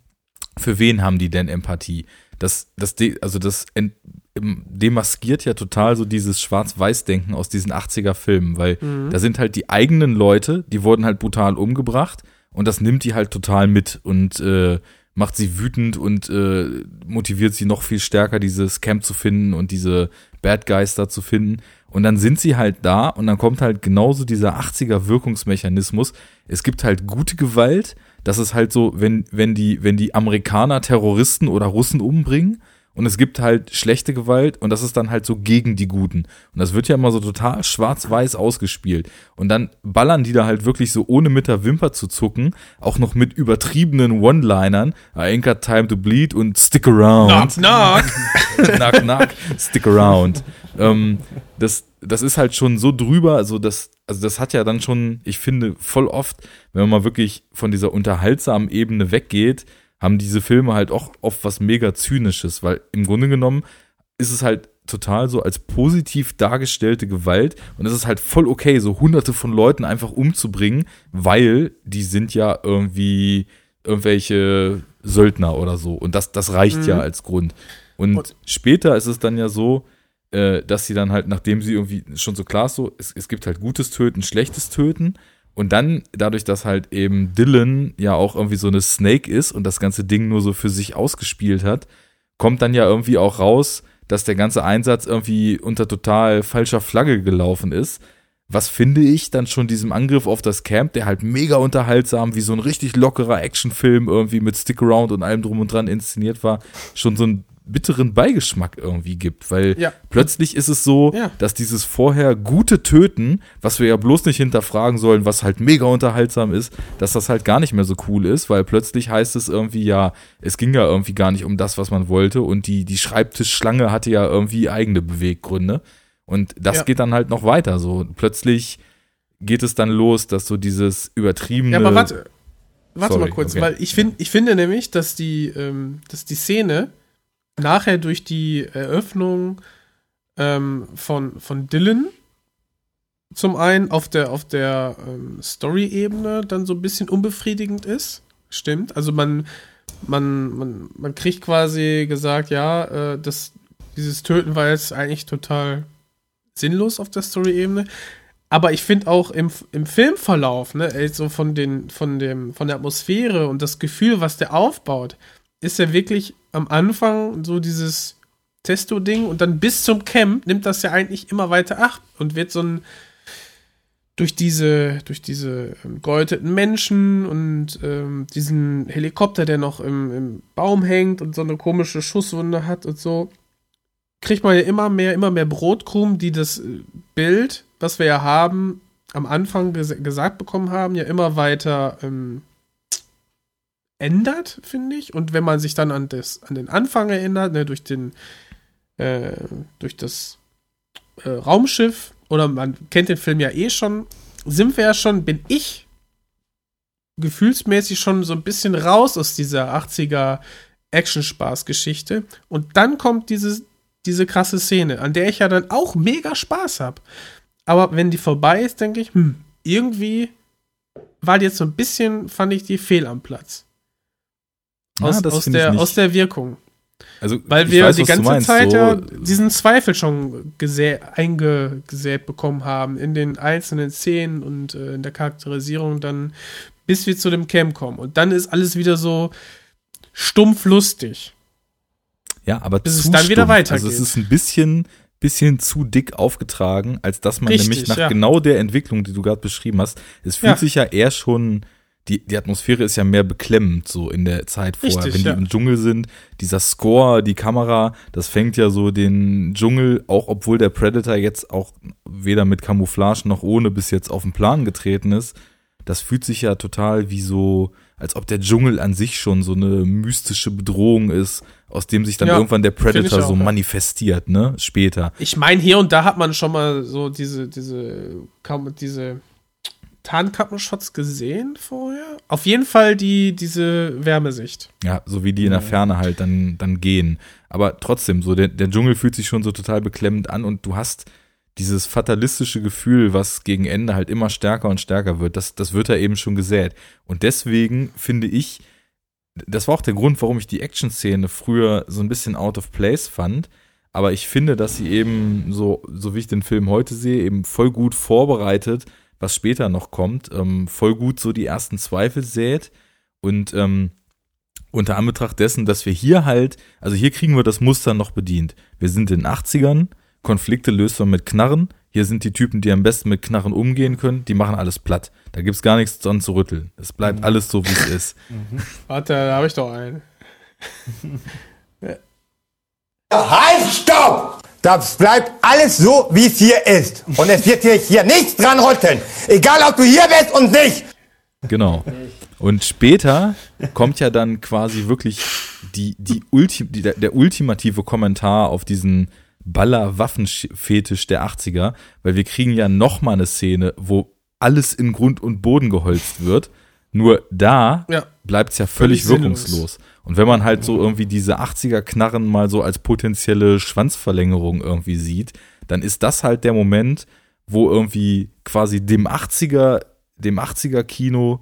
Speaker 2: für wen haben die denn Empathie? Das, das, also das ent, ähm, demaskiert ja total so dieses Schwarz-Weiß-Denken aus diesen 80er-Filmen, weil da sind halt die eigenen Leute, die wurden halt brutal umgebracht und das nimmt die halt total mit und äh, macht sie wütend und äh, motiviert sie noch viel stärker, dieses Camp zu finden und diese Bad Guys da zu finden. Und dann sind sie halt da und dann kommt halt genauso dieser 80er Wirkungsmechanismus. Es gibt halt gute Gewalt. Das ist halt so, wenn, wenn die, wenn die Amerikaner Terroristen oder Russen umbringen. Und es gibt halt schlechte Gewalt und das ist dann halt so gegen die Guten. Und das wird ja immer so total schwarz-weiß ausgespielt. Und dann ballern die da halt wirklich so ohne mit der Wimper zu zucken, auch noch mit übertriebenen One-Linern. I ain't got time to bleed und stick around.
Speaker 4: Knock, knock.
Speaker 2: knock, knock, stick around. Ähm, das, das ist halt schon so drüber, also das, also das hat ja dann schon, ich finde, voll oft, wenn man mal wirklich von dieser unterhaltsamen Ebene weggeht, haben diese Filme halt auch oft was mega Zynisches, weil im Grunde genommen ist es halt total so als positiv dargestellte Gewalt und es ist halt voll okay, so hunderte von Leuten einfach umzubringen, weil die sind ja irgendwie irgendwelche Söldner oder so und das, das reicht ja als Grund. Und,
Speaker 4: Und-
Speaker 2: später ist es dann ja so, äh, dass sie dann halt, nachdem sie irgendwie schon so klar ist, so, es, es gibt halt gutes Töten, schlechtes Töten. Und dann, dadurch, dass halt eben Dylan ja auch irgendwie so eine Snake ist und das ganze Ding nur so für sich ausgespielt hat, kommt dann ja irgendwie auch raus, dass der ganze Einsatz irgendwie unter total falscher Flagge gelaufen ist. Was finde ich dann schon diesem Angriff auf das Camp, der halt mega unterhaltsam, wie so ein richtig lockerer Actionfilm irgendwie mit Stickaround und allem drum und dran inszeniert war, schon so einen bitteren Beigeschmack irgendwie gibt, weil
Speaker 4: Ja.
Speaker 2: plötzlich ist es so,
Speaker 4: Ja.
Speaker 2: dass dieses vorher gute Töten, was wir ja bloß nicht hinterfragen sollen, was halt mega unterhaltsam ist, dass das halt gar nicht mehr so cool ist, weil plötzlich heißt es irgendwie, ja, es ging ja irgendwie gar nicht um das, was man wollte und die, die Schreibtischschlange hatte ja irgendwie eigene Beweggründe und das
Speaker 4: Ja.
Speaker 2: geht dann halt noch weiter so. Plötzlich geht es dann los, dass so dieses übertriebene
Speaker 4: Ja, aber warte, warte
Speaker 2: Sorry,
Speaker 4: mal kurz,
Speaker 2: okay.
Speaker 4: weil ich, find, ich finde nämlich, dass die, ähm, dass die Szene nachher durch die Eröffnung ähm, von, von Dylan zum einen auf der, auf der ähm, Story-Ebene dann so ein bisschen unbefriedigend ist. Stimmt. Also man, man, man, man kriegt quasi gesagt, ja, äh, das, dieses Töten war jetzt eigentlich total sinnlos auf der Story-Ebene. Aber ich finde auch im, im Filmverlauf, ne, ey, so von, den, von, dem, von der Atmosphäre und das Gefühl, was der aufbaut, ist ja wirklich am Anfang so dieses Testo-Ding und dann bis zum Camp nimmt das ja eigentlich immer weiter ab und wird so ein durch diese, durch diese ähm, geläuteten Menschen und ähm, diesen Helikopter, der noch im, im Baum hängt und so eine komische Schusswunde hat und so, kriegt man ja immer mehr, immer mehr Brotkrumen, die das äh, Bild, was wir ja haben, am Anfang ges gesagt bekommen haben, ja immer weiter ähm, ändert, finde ich. Und wenn man sich dann an, das, an den Anfang erinnert, ne, durch den, äh, durch das äh, Raumschiff, oder man kennt den Film ja eh schon, sind wir ja schon, bin ich gefühlsmäßig schon so ein bisschen raus aus dieser 80er Action-Spaß-Geschichte. Und dann kommt diese, diese krasse Szene, an der ich ja dann auch mega Spaß habe. Aber wenn die vorbei ist, denke ich, hm, irgendwie war die jetzt so ein bisschen, fand ich die fehl am Platz. Aus,
Speaker 2: Ja, das
Speaker 4: aus, der, aus der Wirkung.
Speaker 2: Also,
Speaker 4: Weil wir
Speaker 2: weiß,
Speaker 4: die ganze
Speaker 2: meinst,
Speaker 4: Zeit
Speaker 2: so,
Speaker 4: ja diesen Zweifel schon gesä eingesät bekommen haben in den einzelnen Szenen und äh, in der Charakterisierung dann, bis wir zu dem Camp kommen. Und dann ist alles wieder so stumpf lustig.
Speaker 2: Ja, aber
Speaker 4: bis es dann wieder
Speaker 2: stumpf.
Speaker 4: weitergeht.
Speaker 2: Also es ist ein bisschen, bisschen zu dick aufgetragen, als dass man
Speaker 4: Richtig,
Speaker 2: nämlich nach
Speaker 4: ja.
Speaker 2: genau der Entwicklung, die du gerade beschrieben hast, es fühlt
Speaker 4: Ja.
Speaker 2: sich ja eher schon, die, die Atmosphäre ist ja mehr beklemmend so in der Zeit vorher,
Speaker 4: Richtig,
Speaker 2: wenn die
Speaker 4: ja.
Speaker 2: im Dschungel sind. Dieser Score, die Kamera, das fängt ja so den Dschungel, auch obwohl der Predator jetzt auch weder mit Camouflage noch ohne bis jetzt auf den Plan getreten ist, das fühlt sich ja total wie so, als ob der Dschungel an sich schon so eine mystische Bedrohung ist, aus dem sich dann
Speaker 4: Ja,
Speaker 2: irgendwann der Predator
Speaker 4: auch,
Speaker 2: so
Speaker 4: ja.
Speaker 2: manifestiert, ne? Später.
Speaker 4: Ich meine, hier und da hat man schon mal so diese, diese, kaum diese Tarnkappenschotz gesehen vorher. Auf jeden Fall die, diese Wärmesicht.
Speaker 2: Ja, so wie die in der Ferne halt dann, dann gehen. Aber trotzdem, so der, der Dschungel fühlt sich schon so total beklemmend an und du hast dieses fatalistische Gefühl, was gegen Ende halt immer stärker und stärker wird, das, das wird da eben schon gesät. Und deswegen finde ich, das war auch der Grund, warum ich die Action-Szene früher so ein bisschen out of place fand. Aber ich finde, dass sie eben, so, so wie ich den Film heute sehe, eben voll gut vorbereitet, was später noch kommt, ähm, voll gut so die ersten Zweifel sät. Und ähm, unter Anbetracht dessen, dass wir hier halt, also hier kriegen wir das Muster noch bedient. Wir sind in den 80ern, Konflikte löst man mit Knarren. Hier sind die Typen, die am besten mit Knarren umgehen können, die machen alles platt. Da gibt's gar nichts dran zu rütteln. Es bleibt alles so, wie es ist.
Speaker 4: Warte, da habe ich doch einen.
Speaker 9: Halt, stopp! Das bleibt alles so, wie es hier ist. Und es wird hier, hier nichts dran rütteln. Egal, ob du hier bist und nicht.
Speaker 2: Genau. Und später kommt ja dann quasi wirklich die, die Ulti die, der, ultimative Kommentar auf diesen Baller-Waffenfetisch der 80er, weil wir kriegen ja noch mal eine Szene, wo alles in Grund und Boden geholzt wird. Nur da
Speaker 4: Ja.
Speaker 2: bleibt es ja völlig,
Speaker 4: Völlig sinnlos.
Speaker 2: Und wenn man halt so irgendwie diese 80er-Knarren mal so als potenzielle Schwanzverlängerung irgendwie sieht, dann ist das halt der Moment, wo irgendwie quasi dem 80er, dem 80er-Kino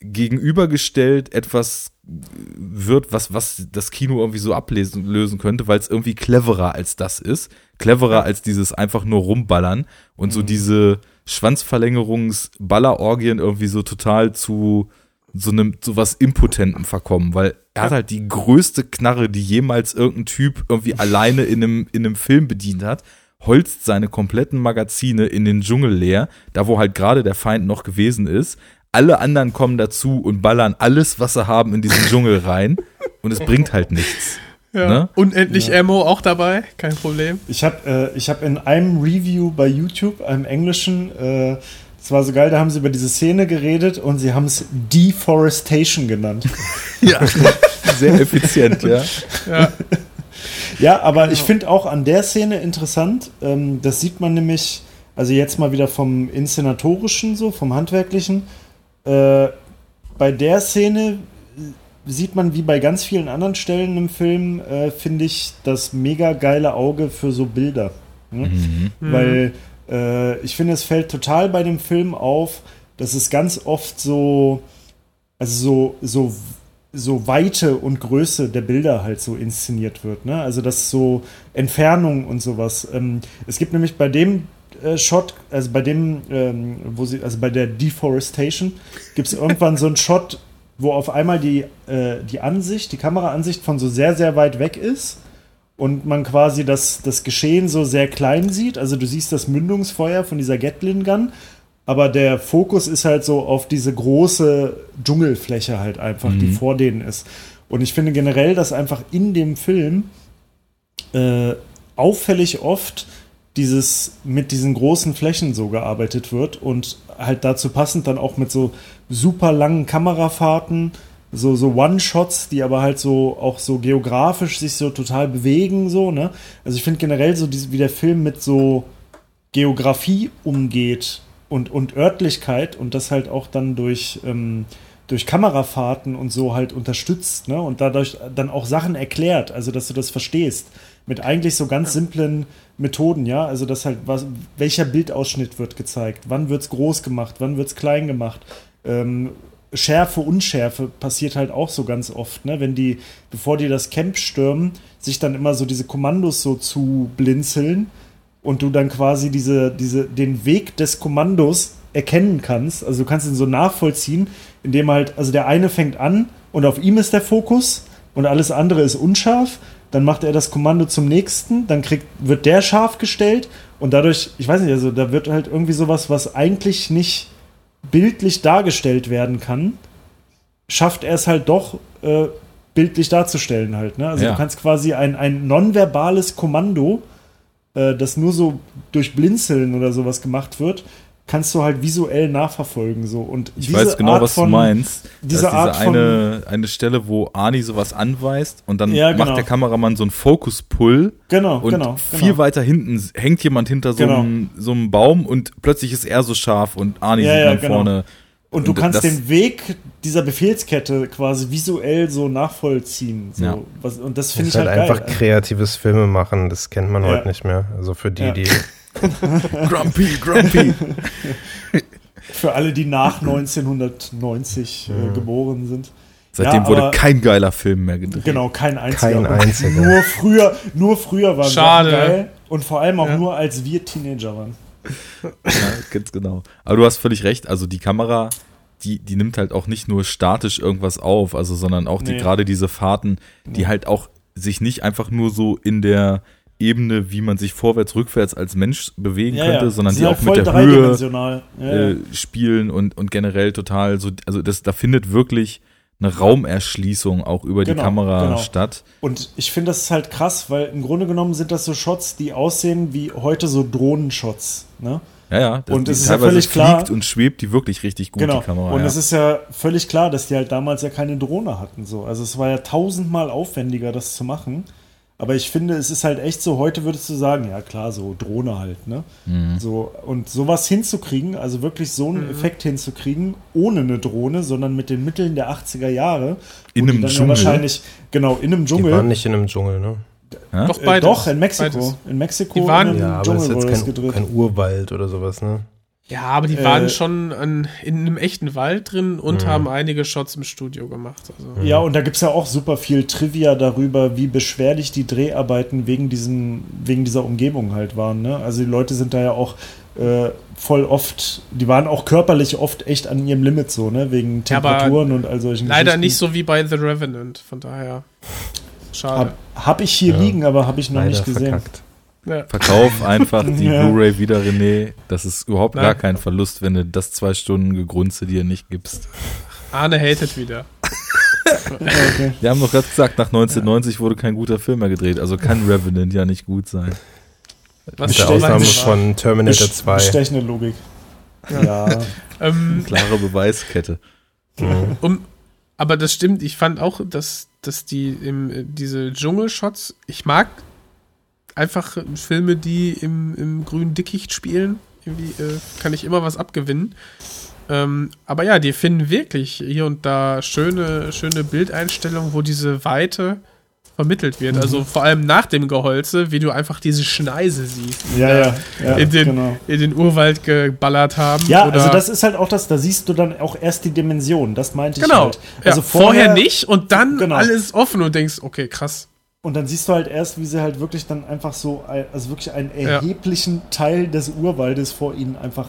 Speaker 2: gegenübergestellt etwas wird, was, was das Kino irgendwie so ablesen lösen könnte, weil es irgendwie cleverer als das ist. Cleverer als dieses einfach nur rumballern und so diese Schwanzverlängerungs-Ballerorgien irgendwie so total zu so einem, so was Impotentem verkommen, weil er hat halt die größte Knarre, die jemals irgendein Typ irgendwie alleine in einem, in einem Film bedient hat, holzt seine kompletten Magazine in den Dschungel leer, da wo halt gerade der Feind noch gewesen ist. Alle anderen kommen dazu und ballern alles, was sie haben, in diesen Dschungel rein und es bringt halt nichts.
Speaker 4: Ja.
Speaker 2: Ne?
Speaker 4: Unendlich Ammo auch dabei, kein Problem.
Speaker 1: Ich habe äh, ich hab in einem Review bei YouTube, einem englischen, äh, das war so geil, da haben sie über diese Szene geredet und sie haben es Deforestation genannt.
Speaker 2: Ja, sehr effizient, ja.
Speaker 4: Ja.
Speaker 1: Ja, aber ich finde auch an der Szene interessant, ähm, das sieht man nämlich, also jetzt mal wieder vom Inszenatorischen so, vom Handwerklichen. Äh, bei der Szene sieht man wie bei ganz vielen anderen Stellen im Film, äh, finde ich, das mega geile Auge für so Bilder. Ne? Weil äh, ich finde, es fällt total bei dem Film auf, dass es ganz oft so, also so, so, so Weite und Größe der Bilder halt so inszeniert wird. Ne? Also das so Entfernung und sowas. Ähm, es gibt nämlich bei dem äh, Shot, also bei dem, ähm, wo sie, also bei der Deforestation, gibt es irgendwann so einen Shot, wo auf einmal die, äh, die Ansicht, die Kameraansicht von so sehr, sehr weit weg ist und man quasi das, das Geschehen so sehr klein sieht. Also du siehst das Mündungsfeuer von dieser Gatlin Gun, aber der Fokus ist halt so auf diese große Dschungelfläche halt einfach, die vor denen ist. Und ich finde generell, dass einfach in dem Film äh, auffällig oft dieses mit diesen großen Flächen so gearbeitet wird und halt dazu passend dann auch mit so super langen Kamerafahrten, so, so One-Shots, die aber halt so auch so geografisch sich so total bewegen, so, ne? Also ich finde generell so, wie der Film mit so Geografie umgeht und, und Örtlichkeit und das halt auch dann durch, ähm, durch Kamerafahrten und so halt unterstützt, ne? Und dadurch dann auch Sachen erklärt, also dass du das verstehst. Mit eigentlich so ganz simplen Methoden, ja. Also dass halt was, welcher Bildausschnitt wird gezeigt, wann wird's groß gemacht, wann wird's klein gemacht. Ähm, Schärfe, Unschärfe passiert halt auch so ganz oft, ne? Wenn die, bevor die das Camp stürmen, sich dann immer so diese Kommandos so zu blinzeln und du dann quasi diese, diese, den Weg des Kommandos erkennen kannst. Also du kannst ihn so nachvollziehen, indem halt, also der eine fängt an und auf ihm ist der Fokus und alles andere ist unscharf. Dann macht er das Kommando zum nächsten, dann kriegt, wird der scharf gestellt und dadurch, ich weiß nicht, also da wird halt irgendwie sowas, was eigentlich nicht bildlich dargestellt werden kann, schafft er es halt doch äh, bildlich darzustellen halt. Ne? Also
Speaker 2: Ja.
Speaker 1: du kannst quasi ein, ein nonverbales Kommando, äh, das nur so durch Blinzeln oder sowas gemacht wird, kannst du halt visuell nachverfolgen. So. Und
Speaker 2: Ich
Speaker 1: diese
Speaker 2: weiß genau,
Speaker 1: Art
Speaker 2: was
Speaker 1: von,
Speaker 2: du meinst.
Speaker 1: Diese
Speaker 2: das ist
Speaker 1: Art
Speaker 2: diese
Speaker 1: von-
Speaker 2: eine, eine Stelle, wo Arnie sowas anweist und dann
Speaker 1: Ja, genau.
Speaker 2: macht der Kameramann so einen Fokus-Pull.
Speaker 1: Genau,
Speaker 2: und
Speaker 1: genau,
Speaker 2: viel
Speaker 1: genau.
Speaker 2: weiter hinten hängt jemand hinter so,
Speaker 1: Genau.
Speaker 2: einem, so einem Baum und plötzlich ist er so scharf und Arnie
Speaker 1: Ja,
Speaker 2: sieht
Speaker 1: ja,
Speaker 2: dann
Speaker 1: genau.
Speaker 2: vorne.
Speaker 1: Und du
Speaker 2: Und
Speaker 1: kannst den Weg dieser Befehlskette quasi visuell so nachvollziehen. So.
Speaker 2: Ja.
Speaker 1: Was, und das finde
Speaker 3: ist
Speaker 1: ich
Speaker 3: halt
Speaker 1: halt,
Speaker 3: einfach
Speaker 1: geil.
Speaker 3: kreatives Filme machen, das kennt man
Speaker 1: Ja.
Speaker 3: heute nicht mehr. Also für die,
Speaker 1: Ja.
Speaker 3: die.
Speaker 2: Grumpy, Grumpy.
Speaker 1: Für alle, die nach 1990 äh, geboren sind.
Speaker 2: Seitdem
Speaker 1: Ja,
Speaker 2: wurde kein geiler Film mehr gedreht.
Speaker 1: Genau, kein einziger.
Speaker 3: Kein einziger.
Speaker 1: Nur früher, nur früher waren
Speaker 4: Schade.
Speaker 1: Sachen geil. Und vor allem auch
Speaker 4: Ja.
Speaker 1: nur als wir Teenager waren.
Speaker 2: Ja, ganz genau. Aber du hast völlig recht. Also die Kamera, die, die nimmt halt auch nicht nur statisch irgendwas auf, also sondern auch die
Speaker 1: Nee.
Speaker 2: gerade diese Fahrten, die halt auch sich nicht einfach nur so in der Ebene, wie man sich vorwärts, rückwärts als Mensch bewegen könnte, sondern
Speaker 1: Sie
Speaker 2: die auch mit der Höhe.
Speaker 1: Ja,
Speaker 2: äh,
Speaker 1: ja.
Speaker 2: spielen und, und generell total so, also das, da findet wirklich eine Raumerschließung auch über die
Speaker 1: Genau,
Speaker 2: Kamera
Speaker 1: genau.
Speaker 2: statt.
Speaker 1: Und ich finde das ist halt krass, weil im Grunde genommen sind das so Shots, die aussehen wie heute so Drohnenshots. Ne?
Speaker 2: Ja, ja. das-
Speaker 1: Und
Speaker 2: die
Speaker 1: es ist ja völlig klar-
Speaker 2: fliegt und schwebt die wirklich richtig gut,
Speaker 1: Genau.
Speaker 2: die Kamera.
Speaker 1: und
Speaker 2: ja.
Speaker 1: es ist ja völlig klar, dass die halt damals ja keine Drohne hatten. So. Also es war ja tausendmal aufwendiger, das zu machen. Aber ich finde, es ist halt echt so, heute würdest du sagen, ja klar, so Drohne halt, ne?
Speaker 2: Mhm.
Speaker 1: So, und sowas hinzukriegen, also wirklich so einen Effekt hinzukriegen, ohne eine Drohne, sondern mit den Mitteln der 80er Jahre.
Speaker 2: In einem
Speaker 1: dann ja
Speaker 2: Dschungel.
Speaker 1: wahrscheinlich, genau, in einem
Speaker 3: Die waren
Speaker 1: Dschungel.
Speaker 3: nicht in einem Dschungel, ne?
Speaker 4: Doch
Speaker 1: Äh,
Speaker 4: beides.
Speaker 1: doch, in Mexiko.
Speaker 4: Beides.
Speaker 1: In Mexiko
Speaker 4: Die waren-
Speaker 1: in einem
Speaker 3: Ja, aber das
Speaker 1: Dschungel
Speaker 3: ist
Speaker 1: wurde
Speaker 3: jetzt
Speaker 1: das
Speaker 3: kein, kein Urwald oder sowas, ne?
Speaker 4: Ja, aber die
Speaker 1: Äh,
Speaker 4: waren schon an, in einem echten Wald drin und
Speaker 3: Mhm.
Speaker 4: haben einige Shots im Studio gemacht. Also.
Speaker 1: Ja, und da gibt es ja auch super viel Trivia darüber, wie beschwerlich die Dreharbeiten wegen, diesem, wegen dieser Umgebung halt waren. Ne? Also die Leute sind da ja auch äh, voll oft, die waren auch körperlich oft echt an ihrem Limit so, ne? Wegen
Speaker 4: Ja,
Speaker 1: Temperaturen und all solchen
Speaker 4: Leider
Speaker 1: Geschichten.
Speaker 4: nicht so wie bei The Revenant, von daher. Schade.
Speaker 1: Hab, hab ich hier
Speaker 3: Ja.
Speaker 1: liegen, aber habe ich noch
Speaker 3: Leider
Speaker 1: nicht gesehen.
Speaker 3: verkackt.
Speaker 4: Ja.
Speaker 2: Verkauf einfach die
Speaker 1: Ja.
Speaker 2: Blu-ray wieder, René. Das ist überhaupt
Speaker 4: Nein.
Speaker 2: gar kein Verlust, wenn du das zwei Stunden Gegrunze dir nicht gibst.
Speaker 4: Arne hatet wieder.
Speaker 1: Okay.
Speaker 2: Wir haben doch gerade gesagt, nach 1990 wurde kein guter Film mehr gedreht. Also kann Revenant ja nicht gut sein.
Speaker 4: Was
Speaker 3: Mit der Ausnahme von Terminator
Speaker 1: Best-
Speaker 3: 2.
Speaker 1: Bestechende Logik. Ja.
Speaker 4: Ähm,
Speaker 2: Klare Beweiskette.
Speaker 3: Mhm.
Speaker 4: um, aber das stimmt, ich fand auch, dass, dass die im, äh, diese Dschungelshots, ich mag einfach Filme, die im, im grünen Dickicht spielen. Irgendwie äh, kann ich immer was abgewinnen. Ähm, aber ja, die finden wirklich hier und da schöne, schöne Bildeinstellungen, wo diese Weite vermittelt wird. Also vor allem nach dem Geholze, wie du einfach diese Schneise siehst, die
Speaker 1: Ja, ja, ja,
Speaker 4: in, den,
Speaker 1: genau.
Speaker 4: in den Urwald geballert haben.
Speaker 1: Ja, also das ist halt auch das, da siehst du dann auch erst die Dimension, das meinte ich
Speaker 4: Genau.
Speaker 1: halt.
Speaker 4: ja,
Speaker 1: Also
Speaker 4: vorher, nicht und dann
Speaker 1: Genau.
Speaker 4: alles offen und denkst, okay, krass.
Speaker 1: Und dann siehst du halt erst, wie sie halt wirklich dann einfach so, also wirklich einen
Speaker 4: Ja.
Speaker 1: erheblichen Teil des Urwaldes vor ihnen einfach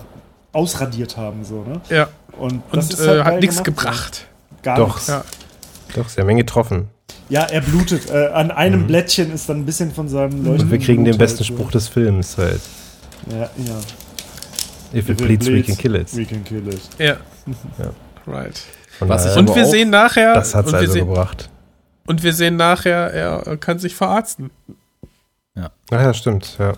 Speaker 1: ausradiert haben, so, ne?
Speaker 4: Ja.
Speaker 1: Und,
Speaker 4: Und
Speaker 1: ist
Speaker 4: äh,
Speaker 1: halt
Speaker 4: hat
Speaker 1: geil
Speaker 4: nichts gebracht.
Speaker 1: so. Gar
Speaker 3: Doch.
Speaker 1: nichts.
Speaker 4: Ja.
Speaker 3: Doch, sie haben ihn getroffen.
Speaker 1: Ja, er blutet. Äh, an einem Blättchen ist dann ein bisschen von seinem Leuchten.
Speaker 3: Mhm. Und wir kriegen den
Speaker 1: Blut
Speaker 3: besten
Speaker 1: halt so.
Speaker 3: Spruch des Films halt.
Speaker 1: Ja, ja.
Speaker 3: If it bleeds, we can kill it.
Speaker 1: We can kill it.
Speaker 4: Ja.
Speaker 3: Ja.
Speaker 4: Right. Und
Speaker 2: aber
Speaker 4: wir
Speaker 2: auch-
Speaker 4: sehen nachher.
Speaker 3: das
Speaker 4: und wir
Speaker 3: also
Speaker 4: sehen,
Speaker 3: gebracht.
Speaker 4: Und wir sehen nachher, er kann sich verarzten.
Speaker 3: Ach ja, stimmt, ja.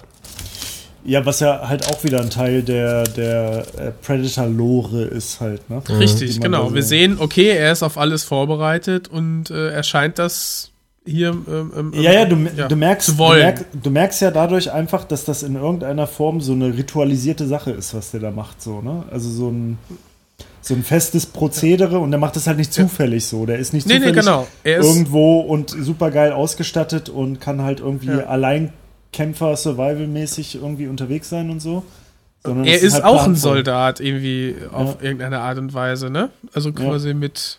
Speaker 1: Ja, was ja halt auch wieder ein Teil der, der äh, Predator-Lore ist halt, ne? Die
Speaker 4: Richtig, genau.
Speaker 1: so-
Speaker 4: Wir sehen, okay, er ist auf alles vorbereitet und äh, er scheint das hier. Ähm, ähm,
Speaker 1: Ja, ja, du,
Speaker 4: ja,
Speaker 1: du, merkst,
Speaker 4: zu
Speaker 1: du, merkst, du merkst ja dadurch einfach, dass das in irgendeiner Form so eine ritualisierte Sache ist, was der da macht, so, ne? Also so ein, so ein festes Prozedere und der macht das halt nicht zufällig so. Der ist nicht
Speaker 4: Nee, nee,
Speaker 1: zufällig
Speaker 4: genau. Er ist-
Speaker 1: irgendwo und super geil ausgestattet und kann halt irgendwie
Speaker 4: Ja.
Speaker 1: Alleinkämpfer, Survival-mäßig irgendwie unterwegs sein und so. Sondern
Speaker 4: Er
Speaker 1: es
Speaker 4: ist
Speaker 1: halt
Speaker 4: auch ein. Soldat irgendwie auf
Speaker 1: Ja.
Speaker 4: irgendeine Art und Weise, ne? Also quasi mit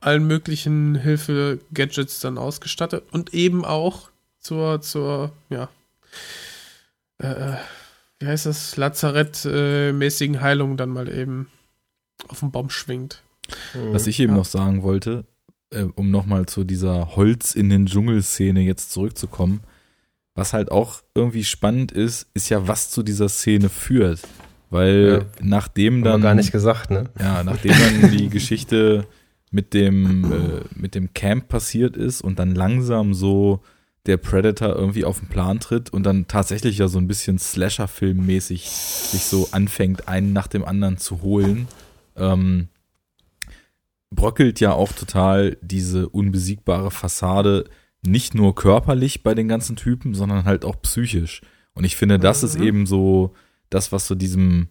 Speaker 4: allen möglichen Hilfe-Gadgets dann ausgestattet und eben auch zur, zur, ja, äh, wie heißt das, Lazarett-mäßigen Heilung dann mal eben auf den Baum schwingt.
Speaker 2: Was ich eben noch sagen wollte, äh, um nochmal zu dieser Holz in den Dschungel-Szene jetzt zurückzukommen, was halt auch irgendwie spannend ist, ist ja, was zu dieser Szene führt. Weil nachdem
Speaker 3: Haben wir
Speaker 2: dann.
Speaker 3: gar nicht gesagt, ne?
Speaker 2: Ja, nachdem dann die Geschichte mit dem, äh, mit dem Camp passiert ist und dann langsam so der Predator irgendwie auf den Plan tritt und dann tatsächlich ja so ein bisschen Slasher-Film-mäßig sich so anfängt, einen nach dem anderen zu holen, ähm, bröckelt ja auch total diese unbesiegbare Fassade nicht nur körperlich bei den ganzen Typen, sondern halt auch psychisch. Und ich finde, das ist eben so das, was so diesem,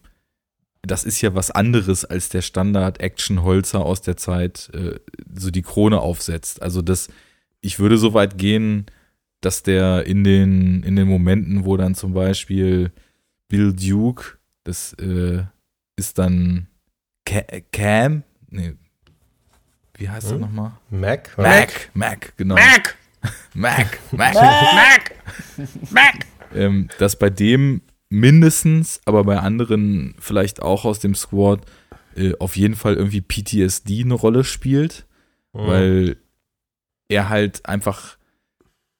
Speaker 2: das ist ja was anderes als der Standard-Action-Holzer aus der Zeit, äh, so die Krone aufsetzt. Also das, ich würde so weit gehen, dass der in den, in den Momenten, wo dann zum Beispiel Bill Duke, das äh, ist dann Cam, nee, wie heißt er
Speaker 3: Hm?
Speaker 2: nochmal?
Speaker 3: Mac?
Speaker 2: Mac, Mac, genau.
Speaker 4: Mac!
Speaker 2: Mac, Mac.
Speaker 4: Mac! Mac!
Speaker 2: ähm, dass bei dem mindestens, aber bei anderen vielleicht auch aus dem Squad äh, auf jeden Fall irgendwie PTSD eine Rolle spielt,
Speaker 3: Mhm.
Speaker 2: weil er halt einfach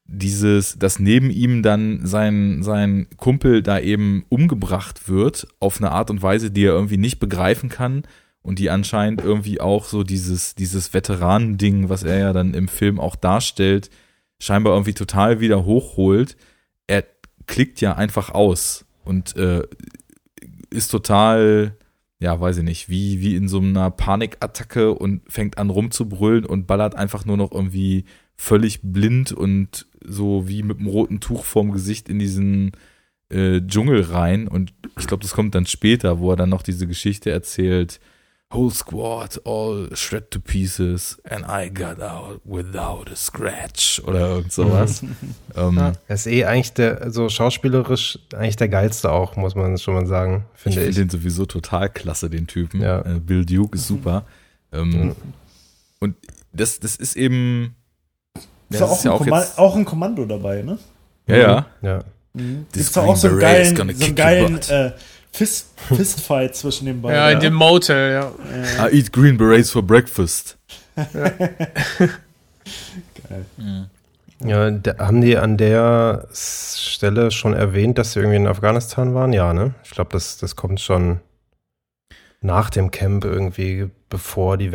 Speaker 2: dieses, dass neben ihm dann sein, sein Kumpel da eben umgebracht wird, auf eine Art und Weise, die er irgendwie nicht begreifen kann und die anscheinend irgendwie auch so dieses, dieses Veteranending, was er ja dann im Film auch darstellt, scheinbar irgendwie total wieder hochholt. Er klickt ja einfach aus und äh, ist total, ja, weiß ich nicht, wie, wie in so einer Panikattacke und fängt an rumzubrüllen und ballert einfach nur noch irgendwie völlig blind und so wie mit einem roten Tuch vorm Gesicht in diesen äh, Dschungel rein. Und ich glaube, das kommt dann später, wo er dann noch diese Geschichte erzählt. Whole squad all shred to pieces and I got out without a scratch oder irgend sowas. ähm,
Speaker 3: Ja. Er ist eh eigentlich der, so schauspielerisch eigentlich der geilste auch, muss man schon mal sagen,
Speaker 2: Ich
Speaker 3: finde
Speaker 2: finde
Speaker 3: ich.
Speaker 2: den sowieso total klasse, den Typen.
Speaker 3: Ja.
Speaker 2: Äh, Bill Duke ist super. Ähm,
Speaker 3: Mhm.
Speaker 2: Und das, das ist eben.
Speaker 1: Ist
Speaker 2: Ja,
Speaker 1: ja auch,
Speaker 2: ist ja
Speaker 1: ein
Speaker 2: auch jetzt.
Speaker 1: auch ein Kommando dabei, ne?
Speaker 2: Ja, ja.
Speaker 3: Ja.
Speaker 2: This
Speaker 1: Gibt's auch so einen geilen, so einen geilen äh, Fist, Fistfight zwischen den beiden.
Speaker 4: Ja, in dem Motel, ja.
Speaker 2: I eat green berets for breakfast.
Speaker 3: Ja, da, haben die an der Stelle schon erwähnt, dass sie irgendwie in Afghanistan waren? Ja, ne? Ich glaube, das, das kommt schon nach dem Camp irgendwie, bevor die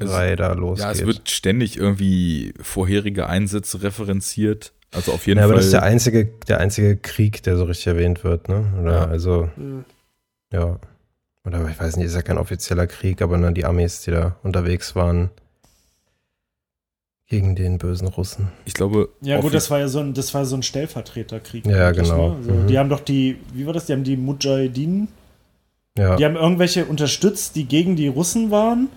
Speaker 3: Weckeholz-Reihe da losgeht.
Speaker 2: Ja, es wird ständig irgendwie vorherige Einsätze referenziert. Also auf jeden
Speaker 3: ja, aber
Speaker 2: Fall.
Speaker 3: das ist der einzige, der einzige Krieg, der so richtig erwähnt wird, ne? Oder
Speaker 2: Ja.
Speaker 3: also,
Speaker 4: Mhm.
Speaker 3: ja. Oder ich weiß nicht, ist ja kein offizieller Krieg, aber ne, die Armees, die da unterwegs waren gegen den bösen Russen.
Speaker 2: ich glaube.
Speaker 1: Ja, gut, das war ja so ein, das war so ein Stellvertreterkrieg.
Speaker 3: Ja,
Speaker 1: eigentlich,
Speaker 3: genau.
Speaker 1: Also,
Speaker 3: Mhm.
Speaker 1: Die haben doch die, wie war das? Die haben die Mujahideen,
Speaker 3: Ja.
Speaker 1: die haben irgendwelche unterstützt, die gegen die Russen waren,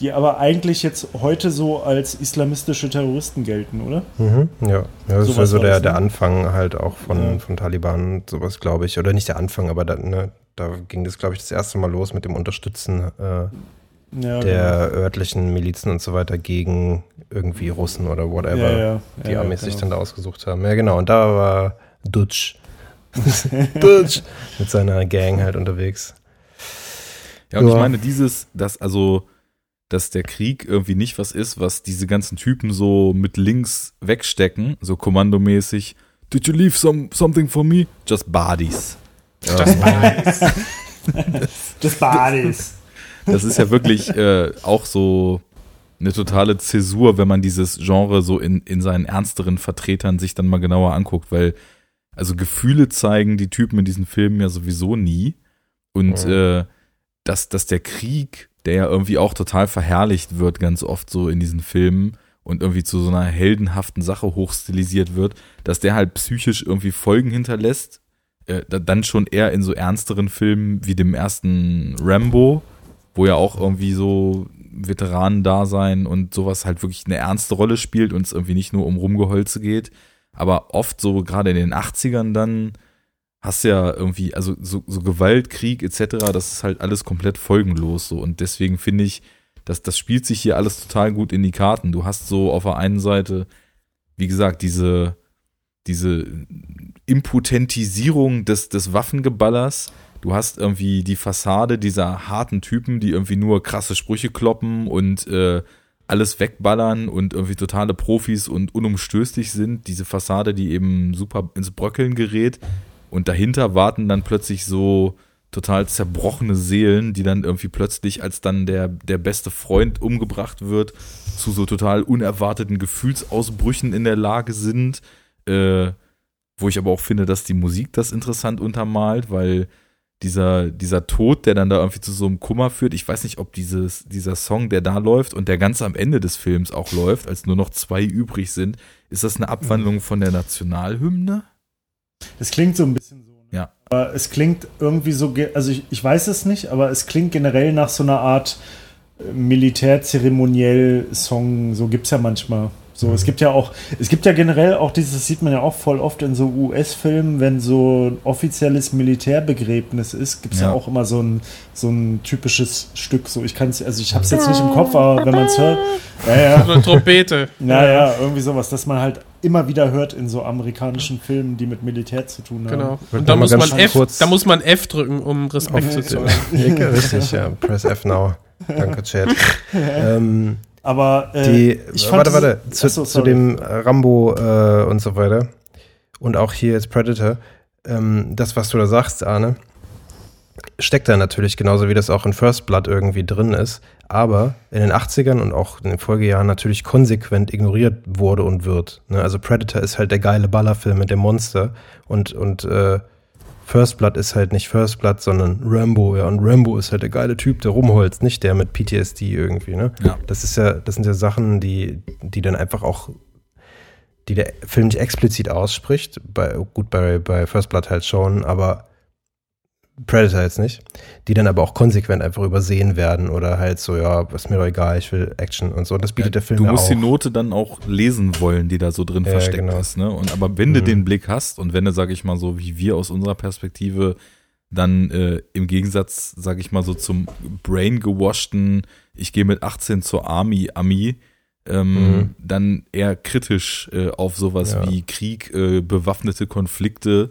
Speaker 1: die aber eigentlich jetzt heute so als islamistische Terroristen gelten, oder?
Speaker 3: Mhm, ja, ja das war so
Speaker 1: war
Speaker 3: der,
Speaker 1: das,
Speaker 3: der
Speaker 1: ne?
Speaker 3: Anfang halt auch von,
Speaker 1: Ja.
Speaker 3: von Taliban und sowas, glaube ich. Oder nicht der Anfang, aber da, ne, da ging das, glaube ich, das erste Mal los mit dem Unterstützen äh,
Speaker 1: Ja,
Speaker 3: der örtlichen Milizen und so weiter gegen irgendwie Russen oder whatever,
Speaker 1: Ja, ja.
Speaker 3: die
Speaker 1: Ja,
Speaker 3: Armees sich
Speaker 1: genau.
Speaker 3: dann da ausgesucht haben. Ja, genau. Und da war Dutsch. Dutsch mit seiner Gang halt unterwegs.
Speaker 2: Ja, und ich meine, dieses, dass also, dass der Krieg irgendwie nicht was ist, was diese ganzen Typen so mit links wegstecken, so kommandomäßig. Did you leave some, something for me? Just bodies.
Speaker 1: Des Badis.
Speaker 2: Das ist ja wirklich äh, auch so eine totale Zäsur, wenn man dieses Genre so in, in seinen ernsteren Vertretern sich dann mal genauer anguckt, weil Also Gefühle zeigen die Typen in diesen Filmen ja sowieso nie. Und
Speaker 3: Mhm.
Speaker 2: äh, dass, dass der Krieg, der ja irgendwie auch total verherrlicht wird, ganz oft so in diesen Filmen und irgendwie zu so einer heldenhaften Sache hochstilisiert wird, dass der halt psychisch irgendwie Folgen hinterlässt. Äh, da- dann schon eher in so ernsteren Filmen wie dem ersten Rambo, wo ja auch irgendwie so Veteranen-Dasein und sowas halt wirklich eine ernste Rolle spielt und es irgendwie nicht nur um Rumgeholze geht. Aber oft so gerade in den 80ern dann hast ja irgendwie, also so, so Gewalt, Krieg etc., das ist halt alles komplett folgenlos so. Und deswegen finde ich, dass das spielt sich hier alles total gut in die Karten. Du hast so auf der einen Seite, wie gesagt, diese, diese Impotentisierung des, des Waffengeballers. Du hast irgendwie die Fassade dieser harten Typen, die irgendwie nur krasse Sprüche kloppen und äh, alles wegballern und irgendwie totale Profis und unumstößlich sind. Diese Fassade, die eben super ins Bröckeln gerät. Und dahinter warten dann plötzlich so total zerbrochene Seelen, die dann irgendwie plötzlich, als dann der, der beste Freund umgebracht wird, zu so total unerwarteten Gefühlsausbrüchen in der Lage sind. Äh, wo ich aber auch finde, dass die Musik das interessant untermalt, weil dieser, dieser Tod, der dann da irgendwie zu so einem Kummer führt, ich weiß nicht, ob dieses, dieser Song, der da läuft und der ganz am Ende des Films auch läuft, als nur noch zwei übrig sind, ist das eine Abwandlung von der Nationalhymne?
Speaker 1: Es klingt so ein bisschen so. Ne?
Speaker 2: Ja.
Speaker 1: Aber es klingt irgendwie so, also ich, ich weiß es nicht, aber es klingt generell nach so einer Art äh, militär-zeremoniell Song. So gibt es ja manchmal. So, es gibt ja auch, es gibt ja generell auch dieses, das sieht man ja auch voll oft in so US-Filmen, wenn so ein offizielles Militärbegräbnis ist, gibt es ja.
Speaker 2: Ja.
Speaker 1: auch immer so ein, so ein typisches Stück. So, ich kann es, also ich habe es jetzt nicht im Kopf, aber wenn man es hört, ja, ja.
Speaker 4: So eine Trompete.
Speaker 1: Naja, irgendwie sowas, dass man halt immer wieder hört in so amerikanischen Filmen, die mit Militär zu tun haben.
Speaker 4: Genau. Und da muss, man F, da muss man F drücken, um Respekt zu zollen.
Speaker 3: Ja, richtig, ja. Press F now. Danke, Chat. ähm,
Speaker 1: Aber äh,
Speaker 3: die,
Speaker 1: ich fand
Speaker 3: warte, warte, zu,
Speaker 1: Achso,
Speaker 3: zu dem Rambo äh, und so weiter und auch hier jetzt Predator, ähm, das, was du da sagst, Arne, steckt da natürlich genauso wie das auch in First Blood irgendwie drin ist, aber in den 80ern und auch in den Folgejahren natürlich konsequent ignoriert wurde und wird. Ne? Also Predator ist halt der geile Ballerfilm mit dem Monster und, und äh, First Blood ist halt nicht First Blood, sondern Rambo, ja. Und Rambo ist halt der geile Typ, der rumholzt, nicht der mit PTSD irgendwie, ne?
Speaker 2: Ja.
Speaker 3: Das ist ja, das sind ja Sachen, die, die dann einfach auch, die der Film nicht explizit ausspricht. Bei, gut, bei, bei First Blood halt schon, aber Predator jetzt nicht. Die dann aber auch konsequent einfach übersehen werden oder halt so, ja, ist mir doch egal, ich will Action und so. Und das bietet der Film
Speaker 2: du
Speaker 3: ja
Speaker 2: musst
Speaker 3: auch.
Speaker 2: die Note dann auch lesen wollen, die da so drin
Speaker 3: Ja,
Speaker 2: versteckt
Speaker 3: genau.
Speaker 2: ist. Ne? Und aber wenn du
Speaker 3: Mhm.
Speaker 2: den Blick hast und wenn du, sag ich mal, so wie wir aus unserer Perspektive dann äh, im Gegensatz, sag ich mal, so zum brain gewaschten, ich gehe mit 18 zur Army, Ami, ähm,
Speaker 3: Mhm.
Speaker 2: dann eher kritisch äh, auf sowas
Speaker 3: Ja.
Speaker 2: wie Krieg, äh, bewaffnete Konflikte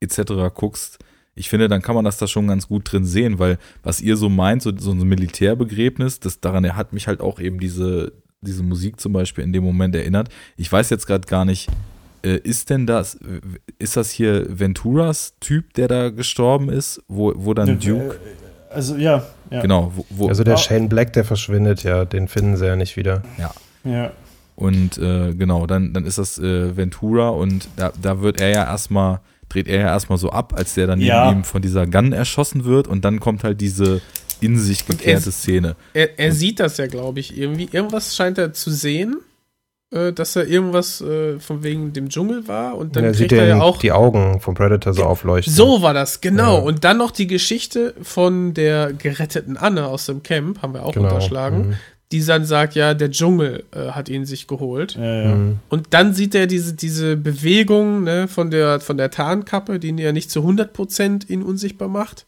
Speaker 2: etc. guckst, ich finde, dann kann man das da schon ganz gut drin sehen, weil was ihr so meint, so, so ein Militärbegräbnis, das daran hat mich halt auch eben diese, diese Musik zum Beispiel in dem Moment erinnert. Ich weiß jetzt gerade gar nicht, äh, ist denn das, ist das hier Venturas Typ, der da gestorben ist, wo, wo dann
Speaker 1: Ne,
Speaker 2: Duke,
Speaker 1: äh, Also ja, ja.
Speaker 2: genau, wo, wo
Speaker 3: Also der
Speaker 1: Ah.
Speaker 3: Shane Black, der verschwindet, ja, den finden sie ja nicht wieder.
Speaker 1: ja.
Speaker 2: Und äh, genau, dann, dann ist das äh, Ventura und da, da wird er ja erstmal, dreht er ja erstmal so ab, als der dann neben
Speaker 1: Ja.
Speaker 2: ihm von dieser Gun erschossen wird und dann kommt halt diese in sich gekehrte
Speaker 4: er-
Speaker 2: Szene.
Speaker 4: Er, er sieht das ja, glaube ich, irgendwie. Irgendwas scheint er zu sehen, äh, dass er irgendwas äh, von wegen dem Dschungel war und dann
Speaker 3: er
Speaker 4: kriegt
Speaker 3: sieht
Speaker 4: er
Speaker 3: ja
Speaker 4: ja auch.
Speaker 3: die Augen vom Predator so aufleuchten.
Speaker 4: So war das, genau.
Speaker 3: Ja.
Speaker 4: Und dann noch die Geschichte von der geretteten Anne aus dem Camp, haben wir auch
Speaker 3: Genau.
Speaker 4: unterschlagen,
Speaker 3: Mhm.
Speaker 4: Die dann sagt, ja, der Dschungel äh, hat ihn sich geholt.
Speaker 1: Ja, ja.
Speaker 3: Mhm.
Speaker 4: Und dann sieht er diese, diese Bewegung ne, von, der, von der Tarnkappe, die ihn ja nicht zu 100% ihn unsichtbar macht.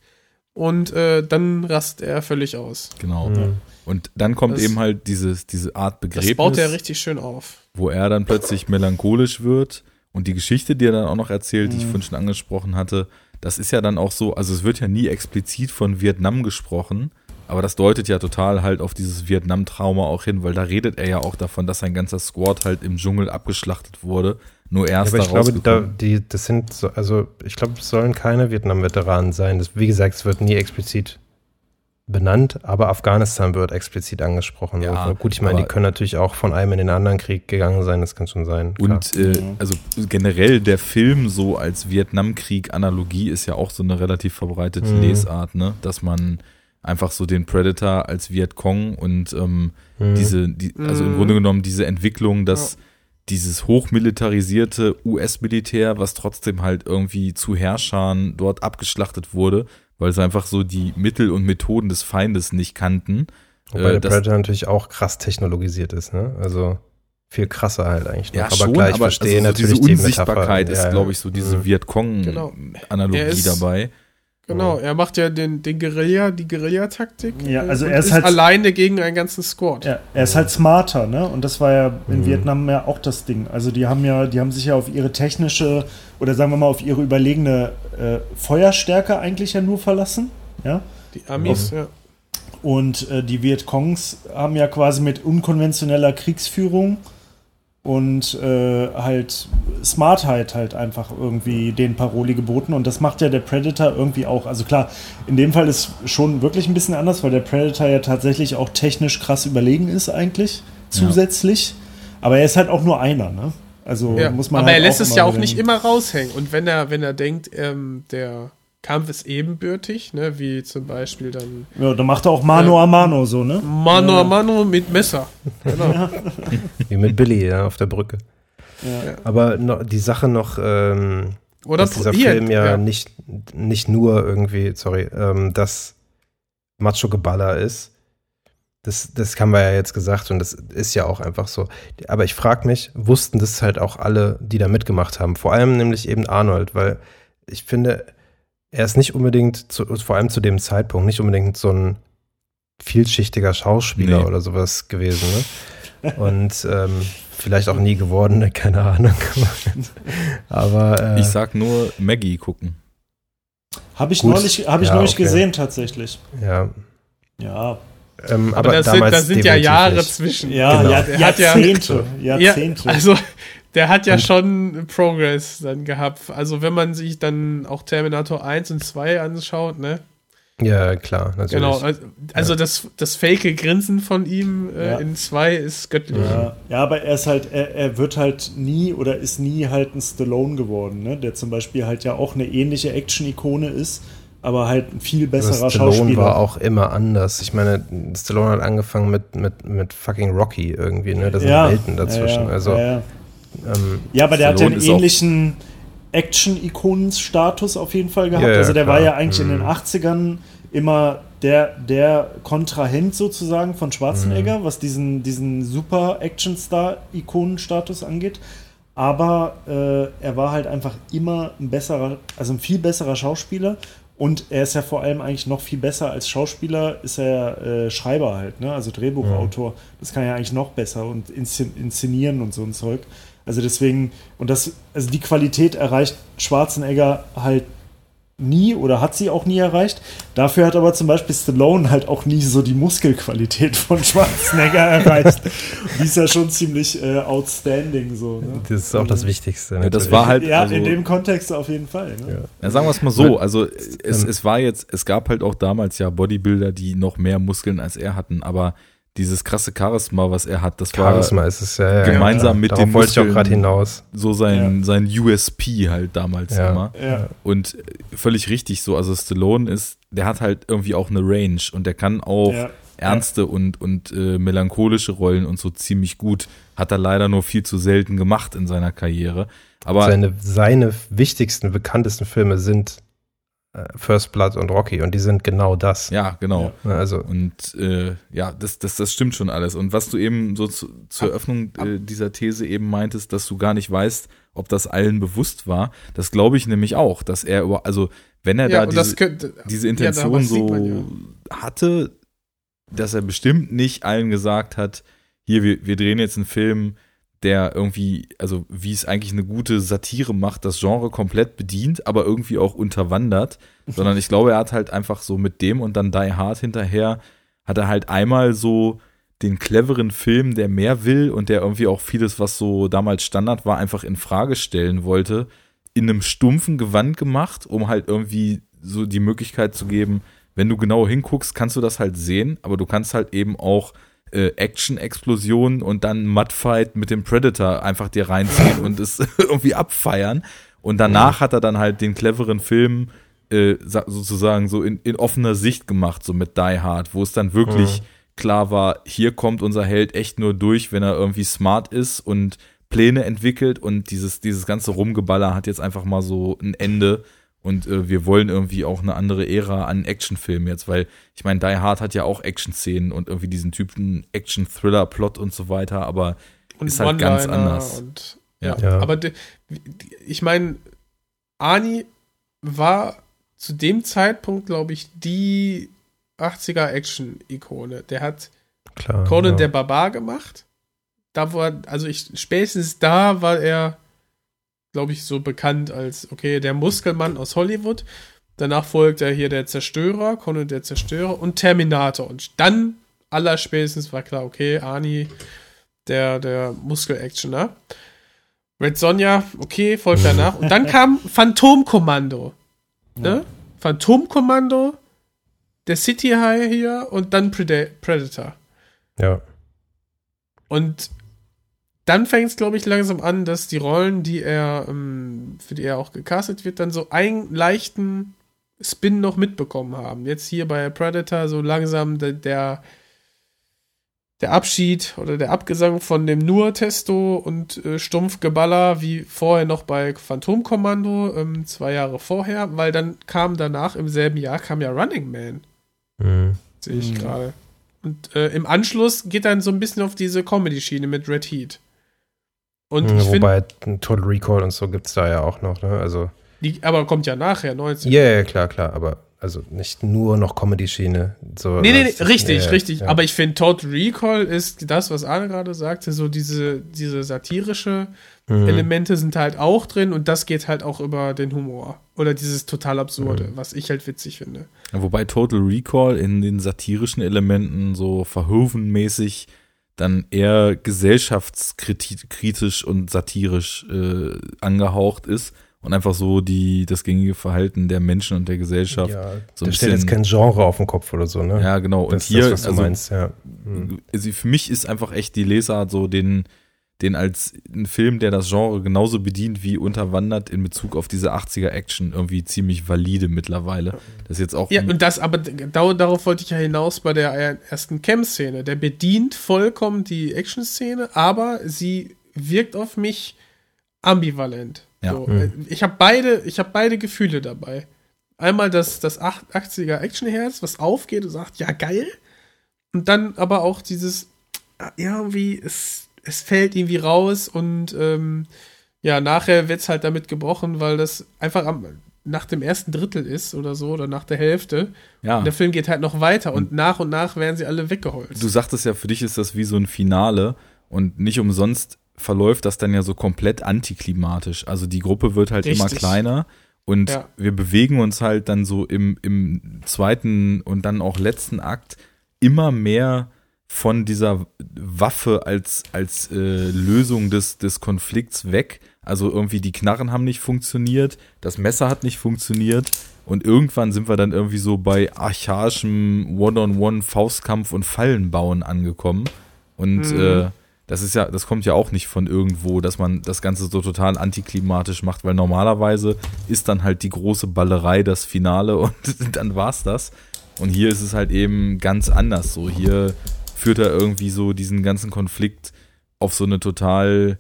Speaker 4: Und äh, dann rastet er völlig aus.
Speaker 2: Genau.
Speaker 3: Mhm.
Speaker 2: Und dann kommt
Speaker 4: Das-
Speaker 2: eben halt dieses, diese Art
Speaker 4: Das
Speaker 2: Begräbnis,
Speaker 4: baut er richtig schön auf.
Speaker 2: wo er dann plötzlich melancholisch wird und die Geschichte, die er dann auch noch erzählt, die ich
Speaker 1: Mhm.
Speaker 2: vorhin schon angesprochen hatte, das ist ja dann auch so, also es wird ja nie explizit von Vietnam gesprochen, aber das deutet ja total halt auf dieses Vietnam-Trauma auch hin, weil da redet er ja auch davon, dass sein ganzer Squad halt im Dschungel abgeschlachtet wurde, nur er
Speaker 3: Ja, aber ich glaube, da, die, das sind so, also ich glaube, es sollen keine Vietnam-Veteranen sein. Das, wie gesagt, es wird nie explizit benannt, aber Afghanistan wird explizit angesprochen.
Speaker 2: Ja,
Speaker 3: Also gut, ich meine, die können natürlich auch von einem in den anderen Krieg gegangen sein, das kann schon sein.
Speaker 2: Und äh, also generell der Film so als Vietnamkrieg-Analogie ist ja auch so eine relativ verbreitete
Speaker 3: Mhm.
Speaker 2: Lesart, ne? Dass man einfach so den Predator als Vietcong und ähm,
Speaker 3: Mhm.
Speaker 2: diese, die, also im
Speaker 4: Mhm.
Speaker 2: Grunde genommen diese Entwicklung, dass dieses hochmilitarisierte US-Militär, was trotzdem halt irgendwie zu Herrschern dort abgeschlachtet wurde, weil sie einfach so die Mittel und Methoden des Feindes nicht kannten.
Speaker 3: Wobei
Speaker 2: äh,
Speaker 3: der Predator natürlich auch krass technologisiert ist, ne? Also viel krasser halt eigentlich.
Speaker 2: Ja,
Speaker 3: noch.
Speaker 2: schon,
Speaker 3: klar, ich
Speaker 2: aber
Speaker 3: verstehe
Speaker 2: also so
Speaker 3: natürlich
Speaker 2: diese
Speaker 3: die
Speaker 2: Unsichtbarkeit
Speaker 3: Metapher.
Speaker 2: ist,
Speaker 3: Ja, ja.
Speaker 2: glaube ich, so diese
Speaker 3: Mhm.
Speaker 2: Vietcong-Analogie
Speaker 4: ist-
Speaker 2: dabei.
Speaker 4: Genau, er macht ja den, den Guerilla, die Guerillataktik.
Speaker 1: Ja, also
Speaker 4: und
Speaker 1: er ist halt-
Speaker 4: alleine gegen einen ganzen Squad.
Speaker 1: Ja, er ist halt smarter, ne? Und das war ja in
Speaker 3: Mhm.
Speaker 1: Vietnam ja auch das Ding. Also die haben ja, die haben sich ja auf ihre technische oder sagen wir mal auf ihre überlegene äh, Feuerstärke eigentlich ja nur verlassen. Ja.
Speaker 4: Die Amis, ja.
Speaker 1: Und äh, die Vietcongs haben ja quasi mit unkonventioneller Kriegsführung und äh, halt Smartheit halt einfach irgendwie den Paroli geboten. Und das macht ja der Predator irgendwie auch. Also klar, in dem Fall ist schon wirklich ein bisschen anders, weil der Predator ja tatsächlich auch technisch krass überlegen ist eigentlich, zusätzlich. Aber er ist halt auch nur einer, ne? Also
Speaker 4: ja.
Speaker 1: muss man
Speaker 4: Aber
Speaker 1: halt
Speaker 4: er lässt es ja auch nicht immer raushängen. Und wenn er, wenn er denkt, ähm, der Kampf ist ebenbürtig, ne, wie zum Beispiel dann
Speaker 1: Ja, dann macht er auch Mano
Speaker 4: Ja.
Speaker 1: a Mano so, ne?
Speaker 4: Mano
Speaker 1: Ja.
Speaker 4: a Mano mit Messer. Genau.
Speaker 3: Wie mit Billy ja, auf der Brücke.
Speaker 1: Ja.
Speaker 3: Aber noch, die Sache noch, ähm,
Speaker 4: Oder
Speaker 3: dass dieser
Speaker 4: hier,
Speaker 3: Film ja,
Speaker 4: ja.
Speaker 3: Nicht, nicht nur irgendwie, sorry, ähm, das Macho-Geballer ist. Das, das haben wir ja jetzt gesagt und das ist ja auch einfach so. Aber ich frage mich, wussten das halt auch alle, die da mitgemacht haben? Vor allem nämlich eben Arnold, weil ich finde, er ist nicht unbedingt, zu, vor allem zu dem Zeitpunkt, nicht unbedingt so ein vielschichtiger Schauspieler
Speaker 2: Nee.
Speaker 3: oder sowas gewesen. Ne? Und ähm, vielleicht auch nie geworden, ne? keine Ahnung. Aber äh,
Speaker 2: Ich sag nur Maggie gucken.
Speaker 1: Habe ich
Speaker 3: Gut.
Speaker 1: neulich, hab ich
Speaker 3: Ja,
Speaker 1: neulich
Speaker 3: okay.
Speaker 1: gesehen tatsächlich.
Speaker 3: ja,
Speaker 1: Ja,
Speaker 3: ähm,
Speaker 4: Aber,
Speaker 3: aber,
Speaker 4: da sind,
Speaker 3: damals
Speaker 4: da sind ja Jahre
Speaker 3: nicht.
Speaker 4: zwischen.
Speaker 1: ja,
Speaker 3: Genau.
Speaker 1: ja
Speaker 4: Der hat ja-
Speaker 1: Jahrzehnte,
Speaker 4: Ja,
Speaker 1: Jahrzehnte.
Speaker 4: also der hat ja
Speaker 3: Und-
Speaker 4: schon Progress dann gehabt. Also wenn man sich dann auch Terminator 1 und 2 anschaut, ne?
Speaker 3: Ja, klar, natürlich.
Speaker 4: Genau, also, also das, das fake Grinsen von ihm äh,
Speaker 1: Ja.
Speaker 4: in 2 ist göttlich.
Speaker 1: ja, ja, aber er ist halt, er, er wird halt nie oder ist nie halt ein Stallone geworden, ne? Der zum Beispiel halt ja auch eine ähnliche Action-Ikone ist, aber halt ein viel
Speaker 3: Aber
Speaker 1: besserer
Speaker 3: Stallone
Speaker 1: Schauspieler.
Speaker 3: war auch immer anders. Ich meine, Stallone hat angefangen mit, mit, mit fucking Rocky irgendwie, ne? Da sind
Speaker 1: ja,
Speaker 3: Welten dazwischen.
Speaker 1: Ja, ja,
Speaker 3: also,
Speaker 1: ja, ja.
Speaker 3: Ähm,
Speaker 1: ja, aber der hat ja einen ähnlichen Action-Ikonenstatus auf jeden Fall gehabt.
Speaker 3: Ja, ja,
Speaker 1: also der war
Speaker 3: klar.
Speaker 1: ja eigentlich in
Speaker 3: Mhm.
Speaker 1: den 80ern immer der, der Kontrahent sozusagen von Schwarzenegger,
Speaker 3: Mhm.
Speaker 1: was diesen, diesen super Action-Star-Ikonenstatus angeht. Aber äh, er war halt einfach immer ein besserer, also ein viel besserer Schauspieler. Und er ist ja vor allem eigentlich noch viel besser als Schauspieler, ist er äh, Schreiber halt, ne? Also Drehbuchautor. Das kann er eigentlich noch besser und inszen inszenieren und so ein Zeug. Also deswegen, und das, also die Qualität erreicht Schwarzenegger halt nie oder hat sie auch nie erreicht. Dafür hat aber zum Beispiel Stallone halt auch nie so die Muskelqualität von Schwarzenegger erreicht. Die ist ja schon ziemlich äh, outstanding so. Ne?
Speaker 3: das ist auch das Wichtigste.
Speaker 2: Ja, das war halt,
Speaker 1: ja,
Speaker 2: also,
Speaker 1: in dem Kontext auf jeden Fall. Ne?
Speaker 3: Ja.
Speaker 2: ja, sagen wir es mal so, also es, es war jetzt, es gab halt auch damals ja Bodybuilder, die noch mehr Muskeln als er hatten, aber dieses krasse Charisma, was er hat, das
Speaker 3: Charisma
Speaker 2: war
Speaker 3: ist es ja. ja
Speaker 2: gemeinsam
Speaker 3: klar.
Speaker 2: mit
Speaker 3: Darauf
Speaker 2: den
Speaker 3: wollte ich auch gerade hinaus.
Speaker 2: so sein, sein USP halt damals
Speaker 3: Ja.
Speaker 2: immer.
Speaker 1: Ja.
Speaker 2: Und völlig richtig so. Also Stallone ist, der hat halt irgendwie auch eine Range und der kann auch
Speaker 1: Ja.
Speaker 2: ernste und, und äh, melancholische Rollen und so ziemlich gut. Hat er leider nur viel zu selten gemacht in seiner Karriere. Aber
Speaker 3: Seine, seine wichtigsten, bekanntesten Filme sind First Blood und Rocky und die sind genau das.
Speaker 2: ja, genau.
Speaker 3: Ne, Also,
Speaker 2: Und äh, ja, das, das, das stimmt schon alles. Und was du eben so zu, zur Eröffnung äh, dieser These eben meintest, dass du gar nicht weißt, ob das allen bewusst war, das glaube ich nämlich auch, dass er über, also wenn er
Speaker 4: Ja,
Speaker 2: da diese,
Speaker 4: das könnte,
Speaker 2: diese
Speaker 4: ja,
Speaker 2: Intention
Speaker 4: sieht
Speaker 2: so
Speaker 4: man ja.
Speaker 2: hatte, dass er bestimmt nicht allen gesagt hat, hier, wir, wir drehen jetzt einen Film, der irgendwie, also wie es eigentlich eine gute Satire macht, das Genre komplett bedient, aber irgendwie auch unterwandert, sondern ich glaube, er hat halt einfach so mit dem und dann Die Hard hinterher, hat er halt einmal so den cleveren Film, der mehr will und der irgendwie auch vieles, was so damals Standard war, einfach in Frage stellen wollte, in einem stumpfen Gewand gemacht, um halt irgendwie so die Möglichkeit zu geben, wenn du genau hinguckst, kannst du das halt sehen, aber du kannst halt eben auch äh, Action-Explosionen und dann Mudfight mit dem Predator einfach dir reinziehen und es irgendwie abfeiern. Und danach hat er dann halt den cleveren Film äh, sa- sozusagen so in, in offener Sicht gemacht, so mit Die Hard, wo es dann wirklich klar war, hier kommt unser Held echt nur durch, wenn er irgendwie smart ist und Pläne entwickelt. Und dieses, dieses ganze Rumgeballer hat jetzt einfach mal so ein Ende und äh, wir wollen irgendwie auch eine andere Ära an Actionfilmen jetzt, weil ich meine, Die Hard hat ja auch Action-Szenen und irgendwie diesen typen Action-Thriller-Plot und so weiter, aber
Speaker 4: Und
Speaker 2: ist halt ganz anders.
Speaker 4: Und,
Speaker 2: Ja.
Speaker 4: ja.
Speaker 3: Ja.
Speaker 4: Aber de, ich meine, Ani war zu dem Zeitpunkt, glaube ich, die 80er Action-Ikone. Der hat
Speaker 3: Klar.
Speaker 4: Conan
Speaker 3: ja.
Speaker 4: der Barbar gemacht. Da war, also ich, spätestens da war er, glaube ich, so bekannt als, okay, der Muskelmann aus Hollywood. Danach folgt er hier der Zerstörer, Conan der Zerstörer und Terminator. Und dann, allerspätestens war klar, okay, Arnie, der, der Muskel-Actioner. Red Sonja, okay, folgt danach. Und dann kam Phantomkommando. Ne? Phantomkommando, der City High hier und dann Preda Predator.
Speaker 3: Ja.
Speaker 4: Und dann fängt es, glaube ich, langsam an, dass die Rollen, die er, ähm, für die er auch gecastet wird, dann so einen leichten Spin noch mitbekommen haben. Jetzt hier bei Predator so langsam der, der, der Abschied oder der Abgesang von dem nur Testo und äh, Stumpfgeballer, wie vorher noch bei Phantomkommando, ähm, zwei Jahre vorher, weil dann kam danach im selben Jahr kam ja Running Man
Speaker 3: Mhm.
Speaker 4: sehe ich gerade. Und äh, im Anschluss geht dann so ein bisschen auf diese Comedy-Schiene mit Red Heat. Und ich finde,
Speaker 3: Wobei ein Total Recall und so gibt es da ja auch noch, ne? Also,
Speaker 4: die, aber kommt ja nachher, 19.
Speaker 3: ja, ja, klar, klar, aber also nicht nur noch Comedy-Schiene. So,
Speaker 4: Nee, nee, nee,
Speaker 3: das-
Speaker 4: richtig,
Speaker 3: ja, ja,
Speaker 4: richtig.
Speaker 3: ja.
Speaker 4: Aber ich finde, Total Recall ist das, was Arne gerade sagte, so diese, diese satirische
Speaker 3: Mhm.
Speaker 4: Elemente sind halt auch drin und das geht halt auch über den Humor. Oder dieses total Absurde,
Speaker 3: Mhm.
Speaker 4: was ich halt witzig finde.
Speaker 2: Wobei Total Recall in den satirischen Elementen so verhoevenmäßig dann eher gesellschaftskritisch und satirisch äh, angehaucht ist und einfach so die das gängige Verhalten der Menschen und der Gesellschaft.
Speaker 3: ja,
Speaker 2: so
Speaker 3: da steht jetzt kein Genre auf dem Kopf oder so, ne?
Speaker 2: Ja, genau. Und
Speaker 3: das ist
Speaker 2: hier,
Speaker 3: das, was du
Speaker 2: also,
Speaker 3: meinst, ja. Mhm.
Speaker 2: also für mich ist einfach echt die Lesart so den, den als ein Film, der das Genre genauso bedient wie unterwandert in Bezug auf diese 80er Action irgendwie ziemlich valide mittlerweile. Das ist jetzt auch
Speaker 4: Ja, und das, aber da, darauf wollte ich ja hinaus bei der ersten Cam-Szene. Der bedient vollkommen die Action-Szene, aber sie wirkt auf mich ambivalent.
Speaker 2: Ja.
Speaker 4: So,
Speaker 3: Mhm.
Speaker 4: äh, Ich habe beide, ich habe beide Gefühle dabei. Einmal das, das 80er Actionherz, was aufgeht und sagt, ja, geil. Und dann aber auch dieses, ah, irgendwie, es, es fällt irgendwie raus und ähm, ja, nachher wird es halt damit gebrochen, weil das einfach am, nach dem ersten Drittel ist oder so, oder nach der Hälfte.
Speaker 2: ja.
Speaker 4: Und der Film geht halt noch weiter und nach und nach werden sie alle weggeholzt.
Speaker 2: Du sagtest ja, für dich ist das wie so ein Finale und nicht umsonst verläuft das dann ja so komplett antiklimatisch. Also die Gruppe wird halt immer
Speaker 4: Richtig.
Speaker 2: kleiner und
Speaker 4: Ja.
Speaker 2: wir bewegen uns halt dann so im, im zweiten und dann auch letzten Akt immer mehr von dieser Waffe als, als äh, Lösung des, des Konflikts weg. Also irgendwie die Knarren haben nicht funktioniert, das Messer hat nicht funktioniert und irgendwann sind wir dann irgendwie so bei archaischem One-on-One-Faustkampf und Fallenbauen angekommen. Und
Speaker 4: Mhm.
Speaker 2: äh, das ist ja, das kommt ja auch nicht von irgendwo, dass man das Ganze so total antiklimatisch macht, weil normalerweise ist dann halt die große Ballerei das Finale und dann war's das. Und hier ist es halt eben ganz anders so. Hier führt er irgendwie so diesen ganzen Konflikt auf so eine total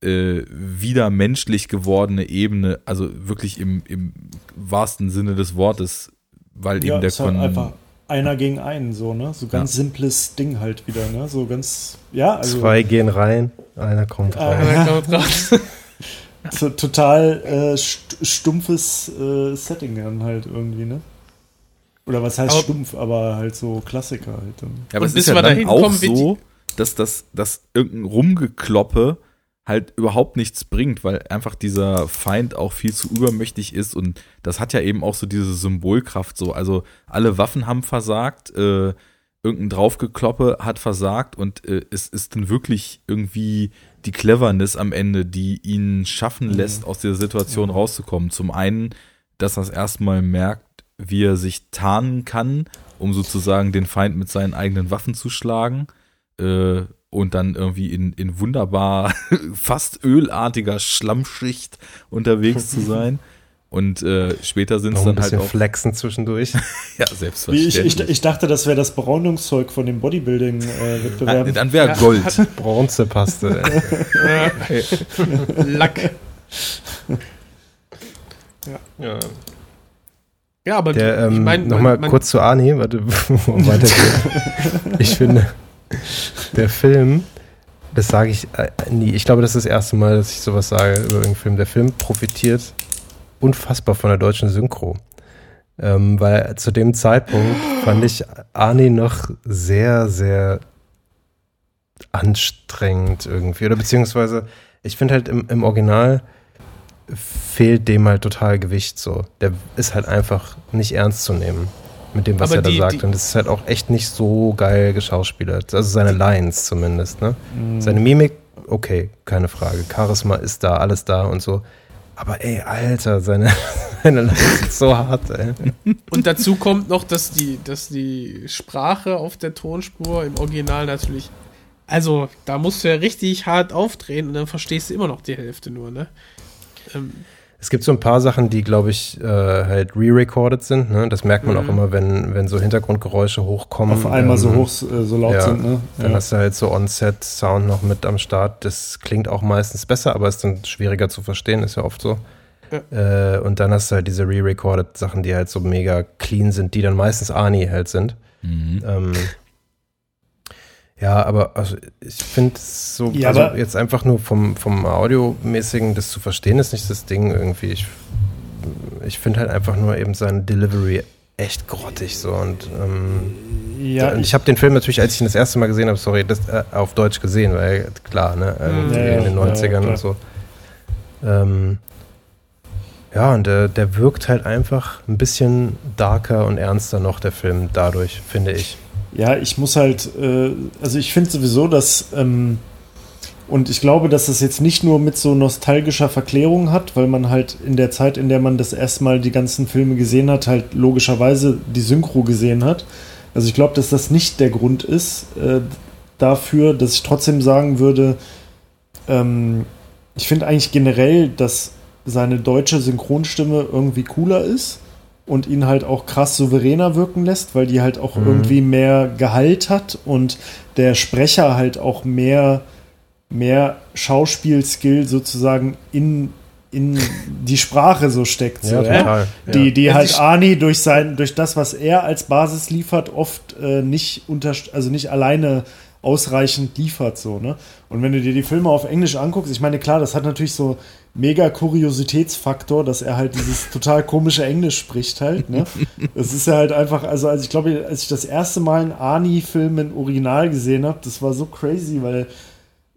Speaker 2: äh, wieder menschlich gewordene Ebene, also wirklich im, im wahrsten Sinne des Wortes, weil
Speaker 1: Ja,
Speaker 2: eben der
Speaker 1: ist halt
Speaker 2: Kon
Speaker 1: einfach einer gegen einen, so, ne? So ganz simples Ding halt wieder, ne? So ganz, ja, also
Speaker 3: Zwei gehen rein, einer kommt
Speaker 1: Ah.
Speaker 4: Ja, da kommt raus.
Speaker 1: so total äh, st stumpfes äh, Setting dann halt irgendwie, ne? Oder was heißt
Speaker 4: Aber-
Speaker 1: stumpf, aber halt so Klassiker halt.
Speaker 2: Ja, aber
Speaker 4: Und
Speaker 2: es ist ja dann auch so, dass das dass irgendein Rumgekloppe halt überhaupt nichts bringt, weil einfach dieser Feind auch viel zu übermächtig ist und das hat ja eben auch so diese Symbolkraft so. Also alle Waffen haben versagt, äh, irgendein Draufgekloppe hat versagt und äh, es ist dann wirklich irgendwie die Cleverness am Ende, die ihn schaffen lässt, aus dieser Situation rauszukommen. Zum einen, dass er es erstmal merkt, wie er sich tarnen kann, um sozusagen den Feind mit seinen eigenen Waffen zu schlagen. Äh, und dann irgendwie in, in wunderbar fast ölartiger Schlammschicht unterwegs zu sein. Und äh, später sind es
Speaker 3: ein
Speaker 2: dann halt auch.
Speaker 3: flexen zwischendurch.
Speaker 2: Ja,
Speaker 1: Wie ich,
Speaker 2: selbstverständlich.
Speaker 1: ich, ich dachte, das wäre das Braunungszeug von den
Speaker 2: Ah,
Speaker 1: Bodybuilding-Wettbewerben.
Speaker 2: dann wäre Gold.
Speaker 3: Bronzepaste.
Speaker 4: Lack.
Speaker 3: ja.
Speaker 4: Ja, aber
Speaker 3: Der, ähm,
Speaker 4: ich
Speaker 3: nochmal kurz zu Arnie, warte, bevor ich finde, der Film, das sage ich äh, nie, ich glaube, das ist das erste Mal, dass ich sowas sage über irgendeinen Film. Der Film profitiert unfassbar von der deutschen Synchro. Ähm, weil zu dem Zeitpunkt fand ich Arnie noch sehr, sehr anstrengend irgendwie. Oder beziehungsweise, ich finde halt im, im Original fehlt dem halt total Gewicht so. Der ist halt einfach nicht ernst zu nehmen mit dem, was
Speaker 4: Aber
Speaker 3: er da
Speaker 4: die-
Speaker 3: sagt.
Speaker 4: die-
Speaker 3: Und es ist halt auch echt nicht so geil geschauspielert. Also seine Lines zumindest, ne?
Speaker 4: Mhm.
Speaker 3: Seine Mimik, okay, keine Frage. Charisma ist da, alles da und so. Aber ey, Alter, seine, seine Lines sind so hart, ey.
Speaker 4: Und dazu kommt noch, dass die, dass die Sprache auf der Tonspur im Original natürlich. Also, da musst du ja richtig hart aufdrehen und dann verstehst du immer noch die Hälfte nur, ne? Ähm,
Speaker 3: Es gibt so ein paar Sachen, die, glaube ich, äh, halt re-recorded sind. Ne? Das merkt man
Speaker 4: Mhm.
Speaker 3: auch immer, wenn, wenn so Hintergrundgeräusche hochkommen.
Speaker 1: Auf einmal so
Speaker 3: Ähm,
Speaker 1: hoch, äh, so laut
Speaker 3: ja,
Speaker 1: sind, ne?
Speaker 3: Dann
Speaker 1: Ja.
Speaker 3: hast du halt so On-Set-Sound noch mit am Start. Das klingt auch meistens besser, aber ist dann schwieriger zu verstehen, ist ja oft so. Äh, und dann hast du halt diese re-recorded Sachen, die halt so mega clean sind, die dann meistens Arnie halt sind.
Speaker 2: Mhm.
Speaker 3: Ähm, ja, aber also ich finde so,
Speaker 1: Ja,
Speaker 3: also jetzt einfach nur vom, vom Audiomäßigen das zu verstehen, ist nicht das Ding irgendwie. Ich, ich finde halt einfach nur eben seine Delivery echt grottig so und ähm,
Speaker 1: Ja,
Speaker 3: und ich habe den Film natürlich, als ich ihn das erste Mal gesehen habe, sorry, das äh, auf Deutsch gesehen, weil klar, ne, irgendwie
Speaker 1: Ja, ja,
Speaker 3: in den
Speaker 1: ja,
Speaker 3: 90ern
Speaker 1: klar.
Speaker 3: und so. Ähm, ja, und der, der wirkt halt einfach ein bisschen darker und ernster noch, der Film, dadurch, finde ich.
Speaker 1: Ja, ich muss halt, äh, also ich finde sowieso, dass, ähm, und ich glaube, dass das jetzt nicht nur mit so nostalgischer Verklärung hat, weil man halt in der Zeit, in der man das erstmal die ganzen Filme gesehen hat, halt logischerweise die Synchro gesehen hat. Also ich glaube, dass das nicht der Grund ist äh, dafür, dass ich trotzdem sagen würde, ähm, ich finde eigentlich generell, dass seine deutsche Synchronstimme irgendwie cooler ist und ihn halt auch krass souveräner wirken lässt, weil die halt auch
Speaker 3: Mhm.
Speaker 1: irgendwie mehr Gehalt hat und der Sprecher halt auch mehr, mehr Schauspielskill sozusagen in, in die Sprache so steckt.
Speaker 3: Ja,
Speaker 1: so,
Speaker 3: total.
Speaker 1: Die,
Speaker 3: Ja.
Speaker 1: die
Speaker 4: Ja,
Speaker 1: halt
Speaker 4: die-
Speaker 1: Arnie durch sein, durch das, was er als Basis liefert, oft äh, nicht unter, also nicht alleine ausreichend liefert, so, ne? Und wenn du dir die Filme auf Englisch anguckst, ich meine, klar, das hat natürlich so mega Kuriositätsfaktor, dass er halt dieses total komische Englisch spricht halt, ne? Das ist ja halt einfach, also, also ich glaube, als ich das erste Mal einen Arnie-Film in Original gesehen habe, das war so crazy, weil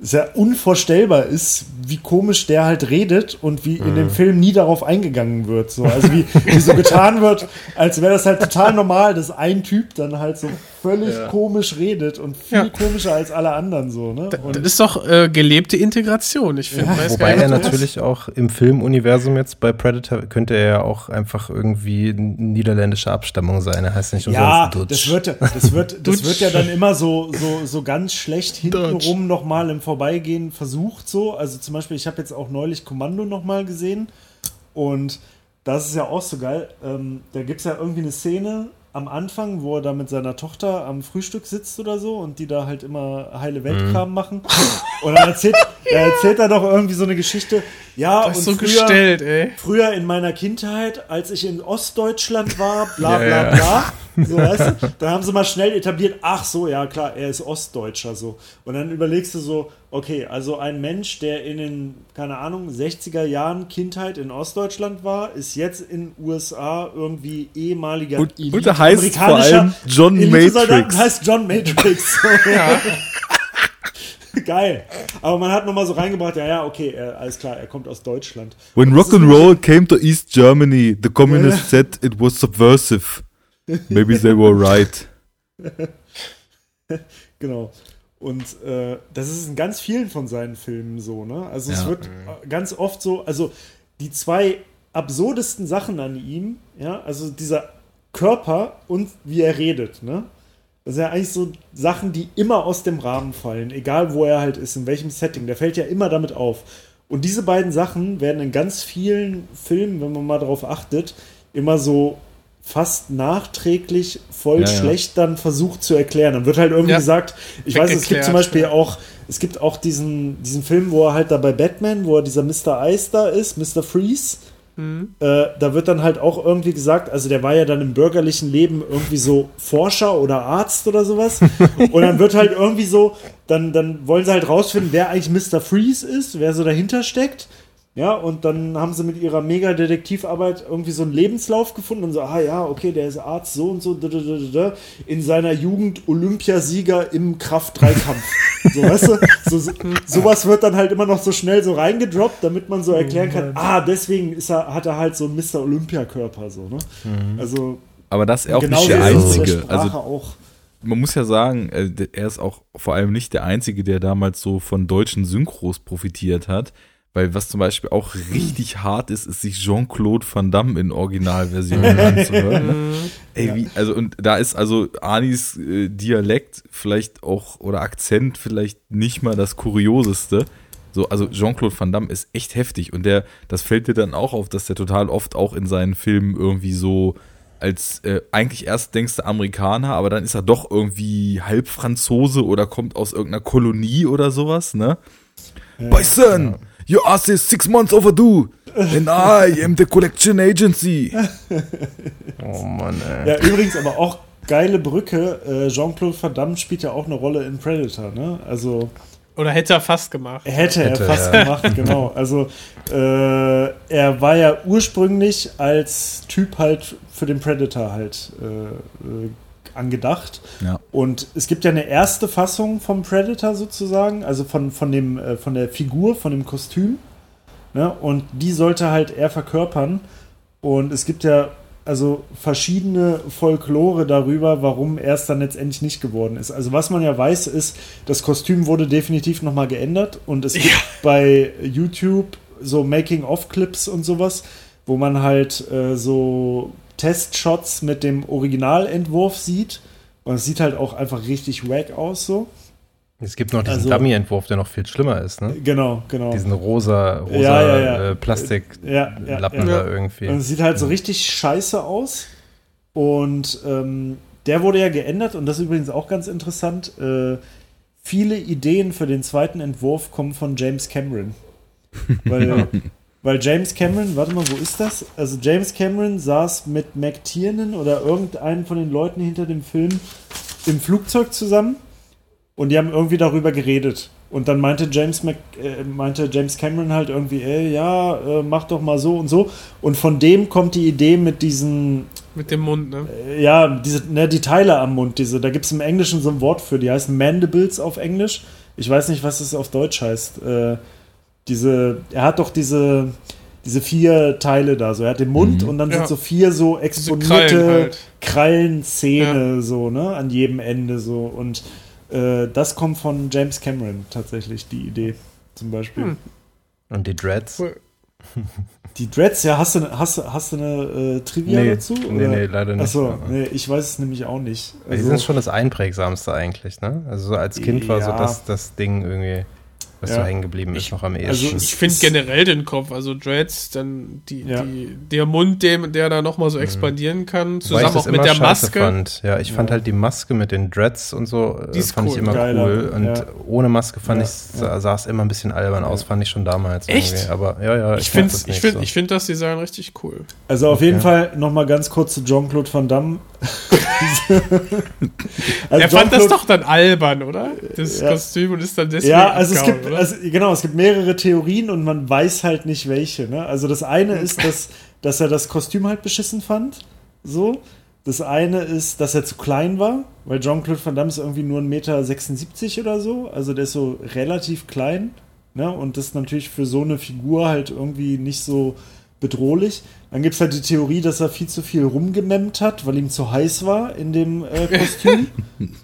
Speaker 1: es ja unvorstellbar ist, wie komisch der halt redet und wie in dem Film nie darauf eingegangen wird. So. Also wie, wie so getan wird, als wäre das halt total normal, dass ein Typ dann halt so völlig komisch redet und viel
Speaker 4: Ja.
Speaker 1: komischer als alle anderen so. Ne?
Speaker 4: das
Speaker 1: Und
Speaker 4: ist doch äh, gelebte Integration. Ich finde, weiß
Speaker 3: Wobei er
Speaker 4: das-
Speaker 3: natürlich auch im Filmuniversum jetzt bei Predator könnte er ja auch einfach irgendwie niederländischer Abstammung sein. Er heißt nicht
Speaker 1: ja,
Speaker 3: umsonst Dutch.
Speaker 1: das wird, ja- das, wird, das wird ja dann immer so, so, so ganz schlecht hintenrum nochmal im Vorbeigehen versucht. So. Also zum Beispiel, ich habe jetzt auch neulich Kommando nochmal gesehen und das ist ja auch so geil. Ähm, da gibt es ja irgendwie eine Szene am Anfang, wo er da mit seiner Tochter am Frühstück sitzt oder so und die da halt immer heile Weltkram machen. Und dann erzählt, er erzählt er doch irgendwie so eine Geschichte. Ja,
Speaker 4: Das
Speaker 1: und
Speaker 4: so
Speaker 1: früher,
Speaker 4: gestellt, ey.
Speaker 1: früher in meiner Kindheit, als ich in Ostdeutschland war, bla
Speaker 3: Ja,
Speaker 1: bla
Speaker 3: ja.
Speaker 1: bla. So, weißt du? Da haben sie mal schnell etabliert, ach so, ja klar, er ist Ostdeutscher so. Und dann überlegst du so, okay, also ein Mensch, der in den, keine Ahnung, 60er Jahren Kindheit in Ostdeutschland war, ist jetzt in USA irgendwie ehemaliger
Speaker 2: Und-
Speaker 1: Elite-
Speaker 2: und er heißt vor
Speaker 1: amerikanischer
Speaker 2: allem John Matrix.
Speaker 1: heißt John Matrix. Ja. Geil. Aber man hat nochmal so reingebracht, ja, ja, okay, er, alles klar, er kommt aus Deutschland.
Speaker 2: When
Speaker 1: Und das
Speaker 2: rock
Speaker 1: ist
Speaker 2: and
Speaker 1: nämlich-
Speaker 2: roll came to East Germany, the communists said it was subversive. Maybe they were right.
Speaker 1: Genau. Und äh, das ist in ganz vielen von seinen Filmen so, ne? Also es
Speaker 2: Ja.
Speaker 1: wird äh, ganz oft so, also die zwei absurdesten Sachen an ihm, ja, also dieser Körper und wie er redet, ne? Das sind ja eigentlich so Sachen, die immer aus dem Rahmen fallen, egal wo er halt ist, in welchem Setting. Der fällt ja immer damit auf. Und diese beiden Sachen werden in ganz vielen Filmen, wenn man mal darauf achtet, immer so fast nachträglich voll
Speaker 2: Ja, ja.
Speaker 1: schlecht dann versucht zu erklären. Dann wird halt irgendwie
Speaker 4: Ja.
Speaker 1: gesagt, ich weiß, es gibt zum Beispiel
Speaker 4: ja.
Speaker 1: auch, es gibt auch diesen, diesen Film, wo er halt da bei Batman, wo er dieser Mr. Ice da ist, Mr. Freeze. Äh, da wird dann halt auch irgendwie gesagt, also der war ja dann im bürgerlichen Leben irgendwie so Forscher oder Arzt oder sowas. Und dann wird halt irgendwie so, dann, dann wollen sie halt rausfinden, wer eigentlich Mr. Freeze ist, wer so dahinter steckt. Ja, und dann haben sie mit ihrer Mega-Detektivarbeit irgendwie so einen Lebenslauf gefunden und so, ah ja, okay, der ist Arzt, so und so, in seiner Jugend Olympiasieger im Kraft-3-Kampf. so, weißt du, so, so, sowas wird dann halt immer noch so schnell so reingedroppt, damit man so erklären kann, ah, deswegen ist er, hat er halt so einen Mr. Olympia-Körper, so, ne? Also,
Speaker 2: Aber das ist auch
Speaker 1: genauso
Speaker 2: nicht der Einzige. Also
Speaker 1: auch.
Speaker 2: man muss ja sagen, äh, er ist auch vor allem nicht der Einzige, der damals so von deutschen Synchros profitiert hat. Weil was zum Beispiel auch richtig hart ist, ist sich Jean-Claude Van Damme in Originalversion anzuhören. Ne? Ey, wie, also und da ist also Anis äh, Dialekt vielleicht auch oder Akzent vielleicht nicht mal das Kurioseste. So, also Jean-Claude Van Damme ist echt heftig und der, das fällt dir dann auch auf, dass der total oft auch in seinen Filmen irgendwie so als äh, eigentlich erst denkst du Amerikaner, aber dann ist er doch irgendwie halb Franzose oder kommt aus irgendeiner Kolonie oder sowas, ne? My son, your ass is six months overdue. And I am the collection agency.
Speaker 3: Oh Mann, ey.
Speaker 1: Ja, übrigens aber auch geile Brücke. Äh, Jean-Claude Van Damme spielt ja auch eine Rolle in Predator, ne? Also
Speaker 4: Oder hätte er fast gemacht.
Speaker 1: hätte,
Speaker 3: Hätte,
Speaker 1: er fast
Speaker 3: ja.
Speaker 1: gemacht, genau. Also äh, er war ja ursprünglich als Typ halt für den Predator halt äh, äh, angedacht.
Speaker 2: Ja.
Speaker 1: Und es gibt ja eine erste Fassung vom Predator sozusagen, also von, von, dem, äh, von der Figur, von dem Kostüm. Ne? Und die sollte halt er verkörpern. Und es gibt ja also verschiedene Folklore darüber, warum er es dann letztendlich nicht geworden ist. Also was man ja weiß, ist, das Kostüm wurde definitiv nochmal geändert und es gibt bei YouTube so Making-of-Clips und sowas, wo man halt äh, so Testshots mit dem Originalentwurf sieht. Und es sieht halt auch einfach richtig wack aus so.
Speaker 3: Es gibt noch diesen
Speaker 1: Also-
Speaker 3: Dummy-Entwurf, der noch viel schlimmer ist, ne?
Speaker 1: Genau, genau.
Speaker 3: Diesen rosa, rosa
Speaker 1: Ja, ja, ja.
Speaker 3: Äh, Plastiklappen
Speaker 1: Ja, ja, ja.
Speaker 3: da irgendwie.
Speaker 1: Und es sieht halt so richtig scheiße aus. Und ähm, der wurde ja geändert und das ist übrigens auch ganz interessant. Äh, viele Ideen für den zweiten Entwurf kommen von James Cameron. Weil, weil James Cameron, warte mal, wo ist das? Also James Cameron saß mit McTiernan oder irgendeinen von den Leuten hinter dem Film im Flugzeug zusammen und die haben irgendwie darüber geredet. Und dann meinte James, Mc, äh, meinte James Cameron halt irgendwie, ey, ja, äh, mach doch mal so und so. Und von dem kommt die Idee mit diesen,
Speaker 4: Mit dem Mund, ne?
Speaker 1: äh, ja, diese, ne, die Teile am Mund, diese, da gibt es im Englischen so ein Wort für, die heißen Mandibles auf Englisch. Ich weiß nicht, was es auf Deutsch heißt. Äh, diese, er hat doch diese, diese vier Teile da, so. Er hat den Mund und dann
Speaker 4: Ja.
Speaker 1: sind so vier so exponierte
Speaker 4: Krallen halt.
Speaker 1: Krallenzähne, so, ne, an jedem Ende so. Und äh, das kommt von James Cameron tatsächlich, die Idee zum Beispiel.
Speaker 4: Hm.
Speaker 3: Und die Dreads.
Speaker 1: Die Dreads, ja, hast du, hast, hast du eine äh, Trivia
Speaker 3: Nee,
Speaker 1: dazu?
Speaker 3: nee, nee, leider nicht.
Speaker 1: Achso, nee, ich weiß es nämlich auch nicht.
Speaker 3: Die
Speaker 1: Also,
Speaker 3: sind schon das Einprägsamste eigentlich, ne? Also so als Kind war so
Speaker 1: Ja.
Speaker 3: das, das Ding irgendwie, was
Speaker 1: Ja.
Speaker 3: so hängen geblieben ist, noch am ehesten.
Speaker 1: also
Speaker 4: Ich finde generell den Kopf, also Dreads, dann die,
Speaker 1: Ja.
Speaker 4: die, der Mund, dem, der da nochmal so expandieren kann,
Speaker 3: ich
Speaker 4: zusammen auch mit der Maske.
Speaker 3: Fand. Ja, ich fand halt die Maske mit den Dreads und so, äh,
Speaker 4: Die
Speaker 3: fand ich
Speaker 4: cool.
Speaker 3: immer
Speaker 1: Geiler,
Speaker 3: cool. Und
Speaker 1: ja.
Speaker 3: ohne Maske fand
Speaker 1: Ja,
Speaker 3: ich, sah, es immer ein bisschen albern aus, fand ich schon damals.
Speaker 4: Echt?
Speaker 3: irgendwie. Aber ja, ja,
Speaker 4: Ich
Speaker 3: mag
Speaker 4: finde
Speaker 3: das
Speaker 4: ich find,
Speaker 3: so.
Speaker 4: ich find das Design richtig cool.
Speaker 1: Also auf
Speaker 3: Okay.
Speaker 1: jeden Fall nochmal ganz kurz zu Jean-Claude Van Damme. also
Speaker 4: er fand das doch dann albern, oder? Das
Speaker 1: Ja.
Speaker 4: Kostüm und ist dann deswegen
Speaker 1: Ja, also es gibt,
Speaker 4: oder?
Speaker 1: also, genau, es gibt mehrere Theorien und man weiß halt nicht welche. Ne? Also das eine ist, dass, dass er das Kostüm halt beschissen fand. So. Das eine ist, dass er zu klein war, weil Jean-Claude Van Damme ist irgendwie nur 1,76 Meter oder so. Also der ist so relativ klein. Ne? Und das ist natürlich für so eine Figur halt irgendwie nicht so bedrohlich. Dann gibt es halt die Theorie, dass er viel zu viel rumgememmt hat, weil ihm zu heiß war in dem äh, Kostüm.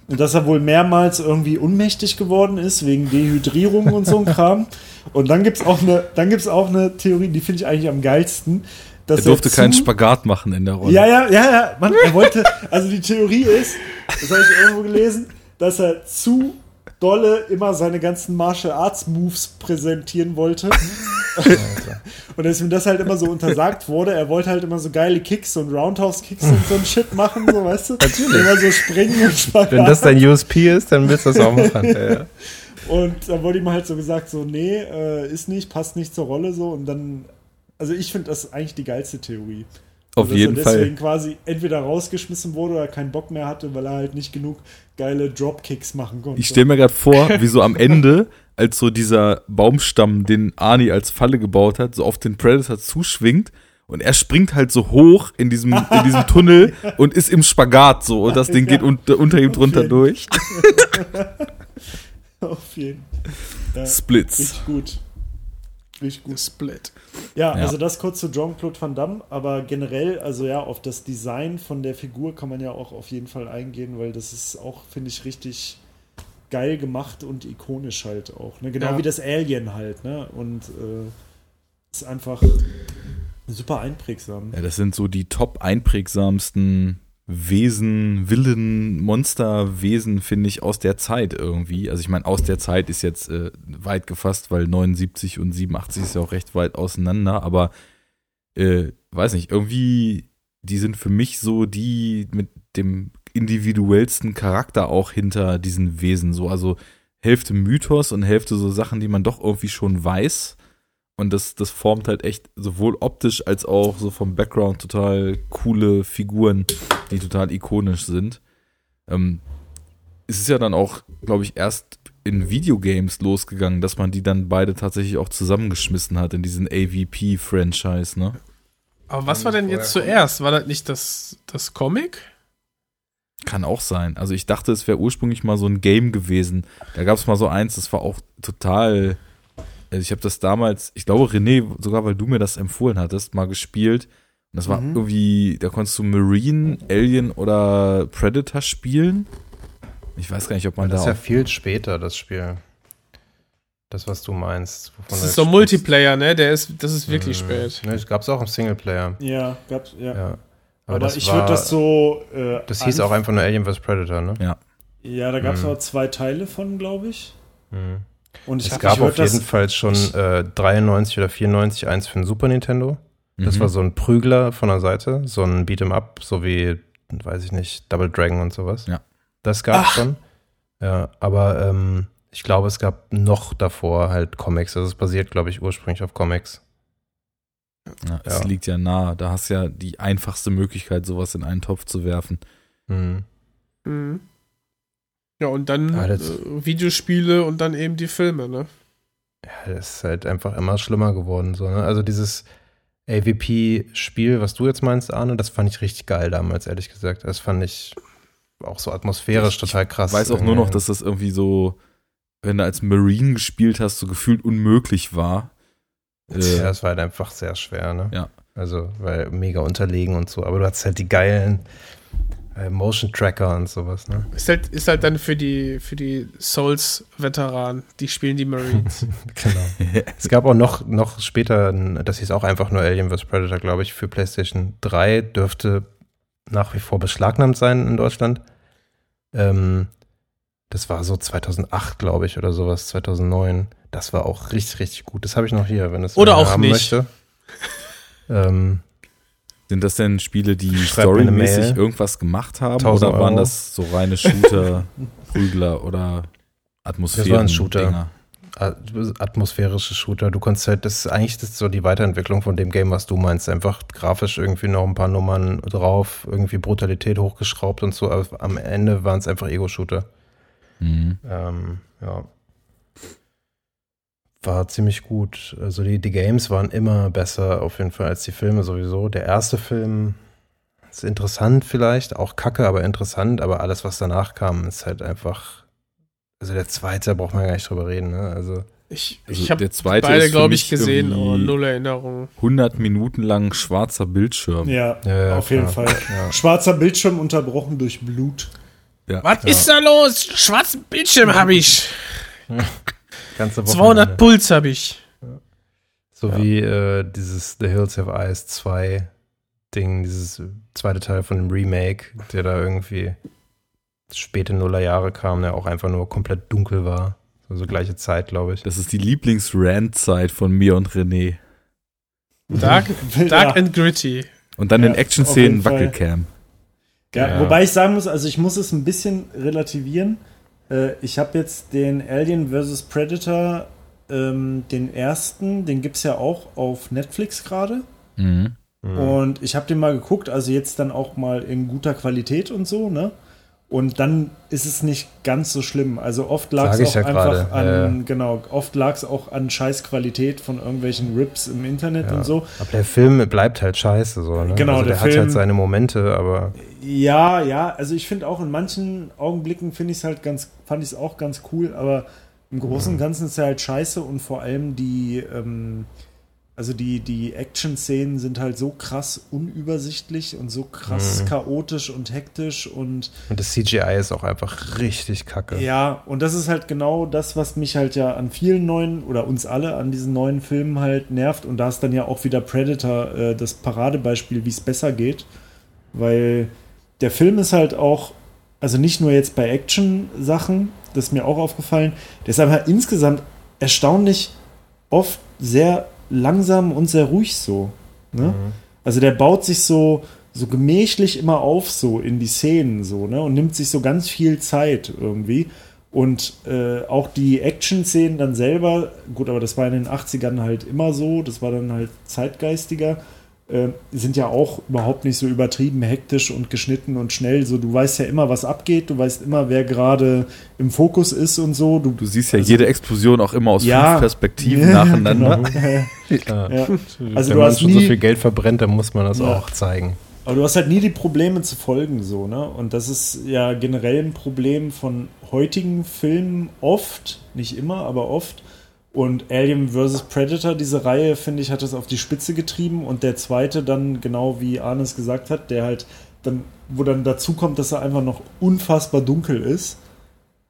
Speaker 1: und dass er wohl mehrmals irgendwie ohnmächtig geworden ist, wegen Dehydrierung und so ein Kram. Und dann gibt es auch, eine- dann gibt's auch eine Theorie, die finde ich eigentlich am geilsten. dass
Speaker 2: Er durfte
Speaker 1: zu-
Speaker 2: keinen Spagat machen in der Rolle.
Speaker 1: Ja, ja, ja, ja. Man, er wollte, also die Theorie ist, das habe ich irgendwo gelesen, dass er zu dolle immer seine ganzen Martial Arts Moves präsentieren wollte. Und dass ihm das halt immer so untersagt wurde. Er wollte halt immer so geile Kicks und Roundhouse-Kicks und so ein Shit machen, so weißt du? Natürlich. Immer so springen und Spagat.
Speaker 3: Wenn das dein USP ist, dann willst du das auch machen. ja.
Speaker 1: Und dann wurde ihm halt so gesagt, so, nee, äh, ist nicht, passt nicht zur Rolle so. Und dann, also ich finde das eigentlich die geilste Theorie.
Speaker 2: Auf
Speaker 1: dass
Speaker 2: jeden
Speaker 1: er
Speaker 2: Fall.
Speaker 1: deswegen quasi entweder rausgeschmissen wurde oder keinen Bock mehr hatte, weil er halt nicht genug geile Dropkicks machen konnte.
Speaker 2: Ich stelle mir gerade vor, wie so am Ende, als so dieser Baumstamm, den Arnie als Falle gebaut hat, so auf den Predator zuschwingt und er springt halt so hoch in diesem, in diesem Tunnel und ist im Spagat so und das Ding geht unter, unter ihm drunter
Speaker 1: jeden
Speaker 2: durch.
Speaker 1: Auf jeden ja,
Speaker 2: Splits.
Speaker 1: Richtig gut. Richtig gut.
Speaker 4: Split.
Speaker 1: Ja,
Speaker 2: Ja.
Speaker 1: also das kurz zu Jean-Claude Van Damme, aber generell, also ja, auf das Design von der Figur kann man ja auch auf jeden Fall eingehen, weil das ist auch, finde ich, richtig geil gemacht und ikonisch halt auch. Ne? Genau
Speaker 4: Ja.
Speaker 1: wie das Alien halt, ne? Und äh, ist einfach super einprägsam.
Speaker 2: Ja, das sind so die top einprägsamsten Wesen, Villen, Monsterwesen, finde ich, aus der Zeit irgendwie. Also ich meine, aus der Zeit ist jetzt äh, weit gefasst, weil 79 und 87 ist ja auch recht weit auseinander, aber äh, weiß nicht, irgendwie, die sind für mich so die mit dem individuellsten Charakter auch hinter diesen Wesen. So, also Hälfte Mythos und Hälfte so Sachen, die man doch irgendwie schon weiß. Und das, das formt halt echt sowohl optisch als auch so vom Background total coole Figuren, die total ikonisch sind. Ähm, es ist ja dann auch, glaube ich, erst in Videogames losgegangen, dass man die dann beide tatsächlich auch zusammengeschmissen hat in diesen AVP-Franchise, ne?
Speaker 4: Aber was war denn jetzt zuerst? War das nicht das, das Comic?
Speaker 2: Kann auch sein. Also ich dachte, es wäre ursprünglich mal so ein Game gewesen. Da gab es mal so eins, das war auch total. Also ich habe das damals, ich glaube René, sogar weil du mir das empfohlen hattest, mal gespielt. Und das war
Speaker 1: Mhm.
Speaker 2: irgendwie, da konntest du Marine, Alien oder Predator spielen. Ich weiß gar nicht, ob man
Speaker 3: Das ist
Speaker 2: da.
Speaker 3: ja viel später, das Spiel. Das, was du meinst. wovon
Speaker 4: Das ist so
Speaker 3: jetzt
Speaker 4: Multiplayer, ne? Der ist, das ist wirklich
Speaker 3: sprichst.
Speaker 4: spät.
Speaker 3: Ne, das gab es auch im Singleplayer.
Speaker 1: Ja, gab's, ja.
Speaker 3: Ja.
Speaker 1: Aber,
Speaker 3: das
Speaker 1: ich würde das so. Äh,
Speaker 3: Das hieß auch einfach nur Alien vs. Predator, ne?
Speaker 2: Ja.
Speaker 1: Ja, da gab es
Speaker 3: Mhm.
Speaker 1: aber zwei Teile von, glaube ich.
Speaker 3: Mhm.
Speaker 1: Und ich
Speaker 3: Es gab
Speaker 1: würd
Speaker 3: auf jeden Fall schon äh, 93 oder 94 eins für den Super Nintendo. Das
Speaker 2: Mhm.
Speaker 3: war so ein Prügler von der Seite, so ein Beat'em Up, so wie, weiß ich nicht, Double Dragon und sowas.
Speaker 2: Ja.
Speaker 3: Das gab es schon. Ja, aber ähm, ich glaube, es gab noch davor halt Comics. Also es basiert, glaube ich, ursprünglich auf Comics.
Speaker 2: ja, es
Speaker 3: Ja.
Speaker 2: liegt ja nah. Da hast du ja die einfachste Möglichkeit, sowas in einen Topf zu werfen.
Speaker 3: Mhm.
Speaker 4: Mhm. Ja, und dann
Speaker 3: Ah, das-
Speaker 4: äh, Videospiele und dann eben die Filme, ne?
Speaker 3: Ja, das ist halt einfach immer schlimmer geworden. So, ne? Also dieses AVP-Spiel, was du jetzt meinst, Arne, das fand ich richtig geil damals, ehrlich gesagt. Das fand ich auch so atmosphärisch total krass.
Speaker 2: Ich weiß auch nur noch, dass das irgendwie so, wenn du als Marine gespielt hast, so gefühlt unmöglich war.
Speaker 3: Ja,
Speaker 2: Äh,
Speaker 3: das war halt einfach sehr schwer, ne?
Speaker 2: Ja.
Speaker 3: Also, weil mega unterlegen und so. Aber du hattest halt die geilen äh, Motion Tracker und sowas, ne?
Speaker 4: Ist halt, ist halt dann für die, für die Souls-Veteranen, die spielen die Marines.
Speaker 3: Genau. es gab auch noch, noch später, das hieß auch einfach nur Alien vs. Predator, glaube ich, für PlayStation 3, dürfte nach wie vor beschlagnahmt sein in Deutschland. Ähm, das war so 2008, glaube ich, oder sowas, 2009. Das war auch richtig, richtig gut. Das habe ich noch hier, wenn es
Speaker 4: Oder auch
Speaker 3: haben
Speaker 4: nicht.
Speaker 3: möchte. Ähm,
Speaker 2: Sind das denn Spiele, die storymäßig irgendwas gemacht haben?
Speaker 3: 1000
Speaker 2: Oder waren
Speaker 3: Euro.
Speaker 2: das so reine Shooter, Prügler oder Atmosphären?
Speaker 3: Das war ein Shooter.
Speaker 2: Dinger?
Speaker 3: atmosphärische Shooter. Du konntest halt, das ist eigentlich das ist so die Weiterentwicklung von dem Game, was du meinst. Einfach grafisch irgendwie noch ein paar Nummern drauf, irgendwie Brutalität hochgeschraubt und so. Aber am Ende waren es einfach Ego-Shooter.
Speaker 2: Mhm.
Speaker 3: Ähm, ja. War ziemlich gut. Also die, die Games waren immer besser auf jeden Fall als die Filme sowieso. Der erste Film ist interessant vielleicht, auch kacke, aber interessant. Aber alles, was danach kam, ist halt einfach. Also der zweite braucht man gar nicht drüber reden. Ne? Also
Speaker 4: Ich,
Speaker 2: Also
Speaker 4: ich habe
Speaker 2: der zweite
Speaker 4: beide, glaube ich, gesehen, aber null Erinnerungen.
Speaker 2: 100 Minuten lang schwarzer Bildschirm.
Speaker 1: Ja,
Speaker 3: Ja, ja,
Speaker 1: auf jeden
Speaker 3: klar.
Speaker 1: Fall.
Speaker 3: Ja.
Speaker 1: Schwarzer Bildschirm unterbrochen durch Blut.
Speaker 4: Was ist da los? Schwarzen Bildschirm habe ich.
Speaker 3: ganze
Speaker 4: 200
Speaker 3: Wochenende.
Speaker 4: Puls habe ich.
Speaker 3: So
Speaker 1: Ja.
Speaker 3: wie äh, dieses The Hills Have Eyes 2 Ding, dieses zweite Teil von dem Remake, der da irgendwie späte Nullerjahre kam, der auch einfach nur komplett dunkel war. So, so gleiche Zeit, glaube ich.
Speaker 2: Das ist die Lieblings-Rant-Zeit von mir und René.
Speaker 4: Dark,
Speaker 1: Ja.
Speaker 4: dark and gritty.
Speaker 2: Und dann
Speaker 1: Ja,
Speaker 2: in Action-Szenen. Wackelcam.
Speaker 1: Ja,
Speaker 3: Ja.
Speaker 1: Wobei ich sagen muss, also ich muss es ein bisschen relativieren. Äh, ich habe jetzt den Alien vs. Predator, ähm, den ersten, den gibt es ja auch auf Netflix gerade.
Speaker 2: Mhm.
Speaker 1: Und ich habe den mal geguckt, also jetzt dann auch mal in guter Qualität und so, ne? Und dann ist es nicht ganz so schlimm. Also oft lag es auch
Speaker 3: ja
Speaker 1: einfach
Speaker 3: gerade,
Speaker 1: an,
Speaker 3: ja,
Speaker 1: genau, oft lag es auch an Scheißqualität von irgendwelchen Rips im Internet
Speaker 3: Ja.
Speaker 1: und so.
Speaker 3: Aber der Film bleibt halt scheiße, so, ne?
Speaker 1: Genau,
Speaker 3: also der,
Speaker 1: der
Speaker 3: hat
Speaker 1: Film-
Speaker 3: halt seine Momente, aber
Speaker 1: Ja, ja, also ich finde auch in manchen Augenblicken finde ich es halt ganz, fand ich es auch ganz cool, aber im Großen und Ganzen ist er halt scheiße und vor allem die, ähm, also die, die Action-Szenen sind halt so krass unübersichtlich und so krass chaotisch und hektisch und
Speaker 3: und das CGI ist auch einfach richtig kacke.
Speaker 1: ja, und das ist halt genau das, was mich halt ja an vielen neuen oder uns alle an diesen neuen Filmen halt nervt. Und da ist dann ja auch wieder Predator äh, das Paradebeispiel, wie es besser geht. Weil der Film ist halt auch, also nicht nur jetzt bei Action-Sachen, das ist mir auch aufgefallen, der ist einfach insgesamt erstaunlich oft sehr langsam und sehr ruhig so. Ne? Also der baut sich so, so gemächlich immer auf, so in die Szenen, so, ne? Und nimmt sich so ganz viel Zeit irgendwie. Und äh, auch die Action-Szenen dann selber, gut, aber das war in den 80ern halt immer so, das war dann halt zeitgeistiger, äh, sind ja auch überhaupt nicht so übertrieben hektisch und geschnitten und schnell. So, du weißt ja immer, was abgeht, du weißt immer, wer gerade im Fokus ist und so. Du,
Speaker 2: Du siehst ja
Speaker 1: Also-
Speaker 2: jede Explosion auch immer aus
Speaker 1: Ja.
Speaker 2: fünf Perspektiven
Speaker 1: Ja,
Speaker 2: nacheinander.
Speaker 1: genau.
Speaker 3: Ja.
Speaker 1: Ja. Also
Speaker 3: Wenn
Speaker 1: du
Speaker 3: man
Speaker 1: hast
Speaker 3: schon so
Speaker 1: nie-
Speaker 3: viel Geld verbrennt, dann muss man das
Speaker 1: Ja.
Speaker 3: auch zeigen.
Speaker 1: Aber du hast halt nie die Probleme zu folgen, so, ne? Und das ist ja generell ein Problem von heutigen Filmen oft, nicht immer, aber oft. Und Alien vs. Predator, diese Reihe, finde ich, hat das auf die Spitze getrieben. Und der zweite dann, genau wie Arnes gesagt hat, der halt dann, wo dann dazu kommt, dass er einfach noch unfassbar dunkel ist.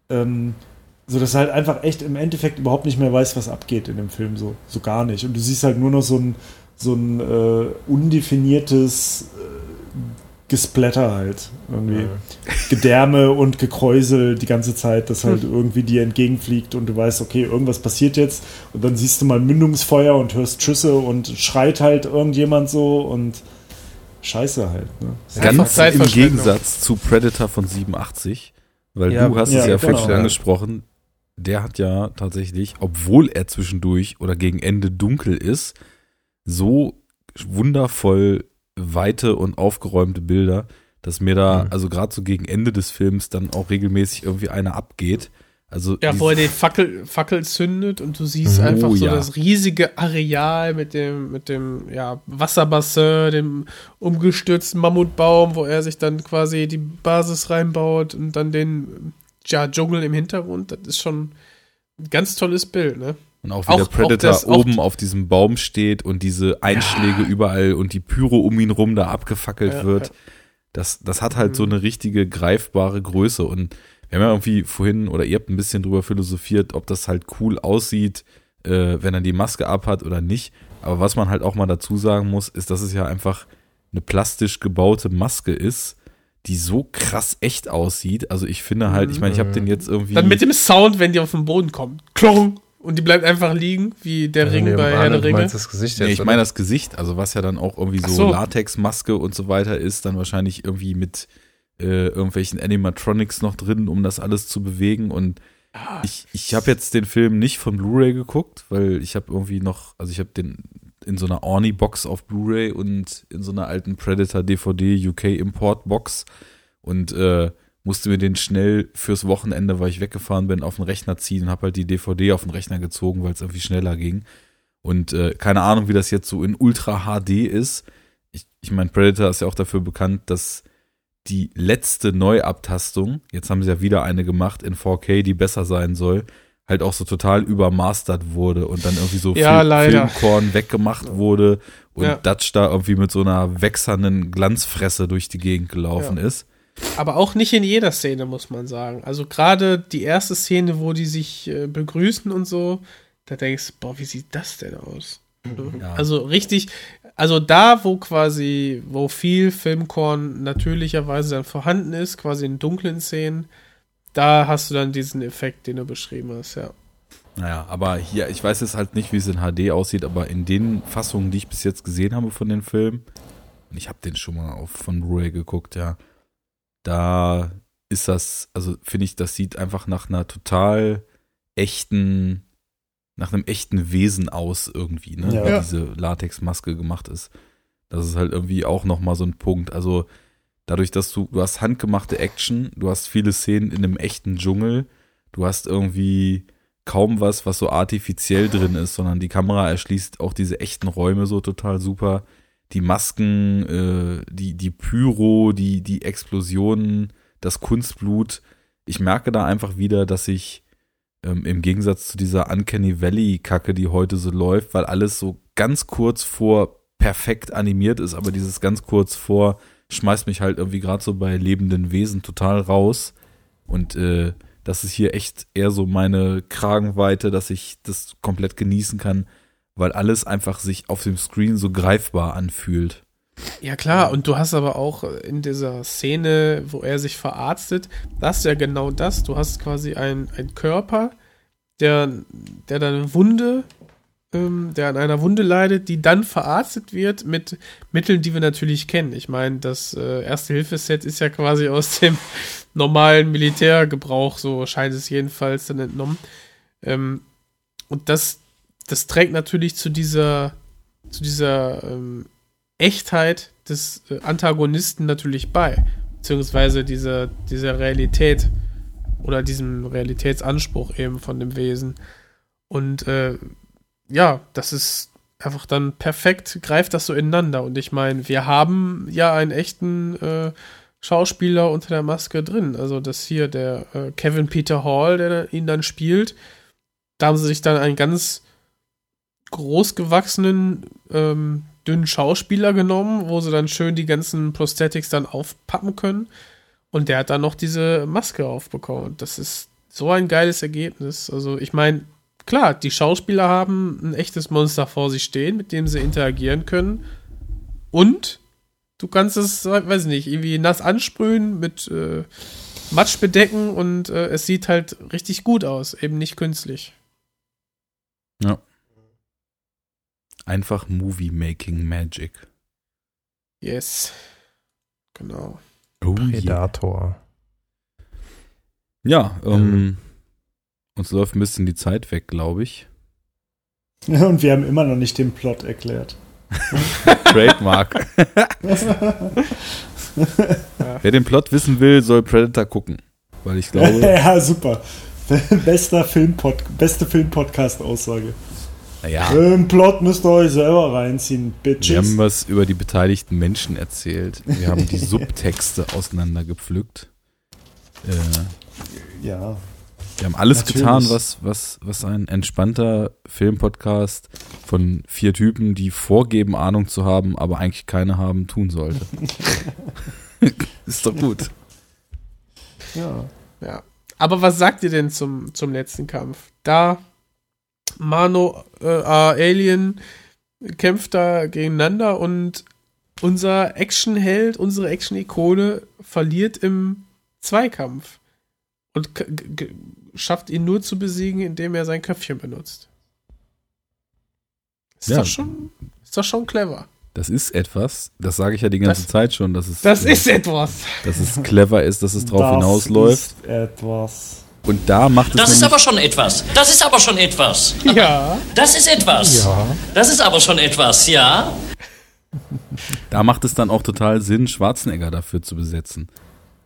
Speaker 1: Ähm, so dass er halt einfach echt im Endeffekt überhaupt nicht mehr weiß, was abgeht in dem Film, so, so gar nicht. Und du siehst halt nur noch so ein, so ein äh, undefiniertes äh, Gesplatter halt. Irgendwie. Gedärme und Gekräusel die ganze Zeit, das halt irgendwie dir entgegenfliegt und du weißt, okay, irgendwas passiert jetzt und dann siehst du mal Mündungsfeuer und hörst Schüsse und schreit halt irgendjemand so und Scheiße halt. Ne?
Speaker 2: Ganz im. Gegensatz zu Predator von 87, weil
Speaker 3: Ja,
Speaker 2: du hast
Speaker 1: ja,
Speaker 2: es ja
Speaker 1: genau.
Speaker 2: vorhin schon angesprochen, der hat ja tatsächlich, obwohl er zwischendurch oder gegen Ende dunkel ist, so wundervoll weite und aufgeräumte Bilder, dass mir da,
Speaker 3: Mhm.
Speaker 2: also gerade so gegen Ende des Films dann auch regelmäßig irgendwie einer abgeht. Also
Speaker 4: Ja, wo er die Fackel, Fackel zündet und du siehst
Speaker 2: Oh,
Speaker 4: einfach so
Speaker 2: ja.
Speaker 4: das riesige Areal mit dem, mit dem ja, Wasserbassin, dem umgestürzten Mammutbaum, wo er sich dann quasi die Basis reinbaut und dann den ja, Dschungel im Hintergrund. Das ist schon ein ganz tolles Bild, ne?
Speaker 2: Und auch wie
Speaker 4: Auch-
Speaker 2: der Predator
Speaker 4: das-
Speaker 2: oben auf diesem Baum steht und diese Einschläge überall und die Pyro um ihn rum da abgefackelt
Speaker 4: Ja,
Speaker 2: wird.
Speaker 4: ja.
Speaker 2: Das, das hat halt so eine richtige greifbare Größe. Und wir haben ja irgendwie vorhin, oder ihr habt ein bisschen drüber philosophiert, ob das halt cool aussieht, äh, wenn er die Maske abhat oder nicht. Aber was man halt auch mal dazu sagen muss, ist, dass es ja einfach eine plastisch gebaute Maske ist, die so krass echt aussieht. Also ich finde halt, ich meine, ich habe den jetzt irgendwie.
Speaker 4: Dann mit dem Sound, wenn die auf den Boden kommen. Klong! Und die bleibt einfach liegen, wie der Ring
Speaker 3: Nee,
Speaker 4: bei Herr der
Speaker 3: du
Speaker 4: Ringe.
Speaker 3: meinst das Gesicht
Speaker 2: Nee,
Speaker 3: jetzt,
Speaker 2: ich
Speaker 3: oder?
Speaker 2: meine das Gesicht, also was ja dann auch irgendwie so,
Speaker 4: so.
Speaker 2: Latexmaske und so weiter ist, dann wahrscheinlich irgendwie mit äh, irgendwelchen Animatronics noch drin, um das alles zu bewegen. Und ich, ich habe jetzt den Film nicht von Blu-ray geguckt, weil ich habe irgendwie noch, also ich habe den in so einer Orni-Box auf Blu-ray und in so einer alten Predator DVD UK Import-Box und äh, musste mir den schnell fürs Wochenende, weil ich weggefahren bin, auf den Rechner ziehen und habe halt die DVD auf den Rechner gezogen, weil es irgendwie schneller ging. Und äh, keine Ahnung, wie das jetzt so in Ultra HD ist. Ich, ich meine, Predator ist ja auch dafür bekannt, dass die letzte Neuabtastung, jetzt haben sie ja wieder eine gemacht in 4K, die besser sein soll, halt auch so total übermastert wurde und dann irgendwie so
Speaker 4: Ja, leider.
Speaker 2: Filmkorn weggemacht wurde und
Speaker 4: Ja.
Speaker 2: Dutch da irgendwie mit so einer wächsernden Glanzfresse durch die Gegend gelaufen ist.
Speaker 4: Aber auch nicht in jeder Szene, muss man sagen. Also gerade die erste Szene, wo die sich äh, begrüßen und so, da denkst du, boah, wie sieht das denn aus?
Speaker 2: Ja.
Speaker 4: Also richtig, also da, wo quasi, wo viel Filmkorn natürlicherweise dann vorhanden ist, quasi in dunklen Szenen, da hast du dann diesen Effekt, den du beschrieben hast, ja.
Speaker 2: Naja, aber hier, ich weiß jetzt halt nicht, wie es in HD aussieht, aber in den Fassungen, die ich bis jetzt gesehen habe von den Filmen, und ich habe den schon mal auf von Blu-ray geguckt, ja, da ist das, also finde ich, das sieht einfach nach einer total echten, nach einem echten Wesen aus irgendwie, ne?
Speaker 1: Ja.
Speaker 2: Wie diese Latexmaske gemacht ist. Das ist halt irgendwie auch nochmal so ein Punkt. Also dadurch, dass du, du hast handgemachte Action, du hast viele Szenen in einem echten Dschungel, du hast irgendwie kaum was, was so artifiziell drin ist, sondern die Kamera erschließt auch diese echten Räume so total super. Die Masken, äh, die, die Pyro, die, die Explosionen, das Kunstblut. Ich merke da einfach wieder, dass ich ähm, im Gegensatz zu dieser Uncanny Valley-Kacke, die heute so läuft, weil alles so ganz kurz vor perfekt animiert ist, aber dieses ganz kurz vor schmeißt mich halt irgendwie gerade so bei lebenden Wesen total raus. Und äh, das ist hier echt eher so meine Kragenweite, dass ich das komplett genießen kann, weil alles einfach sich auf dem Screen so greifbar anfühlt.
Speaker 4: Ja klar, und du hast aber auch in dieser Szene, wo er sich verarztet, das ist ja genau das. Du hast quasi einen Körper, der, der dann eine Wunde, ähm, der an einer Wunde leidet, die dann verarztet wird mit Mitteln, die wir natürlich kennen. Ich meine, das äh, Erste-Hilfe-Set ist ja quasi aus dem normalen Militärgebrauch, so scheint es jedenfalls dann entnommen. Ähm, und das, das trägt natürlich zu dieser, zu dieser ähm, Echtheit des äh, Antagonisten natürlich bei. Beziehungsweise dieser, dieser Realität oder diesem Realitätsanspruch eben von dem Wesen. Und äh, ja, das ist einfach dann perfekt, greift das so ineinander. Und ich meine, wir haben ja einen echten äh, Schauspieler unter der Maske drin. Also das hier, der äh, Kevin Peter Hall, der ihn dann spielt. Da haben sie sich dann einen ganz großgewachsenen, ähm, dünnen Schauspieler genommen, wo sie dann schön die ganzen Prosthetics dann aufpappen können. Und der hat dann noch diese Maske aufbekommen. Das ist so ein geiles Ergebnis. Also ich meine, klar, die Schauspieler haben ein echtes Monster vor sich stehen, mit dem sie interagieren können. Und du kannst es, weiß ich nicht, irgendwie nass ansprühen, mit äh, Matsch bedecken und äh, es sieht halt richtig gut aus, eben nicht künstlich.
Speaker 2: Ja. Einfach Movie-Making Magic.
Speaker 4: Yes. Genau.
Speaker 2: Oh
Speaker 3: Predator.
Speaker 2: Ja, ähm, uns läuft ein bisschen die Zeit weg, glaube ich.
Speaker 1: Und wir haben immer noch nicht den Plot erklärt.
Speaker 2: Trademark. Wer den Plot wissen will, soll Predator gucken. Weil ich glaube,
Speaker 1: ja, super. Bester Filmpod beste Filmpodcast-Aussage.
Speaker 2: Naja,
Speaker 1: Den Plot müsst ihr euch selber reinziehen,
Speaker 2: wir
Speaker 1: Bitches.
Speaker 2: haben was über die beteiligten Menschen erzählt. Wir haben die Subtexte auseinandergepflückt. Äh,
Speaker 1: ja.
Speaker 2: Wir haben alles
Speaker 1: Natürlich.
Speaker 2: getan, was, was, was ein entspannter Filmpodcast von vier Typen, die vorgeben, Ahnung zu haben, aber eigentlich keine haben, tun sollte. Ist doch gut.
Speaker 1: ja.
Speaker 4: Ja. Aber was sagt ihr denn zum, zum letzten Kampf? Da Mano äh, Alien kämpft da gegeneinander und unser Actionheld, unsere Action-Ikone verliert im Zweikampf und schafft ihn nur zu besiegen, indem er sein Köpfchen benutzt. Ist
Speaker 2: Ja.
Speaker 4: doch schon, ist doch schon clever.
Speaker 2: Das ist etwas, das sage ich ja die ganze
Speaker 4: Das-
Speaker 2: Zeit schon, dass es,
Speaker 4: Das
Speaker 2: äh,
Speaker 4: ist etwas.
Speaker 2: dass es clever ist, dass es drauf
Speaker 1: Das
Speaker 2: hinausläuft.
Speaker 1: Ist etwas.
Speaker 2: Und da macht es
Speaker 10: Das ist aber schon etwas. Das ist aber schon etwas.
Speaker 4: Ja.
Speaker 10: Das ist etwas. Das ist aber schon etwas, ja?
Speaker 2: da macht es dann auch total Sinn, Schwarzenegger dafür zu besetzen.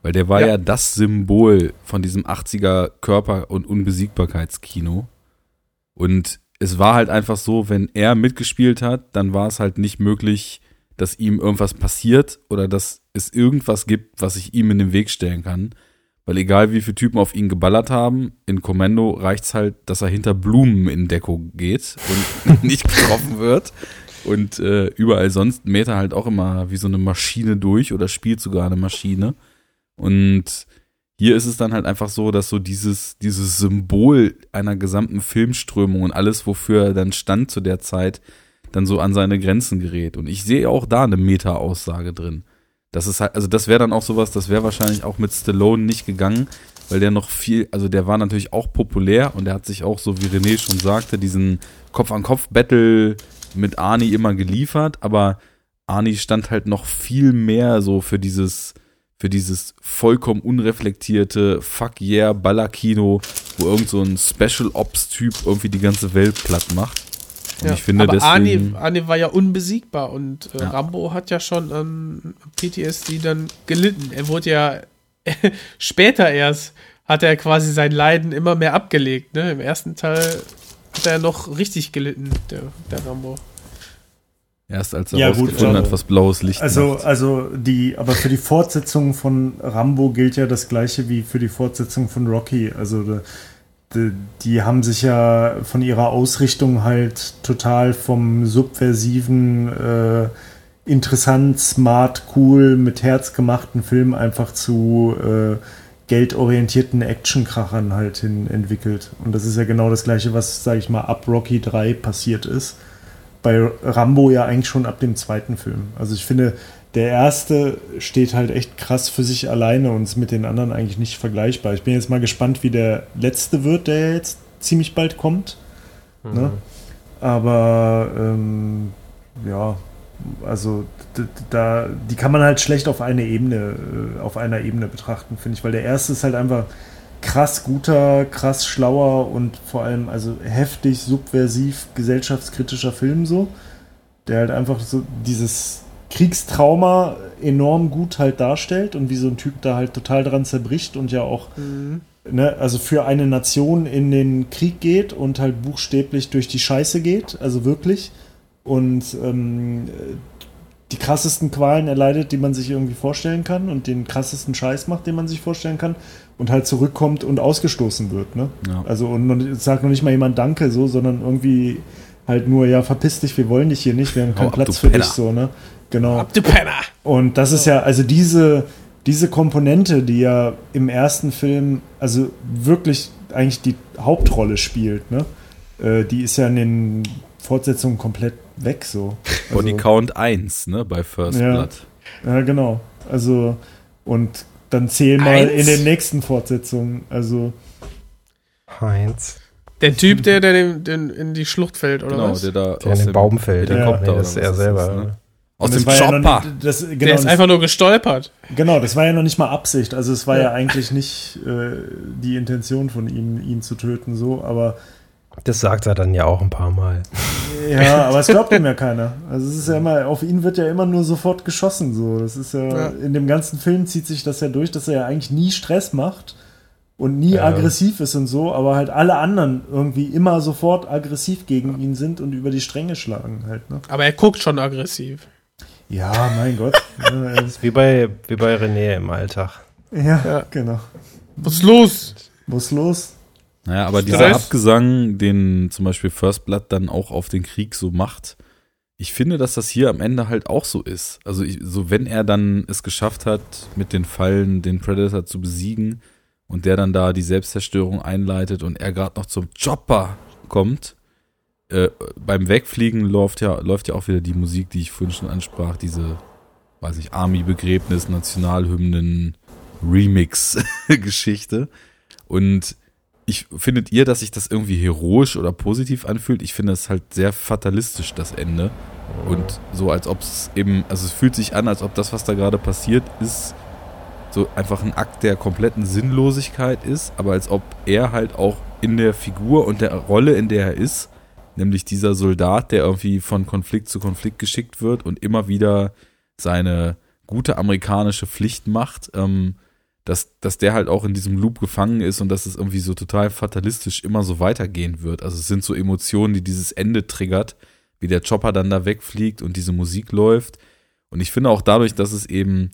Speaker 2: Weil der war ja,
Speaker 4: Ja.
Speaker 2: das Symbol von diesem 80er Körper- und Unbesiegbarkeitskino. Und es war halt einfach so, wenn er mitgespielt hat, dann war es halt nicht möglich, dass ihm irgendwas passiert oder dass es irgendwas gibt, was ich ihm in den Weg stellen kann. Weil egal wie viele Typen auf ihn geballert haben, in Kommando reicht's halt, dass er hinter Blumen in Deckung geht und nicht getroffen wird. Und äh, überall sonst mäht er halt auch immer wie so eine Maschine durch oder spielt sogar eine Maschine. Und hier ist es dann halt einfach so, dass so dieses, dieses Symbol einer gesamten Filmströmung und alles, wofür er dann stand zu der Zeit, dann so an seine Grenzen gerät. Und ich sehe auch da eine Meta-Aussage drin. Das ist halt, also das wäre dann auch sowas, das wäre wahrscheinlich auch mit Stallone nicht gegangen, weil der noch viel, also der war natürlich auch populär und der hat sich auch, so wie René schon sagte, diesen Kopf-an-Kopf-Battle mit Arnie immer geliefert, aber Arnie stand halt noch viel mehr so für dieses, für dieses vollkommen unreflektierte Fuck yeah Ballerkino, wo irgend so ein Special Ops Typ irgendwie die ganze Welt platt macht. Und
Speaker 4: Ja,
Speaker 2: ich finde
Speaker 4: aber
Speaker 2: deswegen,
Speaker 4: Arnie, Arnie war ja unbesiegbar und äh,
Speaker 2: Ja.
Speaker 4: Rambo hat ja schon an PTSD dann gelitten. Er wurde ja später erst, hat er quasi sein Leiden immer mehr abgelegt. Ne? Im ersten Teil hat er noch richtig gelitten, der, der Rambo.
Speaker 2: erst als er
Speaker 1: Ja,
Speaker 2: rausgefunden hat, was blaues Licht
Speaker 1: Also,
Speaker 2: macht.
Speaker 1: also die, aber für die Fortsetzung von Rambo gilt ja das gleiche wie für die Fortsetzung von Rocky. Also die, die, haben sich ja von ihrer Ausrichtung halt total vom subversiven, äh, interessant, smart, cool, mit Herz gemachten Film einfach zu äh, geldorientierten Actionkrachern halt hin entwickelt. Und das ist ja genau das gleiche, was, sage ich mal, ab Rocky 3 passiert ist bei Rambo ja eigentlich schon ab dem zweiten Film. Also ich finde, der erste steht halt echt krass für sich alleine und ist mit den anderen eigentlich nicht vergleichbar. Ich bin jetzt mal gespannt, wie der letzte wird, der jetzt ziemlich bald kommt. Ne? Aber ähm, ja, also da, die kann man halt schlecht auf eine Ebene, äh, auf einer Ebene betrachten, finde ich, weil der erste ist halt einfach krass guter, krass schlauer und vor allem also heftig, subversiv, gesellschaftskritischer Film so, der halt einfach so dieses Kriegstrauma enorm gut halt darstellt und wie so ein Typ da halt total dran zerbricht und ja auch ne, also für eine Nation in den Krieg geht und halt buchstäblich durch die Scheiße geht, also wirklich und ähm, die krassesten Qualen erleidet, die man sich irgendwie vorstellen kann und den krassesten Scheiß macht, den man sich vorstellen kann und halt zurückkommt und ausgestoßen wird. Ne?
Speaker 2: Ja.
Speaker 1: Also und sagt noch nicht mal jemand Danke so, sondern irgendwie halt nur, ja, verpiss dich, wir wollen dich hier nicht, wir haben
Speaker 2: Hau
Speaker 1: keinen
Speaker 2: ab,
Speaker 1: Platz für
Speaker 2: Penner.
Speaker 1: dich so, ne? Genau.
Speaker 4: Du Penner!
Speaker 1: Und das ist ja, also diese, diese Komponente, die ja im ersten Film, also wirklich eigentlich die Hauptrolle spielt, ne? Äh, die ist ja in den Fortsetzungen komplett weg so.
Speaker 2: Body
Speaker 1: Also-
Speaker 2: Count 1, ne, bei First
Speaker 1: Ja.
Speaker 2: Blood.
Speaker 1: Ja, genau. Also, und dann zähl mal
Speaker 4: Eins?
Speaker 1: in den nächsten Fortsetzungen. Also,
Speaker 3: Heinz.
Speaker 4: Der Typ, der, der den, den in die Schlucht fällt, oder
Speaker 2: Genau,
Speaker 4: was?
Speaker 2: der da
Speaker 3: Der in den Baum fällt.
Speaker 2: Helikopter
Speaker 3: Ja, nee,
Speaker 2: oder
Speaker 3: das ist er selber.
Speaker 2: ist, ne? Aus
Speaker 1: und
Speaker 2: dem
Speaker 1: war ja noch
Speaker 2: Chopper.
Speaker 1: nicht- das, genau,
Speaker 4: der ist
Speaker 1: das-
Speaker 4: einfach nur gestolpert.
Speaker 1: Genau, das war ja noch nicht mal Absicht. Also es war ja,
Speaker 4: Ja.
Speaker 1: eigentlich nicht äh, die Intention von ihm, ihn zu töten, so, aber
Speaker 3: Das sagt er dann ja auch ein paar Mal.
Speaker 1: ja, aber es glaubt ihm ja keiner. Also es ist ja immer, auf ihn wird ja immer nur sofort geschossen. So. Das ist ja,
Speaker 4: Ja.
Speaker 1: in dem ganzen Film zieht sich das ja durch, dass er ja eigentlich nie Stress macht und nie
Speaker 3: Ja.
Speaker 1: aggressiv ist und so, aber halt alle anderen irgendwie immer sofort aggressiv gegen ihn sind und über die Stränge schlagen halt. Ne?
Speaker 4: Aber er guckt schon aggressiv.
Speaker 1: Ja, mein Gott. Ist-
Speaker 3: Wie bei, wie bei René im Alltag.
Speaker 1: ja,
Speaker 4: Ja.
Speaker 1: genau.
Speaker 4: Was ist los?
Speaker 1: Was los?
Speaker 2: Naja, aber dieser
Speaker 4: Stress.
Speaker 2: Abgesang, den zum Beispiel First Blood dann auch auf den Krieg so macht, ich finde, dass das hier am Ende halt auch so ist. Also ich, so wenn er dann es geschafft hat, mit den Fallen den Predator zu besiegen und der dann da die Selbstzerstörung einleitet und er gerade noch zum Chopper kommt, äh, beim Wegfliegen läuft ja, läuft ja auch wieder die Musik, die ich vorhin schon ansprach, diese, weiß ich, Army-Begräbnis, Nationalhymnen, Remix-Geschichte. Und ich findet ihr, dass sich das irgendwie heroisch oder positiv anfühlt? Ich finde es halt sehr fatalistisch, das Ende. Und so, als ob es eben, also es fühlt sich an, als ob das, was da gerade passiert, ist, so einfach ein Akt der kompletten Sinnlosigkeit ist, aber als ob er halt auch in der Figur und der Rolle, in der er ist, nämlich dieser Soldat, der irgendwie von Konflikt zu Konflikt geschickt wird und immer wieder seine gute amerikanische Pflicht macht, ähm, dass, dass der halt auch in diesem Loop gefangen ist und dass es irgendwie so total fatalistisch immer so weitergehen wird. Also es sind so Emotionen, die dieses Ende triggert, wie der Chopper dann da wegfliegt und diese Musik läuft. Und ich finde auch dadurch, dass es eben,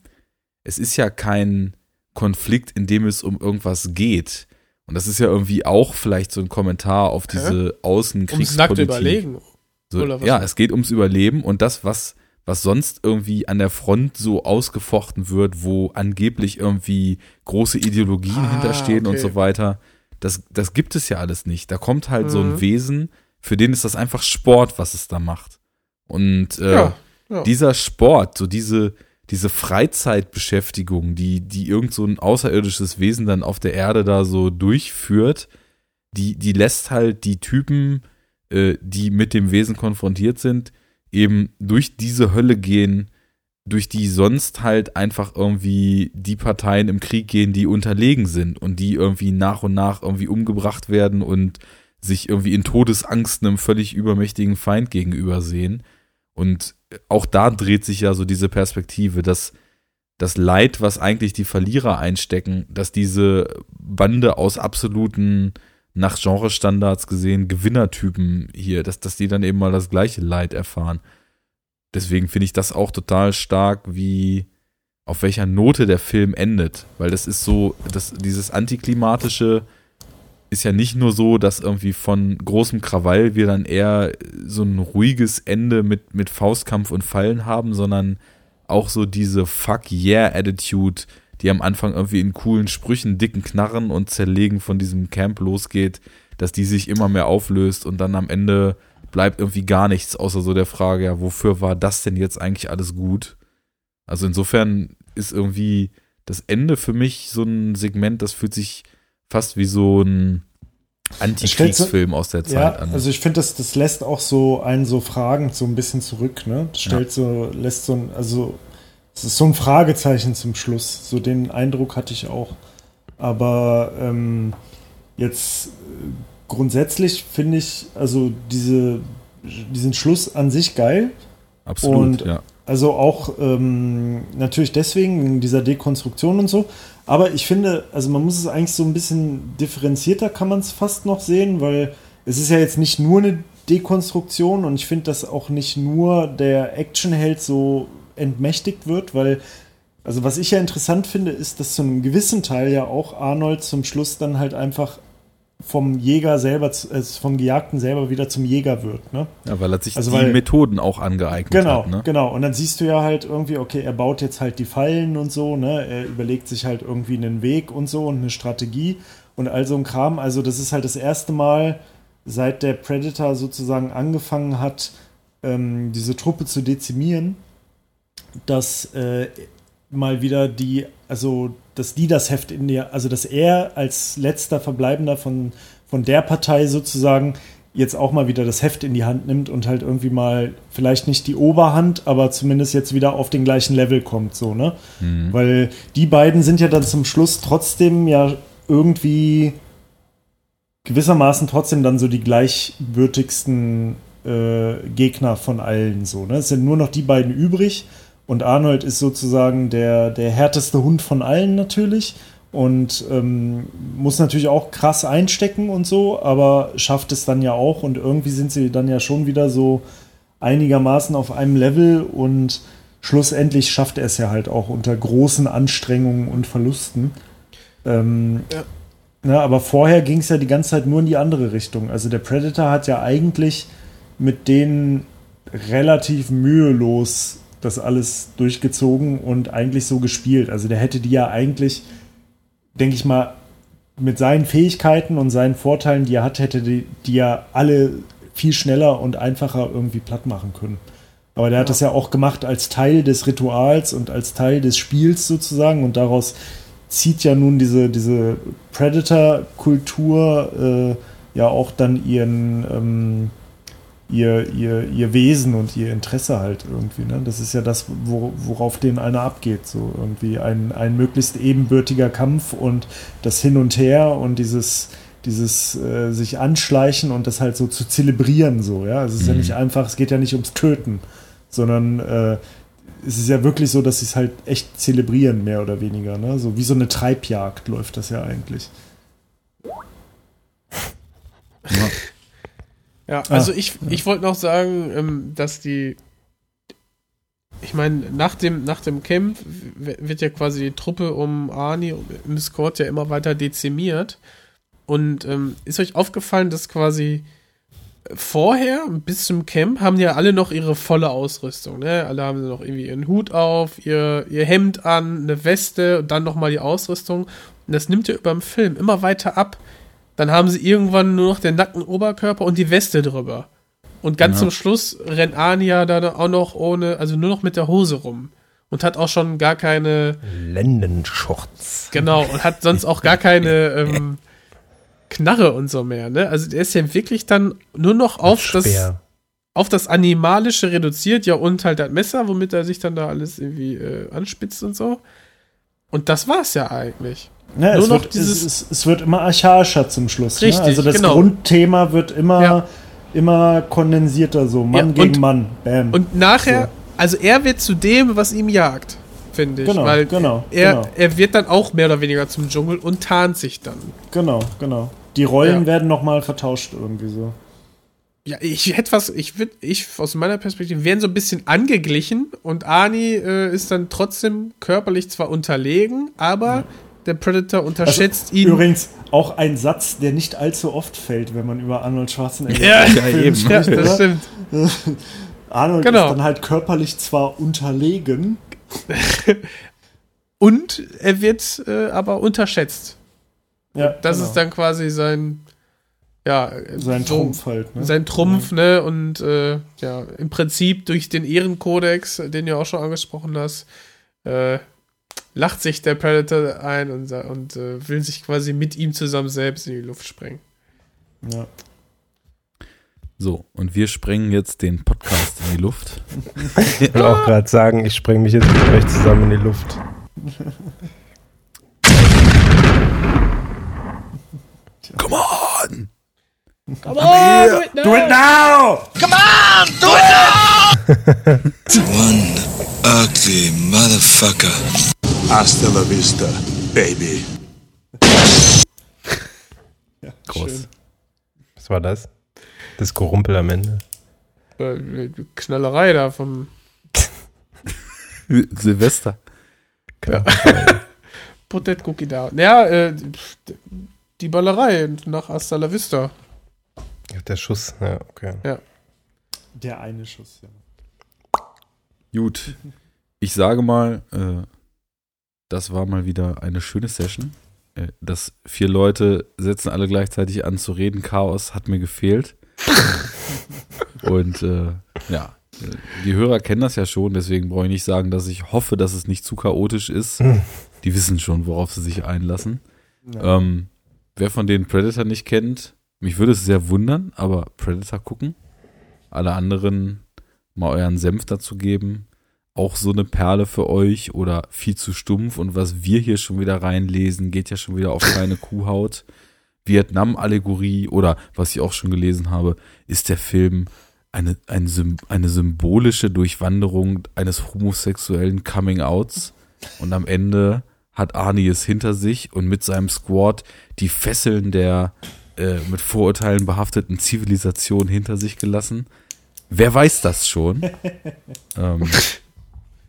Speaker 2: es ist ja kein Konflikt, in dem es um irgendwas geht. Und das ist ja irgendwie auch vielleicht so ein Kommentar auf diese
Speaker 4: Ums nackte
Speaker 2: Außenkriegspolitik.
Speaker 4: Überlegen.
Speaker 2: So,
Speaker 4: Oder was?
Speaker 2: ja, es geht ums Überleben und das, was, was sonst irgendwie an der Front so ausgefochten wird, wo angeblich irgendwie große Ideologien
Speaker 4: Ah,
Speaker 2: hinterstehen und
Speaker 4: okay.
Speaker 2: so weiter, das, das gibt es ja alles nicht. Da kommt halt so
Speaker 4: Mhm.
Speaker 2: ein Wesen, für den ist das einfach Sport, was es da macht. Und äh,
Speaker 4: Ja, ja.
Speaker 2: dieser Sport, so diese, diese Freizeitbeschäftigung, die, die irgend so ein außerirdisches Wesen dann auf der Erde da so durchführt, die, die lässt halt die Typen, äh, die mit dem Wesen konfrontiert sind, eben durch diese Hölle gehen, durch die sonst halt einfach irgendwie die Parteien im Krieg gehen, die unterlegen sind und die irgendwie nach und nach irgendwie umgebracht werden und sich irgendwie in Todesangst einem völlig übermächtigen Feind gegenüber sehen. Und auch da dreht sich ja so diese Perspektive, dass das Leid, was eigentlich die Verlierer einstecken, dass diese Bande aus absoluten, nach Genrestandards gesehen, Gewinnertypen hier, dass, dass die dann eben mal das gleiche Leid erfahren. Deswegen finde ich das auch total stark, wie auf welcher Note der Film endet. Weil das ist so, das, dieses antiklimatische ist ja nicht nur so, dass irgendwie von großem Krawall wir dann eher so ein ruhiges Ende mit, mit Faustkampf und Fallen haben, sondern auch so diese Fuck yeah Attitude, die am Anfang irgendwie in coolen Sprüchen, dicken Knarren und Zerlegen von diesem Camp losgeht, dass die sich immer mehr auflöst und dann am Ende bleibt irgendwie gar nichts, außer so der Frage, ja, wofür war das denn jetzt eigentlich alles gut? Also insofern ist irgendwie das Ende für mich so ein Segment, das fühlt sich fast wie so ein Antikriegsfilm aus der Zeit
Speaker 1: ja,
Speaker 2: an.
Speaker 1: Also ich finde, das, das lässt auch so einen so fragend so ein bisschen zurück, ne? Das stellt so, lässt so ein, also es ist so ein Fragezeichen zum Schluss. So den Eindruck hatte ich auch. Aber ähm, jetzt äh, grundsätzlich finde ich also diese, diesen Schluss an sich geil.
Speaker 2: Absolut,
Speaker 1: Und
Speaker 2: ja.
Speaker 1: also auch ähm, natürlich deswegen, wegen dieser Dekonstruktion und so. Aber ich finde, also man muss es eigentlich so ein bisschen differenzierter, kann man es fast noch sehen, weil es ist ja jetzt nicht nur eine Dekonstruktion und ich finde, dass auch nicht nur der Actionheld so entmächtigt wird, weil, also was ich ja interessant finde, ist, dass zu einem gewissen Teil ja auch Arnold zum Schluss dann halt einfach vom Jäger selber, äh, vom Gejagten selber wieder zum Jäger wird, ne?
Speaker 2: Ja, weil er sich
Speaker 1: Also
Speaker 2: die
Speaker 1: weil-
Speaker 2: Methoden auch angeeignet
Speaker 1: Genau,
Speaker 2: hat. Ne?
Speaker 1: genau. Und dann siehst du ja halt irgendwie, okay, er baut jetzt halt die Fallen und so, ne? Er überlegt sich halt irgendwie einen Weg und so und eine Strategie und all so ein Kram. Also das ist halt das erste Mal, seit der Predator sozusagen angefangen hat, ähm, diese Truppe zu dezimieren, dass äh, mal wieder die, also dass die das Heft in der, also dass er als letzter Verbleibender von, von der Partei sozusagen jetzt auch mal wieder das Heft in die Hand nimmt und halt irgendwie mal vielleicht nicht die Oberhand, aber zumindest jetzt wieder auf den gleichen Level kommt, so, ne? Weil die beiden sind ja dann zum Schluss trotzdem ja irgendwie gewissermaßen trotzdem dann so die gleichwürdigsten äh, Gegner von allen so. Ne? Es sind nur noch die beiden übrig und Arnold ist sozusagen der, der härteste Hund von allen natürlich und ähm, muss natürlich auch krass einstecken und so, aber schafft es dann ja auch und irgendwie sind sie dann ja schon wieder so einigermaßen auf einem Level und schlussendlich schafft er es ja halt auch unter großen Anstrengungen und Verlusten. Ähm,
Speaker 4: Ja.
Speaker 1: na, aber vorher ging es ja die ganze Zeit nur in die andere Richtung. Also der Predator hat ja eigentlich mit denen relativ mühelos das alles durchgezogen und eigentlich so gespielt. Also der hätte die ja eigentlich, denke ich mal, mit seinen Fähigkeiten und seinen Vorteilen, die er hat, hätte die, die ja alle viel schneller und einfacher irgendwie platt machen können. Aber der hat das ja auch gemacht als Teil des Rituals und als Teil des Spiels sozusagen und daraus zieht ja nun diese, diese Predator-Kultur äh, ja auch dann ihren ähm, ihr, ihr, ihr Wesen und ihr Interesse halt irgendwie. Ne? Das ist ja das, wo, worauf den einer abgeht. So irgendwie ein, ein möglichst ebenbürtiger Kampf und das Hin und Her und dieses, dieses äh, sich anschleichen und das halt so zu zelebrieren. So, ja? Es ist ja
Speaker 2: Mhm.
Speaker 1: nicht einfach, es geht ja nicht ums Töten, sondern äh, es ist ja wirklich so, dass sie es halt echt zelebrieren, mehr oder weniger. Ne? So wie so eine Treibjagd läuft das ja eigentlich.
Speaker 4: Ja, also
Speaker 1: Ah,
Speaker 4: ich, ich wollte noch sagen, ähm, dass die, ich meine, nach dem, nach dem Camp wird ja quasi die Truppe um Arnie im Squad ja immer weiter dezimiert. Und ähm, ist euch aufgefallen, dass quasi vorher, bis zum Camp, haben ja alle noch ihre volle Ausrüstung. Ne? Alle haben noch irgendwie ihren Hut auf, ihr, ihr Hemd an, eine Weste und dann nochmal die Ausrüstung. Und das nimmt ja über dem Film immer weiter ab. Dann haben sie irgendwann nur noch den nackten Oberkörper und die Weste drüber. Und ganz
Speaker 2: Ja.
Speaker 4: zum Schluss rennt Arnie ja dann auch noch ohne, also nur noch mit der Hose rum. Und hat auch schon gar keine,
Speaker 3: Lendenschurz.
Speaker 4: genau, und hat sonst auch gar keine ähm, Knarre und so mehr, ne? Also der ist ja wirklich dann nur noch auf das,
Speaker 3: Speer.
Speaker 4: auf das Animalische reduziert, ja, und halt das Messer, womit er sich dann da alles irgendwie äh, anspitzt und so. Und das war's ja eigentlich.
Speaker 1: Ja,
Speaker 4: Nur
Speaker 1: es,
Speaker 4: noch
Speaker 1: wird,
Speaker 4: dieses-
Speaker 1: es, es, es wird immer archaischer zum Schluss.
Speaker 4: Richtig,
Speaker 1: ne? Also das
Speaker 4: genau.
Speaker 1: Grundthema wird immer,
Speaker 4: Ja.
Speaker 1: immer kondensierter, so Mann
Speaker 4: Ja,
Speaker 1: gegen
Speaker 4: und-
Speaker 1: Mann. Bam.
Speaker 4: Und nachher, also er wird zu dem, was ihm jagt, finde ich.
Speaker 1: Genau,
Speaker 4: weil
Speaker 1: genau,
Speaker 4: Er,
Speaker 1: genau.
Speaker 4: er wird dann auch mehr oder weniger zum Dschungel und tarnt sich dann.
Speaker 1: genau, genau. Die Rollen
Speaker 4: Ja.
Speaker 1: werden nochmal vertauscht irgendwie so.
Speaker 4: Ja, ich hätte was, ich würde, ich aus meiner Perspektive wären so ein bisschen angeglichen und Arnie äh, ist dann trotzdem körperlich zwar unterlegen, aber der Predator unterschätzt ihn.
Speaker 1: Also, Übrigens auch ein Satz, der nicht allzu oft fällt, wenn man über Arnold Schwarzenegger
Speaker 4: Ja, ja,
Speaker 2: eben.
Speaker 4: ja,
Speaker 1: spricht,
Speaker 4: das stimmt.
Speaker 1: Arnold
Speaker 4: Genau.
Speaker 1: ist dann halt körperlich zwar unterlegen,
Speaker 4: Und er wird äh, aber unterschätzt.
Speaker 1: ja,
Speaker 4: Das
Speaker 1: genau.
Speaker 4: ist dann quasi sein, ja,
Speaker 1: sein
Speaker 4: so-
Speaker 1: Trumpf halt. Ne?
Speaker 4: Sein Trumpf, ne? Und äh, ja, im Prinzip durch den Ehrenkodex, den du auch schon angesprochen hast, äh, lacht sich der Predator ein und, und äh, will sich quasi mit ihm zusammen selbst in die Luft sprengen.
Speaker 1: ja.
Speaker 2: So, und wir sprengen jetzt den Podcast in die Luft.
Speaker 3: Ich will auch gerade sagen, ich spreng mich jetzt mit euch zusammen in die Luft.
Speaker 2: Come on!
Speaker 4: Come on,
Speaker 1: Do it now!
Speaker 8: One ugly motherfucker. Hasta la vista, baby.
Speaker 2: Groß.
Speaker 3: Was war das? Das Gerumpel am Ende.
Speaker 4: Äh, Knallerei da vom
Speaker 2: Silvester.
Speaker 4: Put that cookie down. Ja, äh, die Ballerei nach Hasta la Vista.
Speaker 3: Der Schuss, ja, okay.
Speaker 1: Der eine Schuss, ja.
Speaker 2: Gut. Ich sage mal, äh, das war mal wieder eine schöne Session. Äh, das vier Leute setzen alle gleichzeitig an zu reden. Chaos hat mir gefehlt. Und äh, ja, die Hörer kennen das ja schon, deswegen brauche ich nicht sagen, dass ich hoffe, dass es nicht zu chaotisch ist. Die wissen schon, worauf sie sich einlassen.
Speaker 1: Ja.
Speaker 2: Ähm, wer von denen Predator nicht kennt, mich würde es sehr wundern, aber Predator gucken. Alle anderen mal euren Senf dazu geben. Auch so eine Perle für euch oder viel zu stumpf und was wir hier schon wieder reinlesen, geht ja schon wieder auf keine Kuhhaut. Vietnam-Allegorie oder was ich auch schon gelesen habe, ist der Film eine, ein, Sym- eine symbolische Durchwanderung eines homosexuellen Coming-Outs und am Ende hat Arnie es hinter sich und mit seinem Squad die Fesseln der äh, mit Vorurteilen behafteten Zivilisation hinter sich gelassen. Wer weiß das schon? ähm,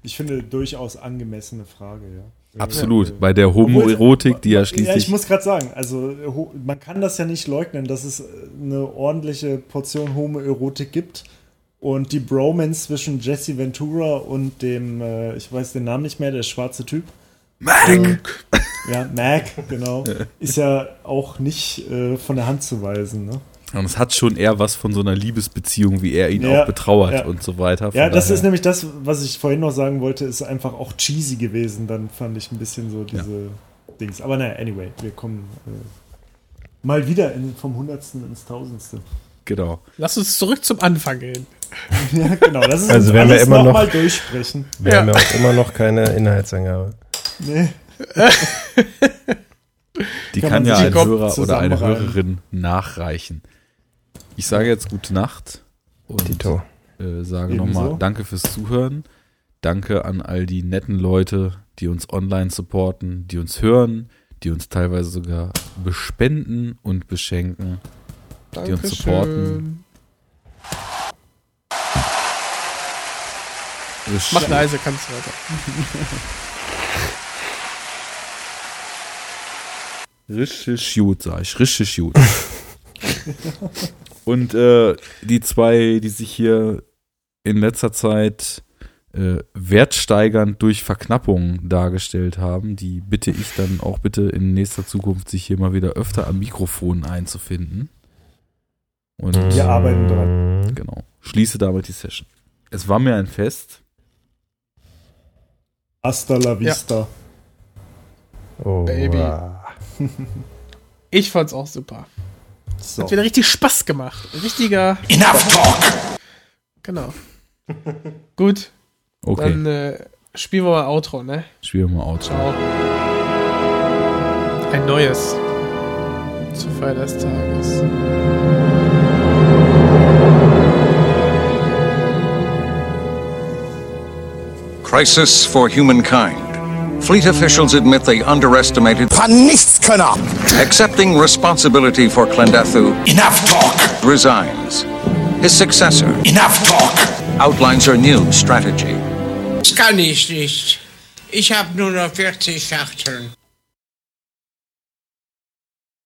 Speaker 1: Ich finde durchaus angemessene Frage, ja.
Speaker 2: absolut.
Speaker 1: Ja,
Speaker 2: Bei der Homoerotik, die ja
Speaker 1: Ja, ich
Speaker 2: schließlich.
Speaker 1: muss gerade sagen, also ho- man kann das ja nicht leugnen, dass es eine ordentliche Portion Homoerotik gibt. Und die Bromance zwischen Jesse Ventura und dem, äh, ich weiß den Namen nicht mehr, der schwarze Typ.
Speaker 2: Mac!
Speaker 1: Ja, Mac, genau. Ist ja auch nicht äh, von der Hand zu weisen. Ne?
Speaker 2: Und es hat schon eher was von so einer Liebesbeziehung, wie er ihn
Speaker 1: Ja,
Speaker 2: auch betrauert
Speaker 1: ja.
Speaker 2: und so weiter. Von
Speaker 1: Ja, das
Speaker 2: daher-
Speaker 1: ist nämlich das, was ich vorhin noch sagen wollte, ist einfach auch cheesy gewesen. Dann fand ich ein bisschen so diese Dings. Aber naja, anyway, wir kommen äh, mal wieder in, vom Hundertsten ins Tausendste.
Speaker 2: Genau.
Speaker 4: Lass uns zurück zum Anfang gehen.
Speaker 1: Ja, genau. Das ist
Speaker 3: Also werden wir immer
Speaker 1: noch
Speaker 3: noch-
Speaker 1: mal durchsprechen.
Speaker 3: Wir
Speaker 4: Ja.
Speaker 3: haben ja auch immer noch keine Inhaltsangabe.
Speaker 1: Nee.
Speaker 2: Die
Speaker 1: Kann
Speaker 2: kann, ja ein Hörer oder eine. Hörerin nachreichen. Ich sage jetzt gute Nacht und
Speaker 3: Tito.
Speaker 2: äh, sage nochmal Danke fürs Zuhören. Danke an all die netten Leute, die uns online supporten, die uns hören, die uns teilweise sogar bespenden und beschenken. Die uns supporten.
Speaker 4: Mach leise, kannst du weiter.
Speaker 2: Richtig gut, sag ich. Richtig gut. Und äh, die zwei, die sich hier in letzter Zeit äh, wertsteigernd durch Verknappung dargestellt haben, die bitte ich dann auch bitte in nächster Zukunft sich hier mal wieder öfter am Mikrofon einzufinden. Und
Speaker 1: Wir arbeiten dran.
Speaker 2: genau, schließe damit die Session. Es war mir ein Fest.
Speaker 1: Hasta la vista.
Speaker 3: Oh,
Speaker 4: Baby. Ich fand's auch super.
Speaker 1: So.
Speaker 4: Hat wieder richtig Spaß gemacht. Richtiger.
Speaker 6: Enough talk!
Speaker 4: Genau. Gut,
Speaker 2: Okay,
Speaker 4: dann äh, spielen wir mal Outro, ne?
Speaker 2: spielen wir mal out.
Speaker 4: Ciao. Ein neues. Zur Feier des Tages.
Speaker 5: Crisis for humankind. Fleet officials admit they underestimated
Speaker 7: Paar Nichtskönner.
Speaker 5: accepting responsibility for Klendathu
Speaker 6: Enough talk!
Speaker 5: resigns. His successor
Speaker 6: Enough talk!
Speaker 5: outlines her new strategy.
Speaker 11: Das kann ich nicht. Ich habe nur noch 40 Schachteln.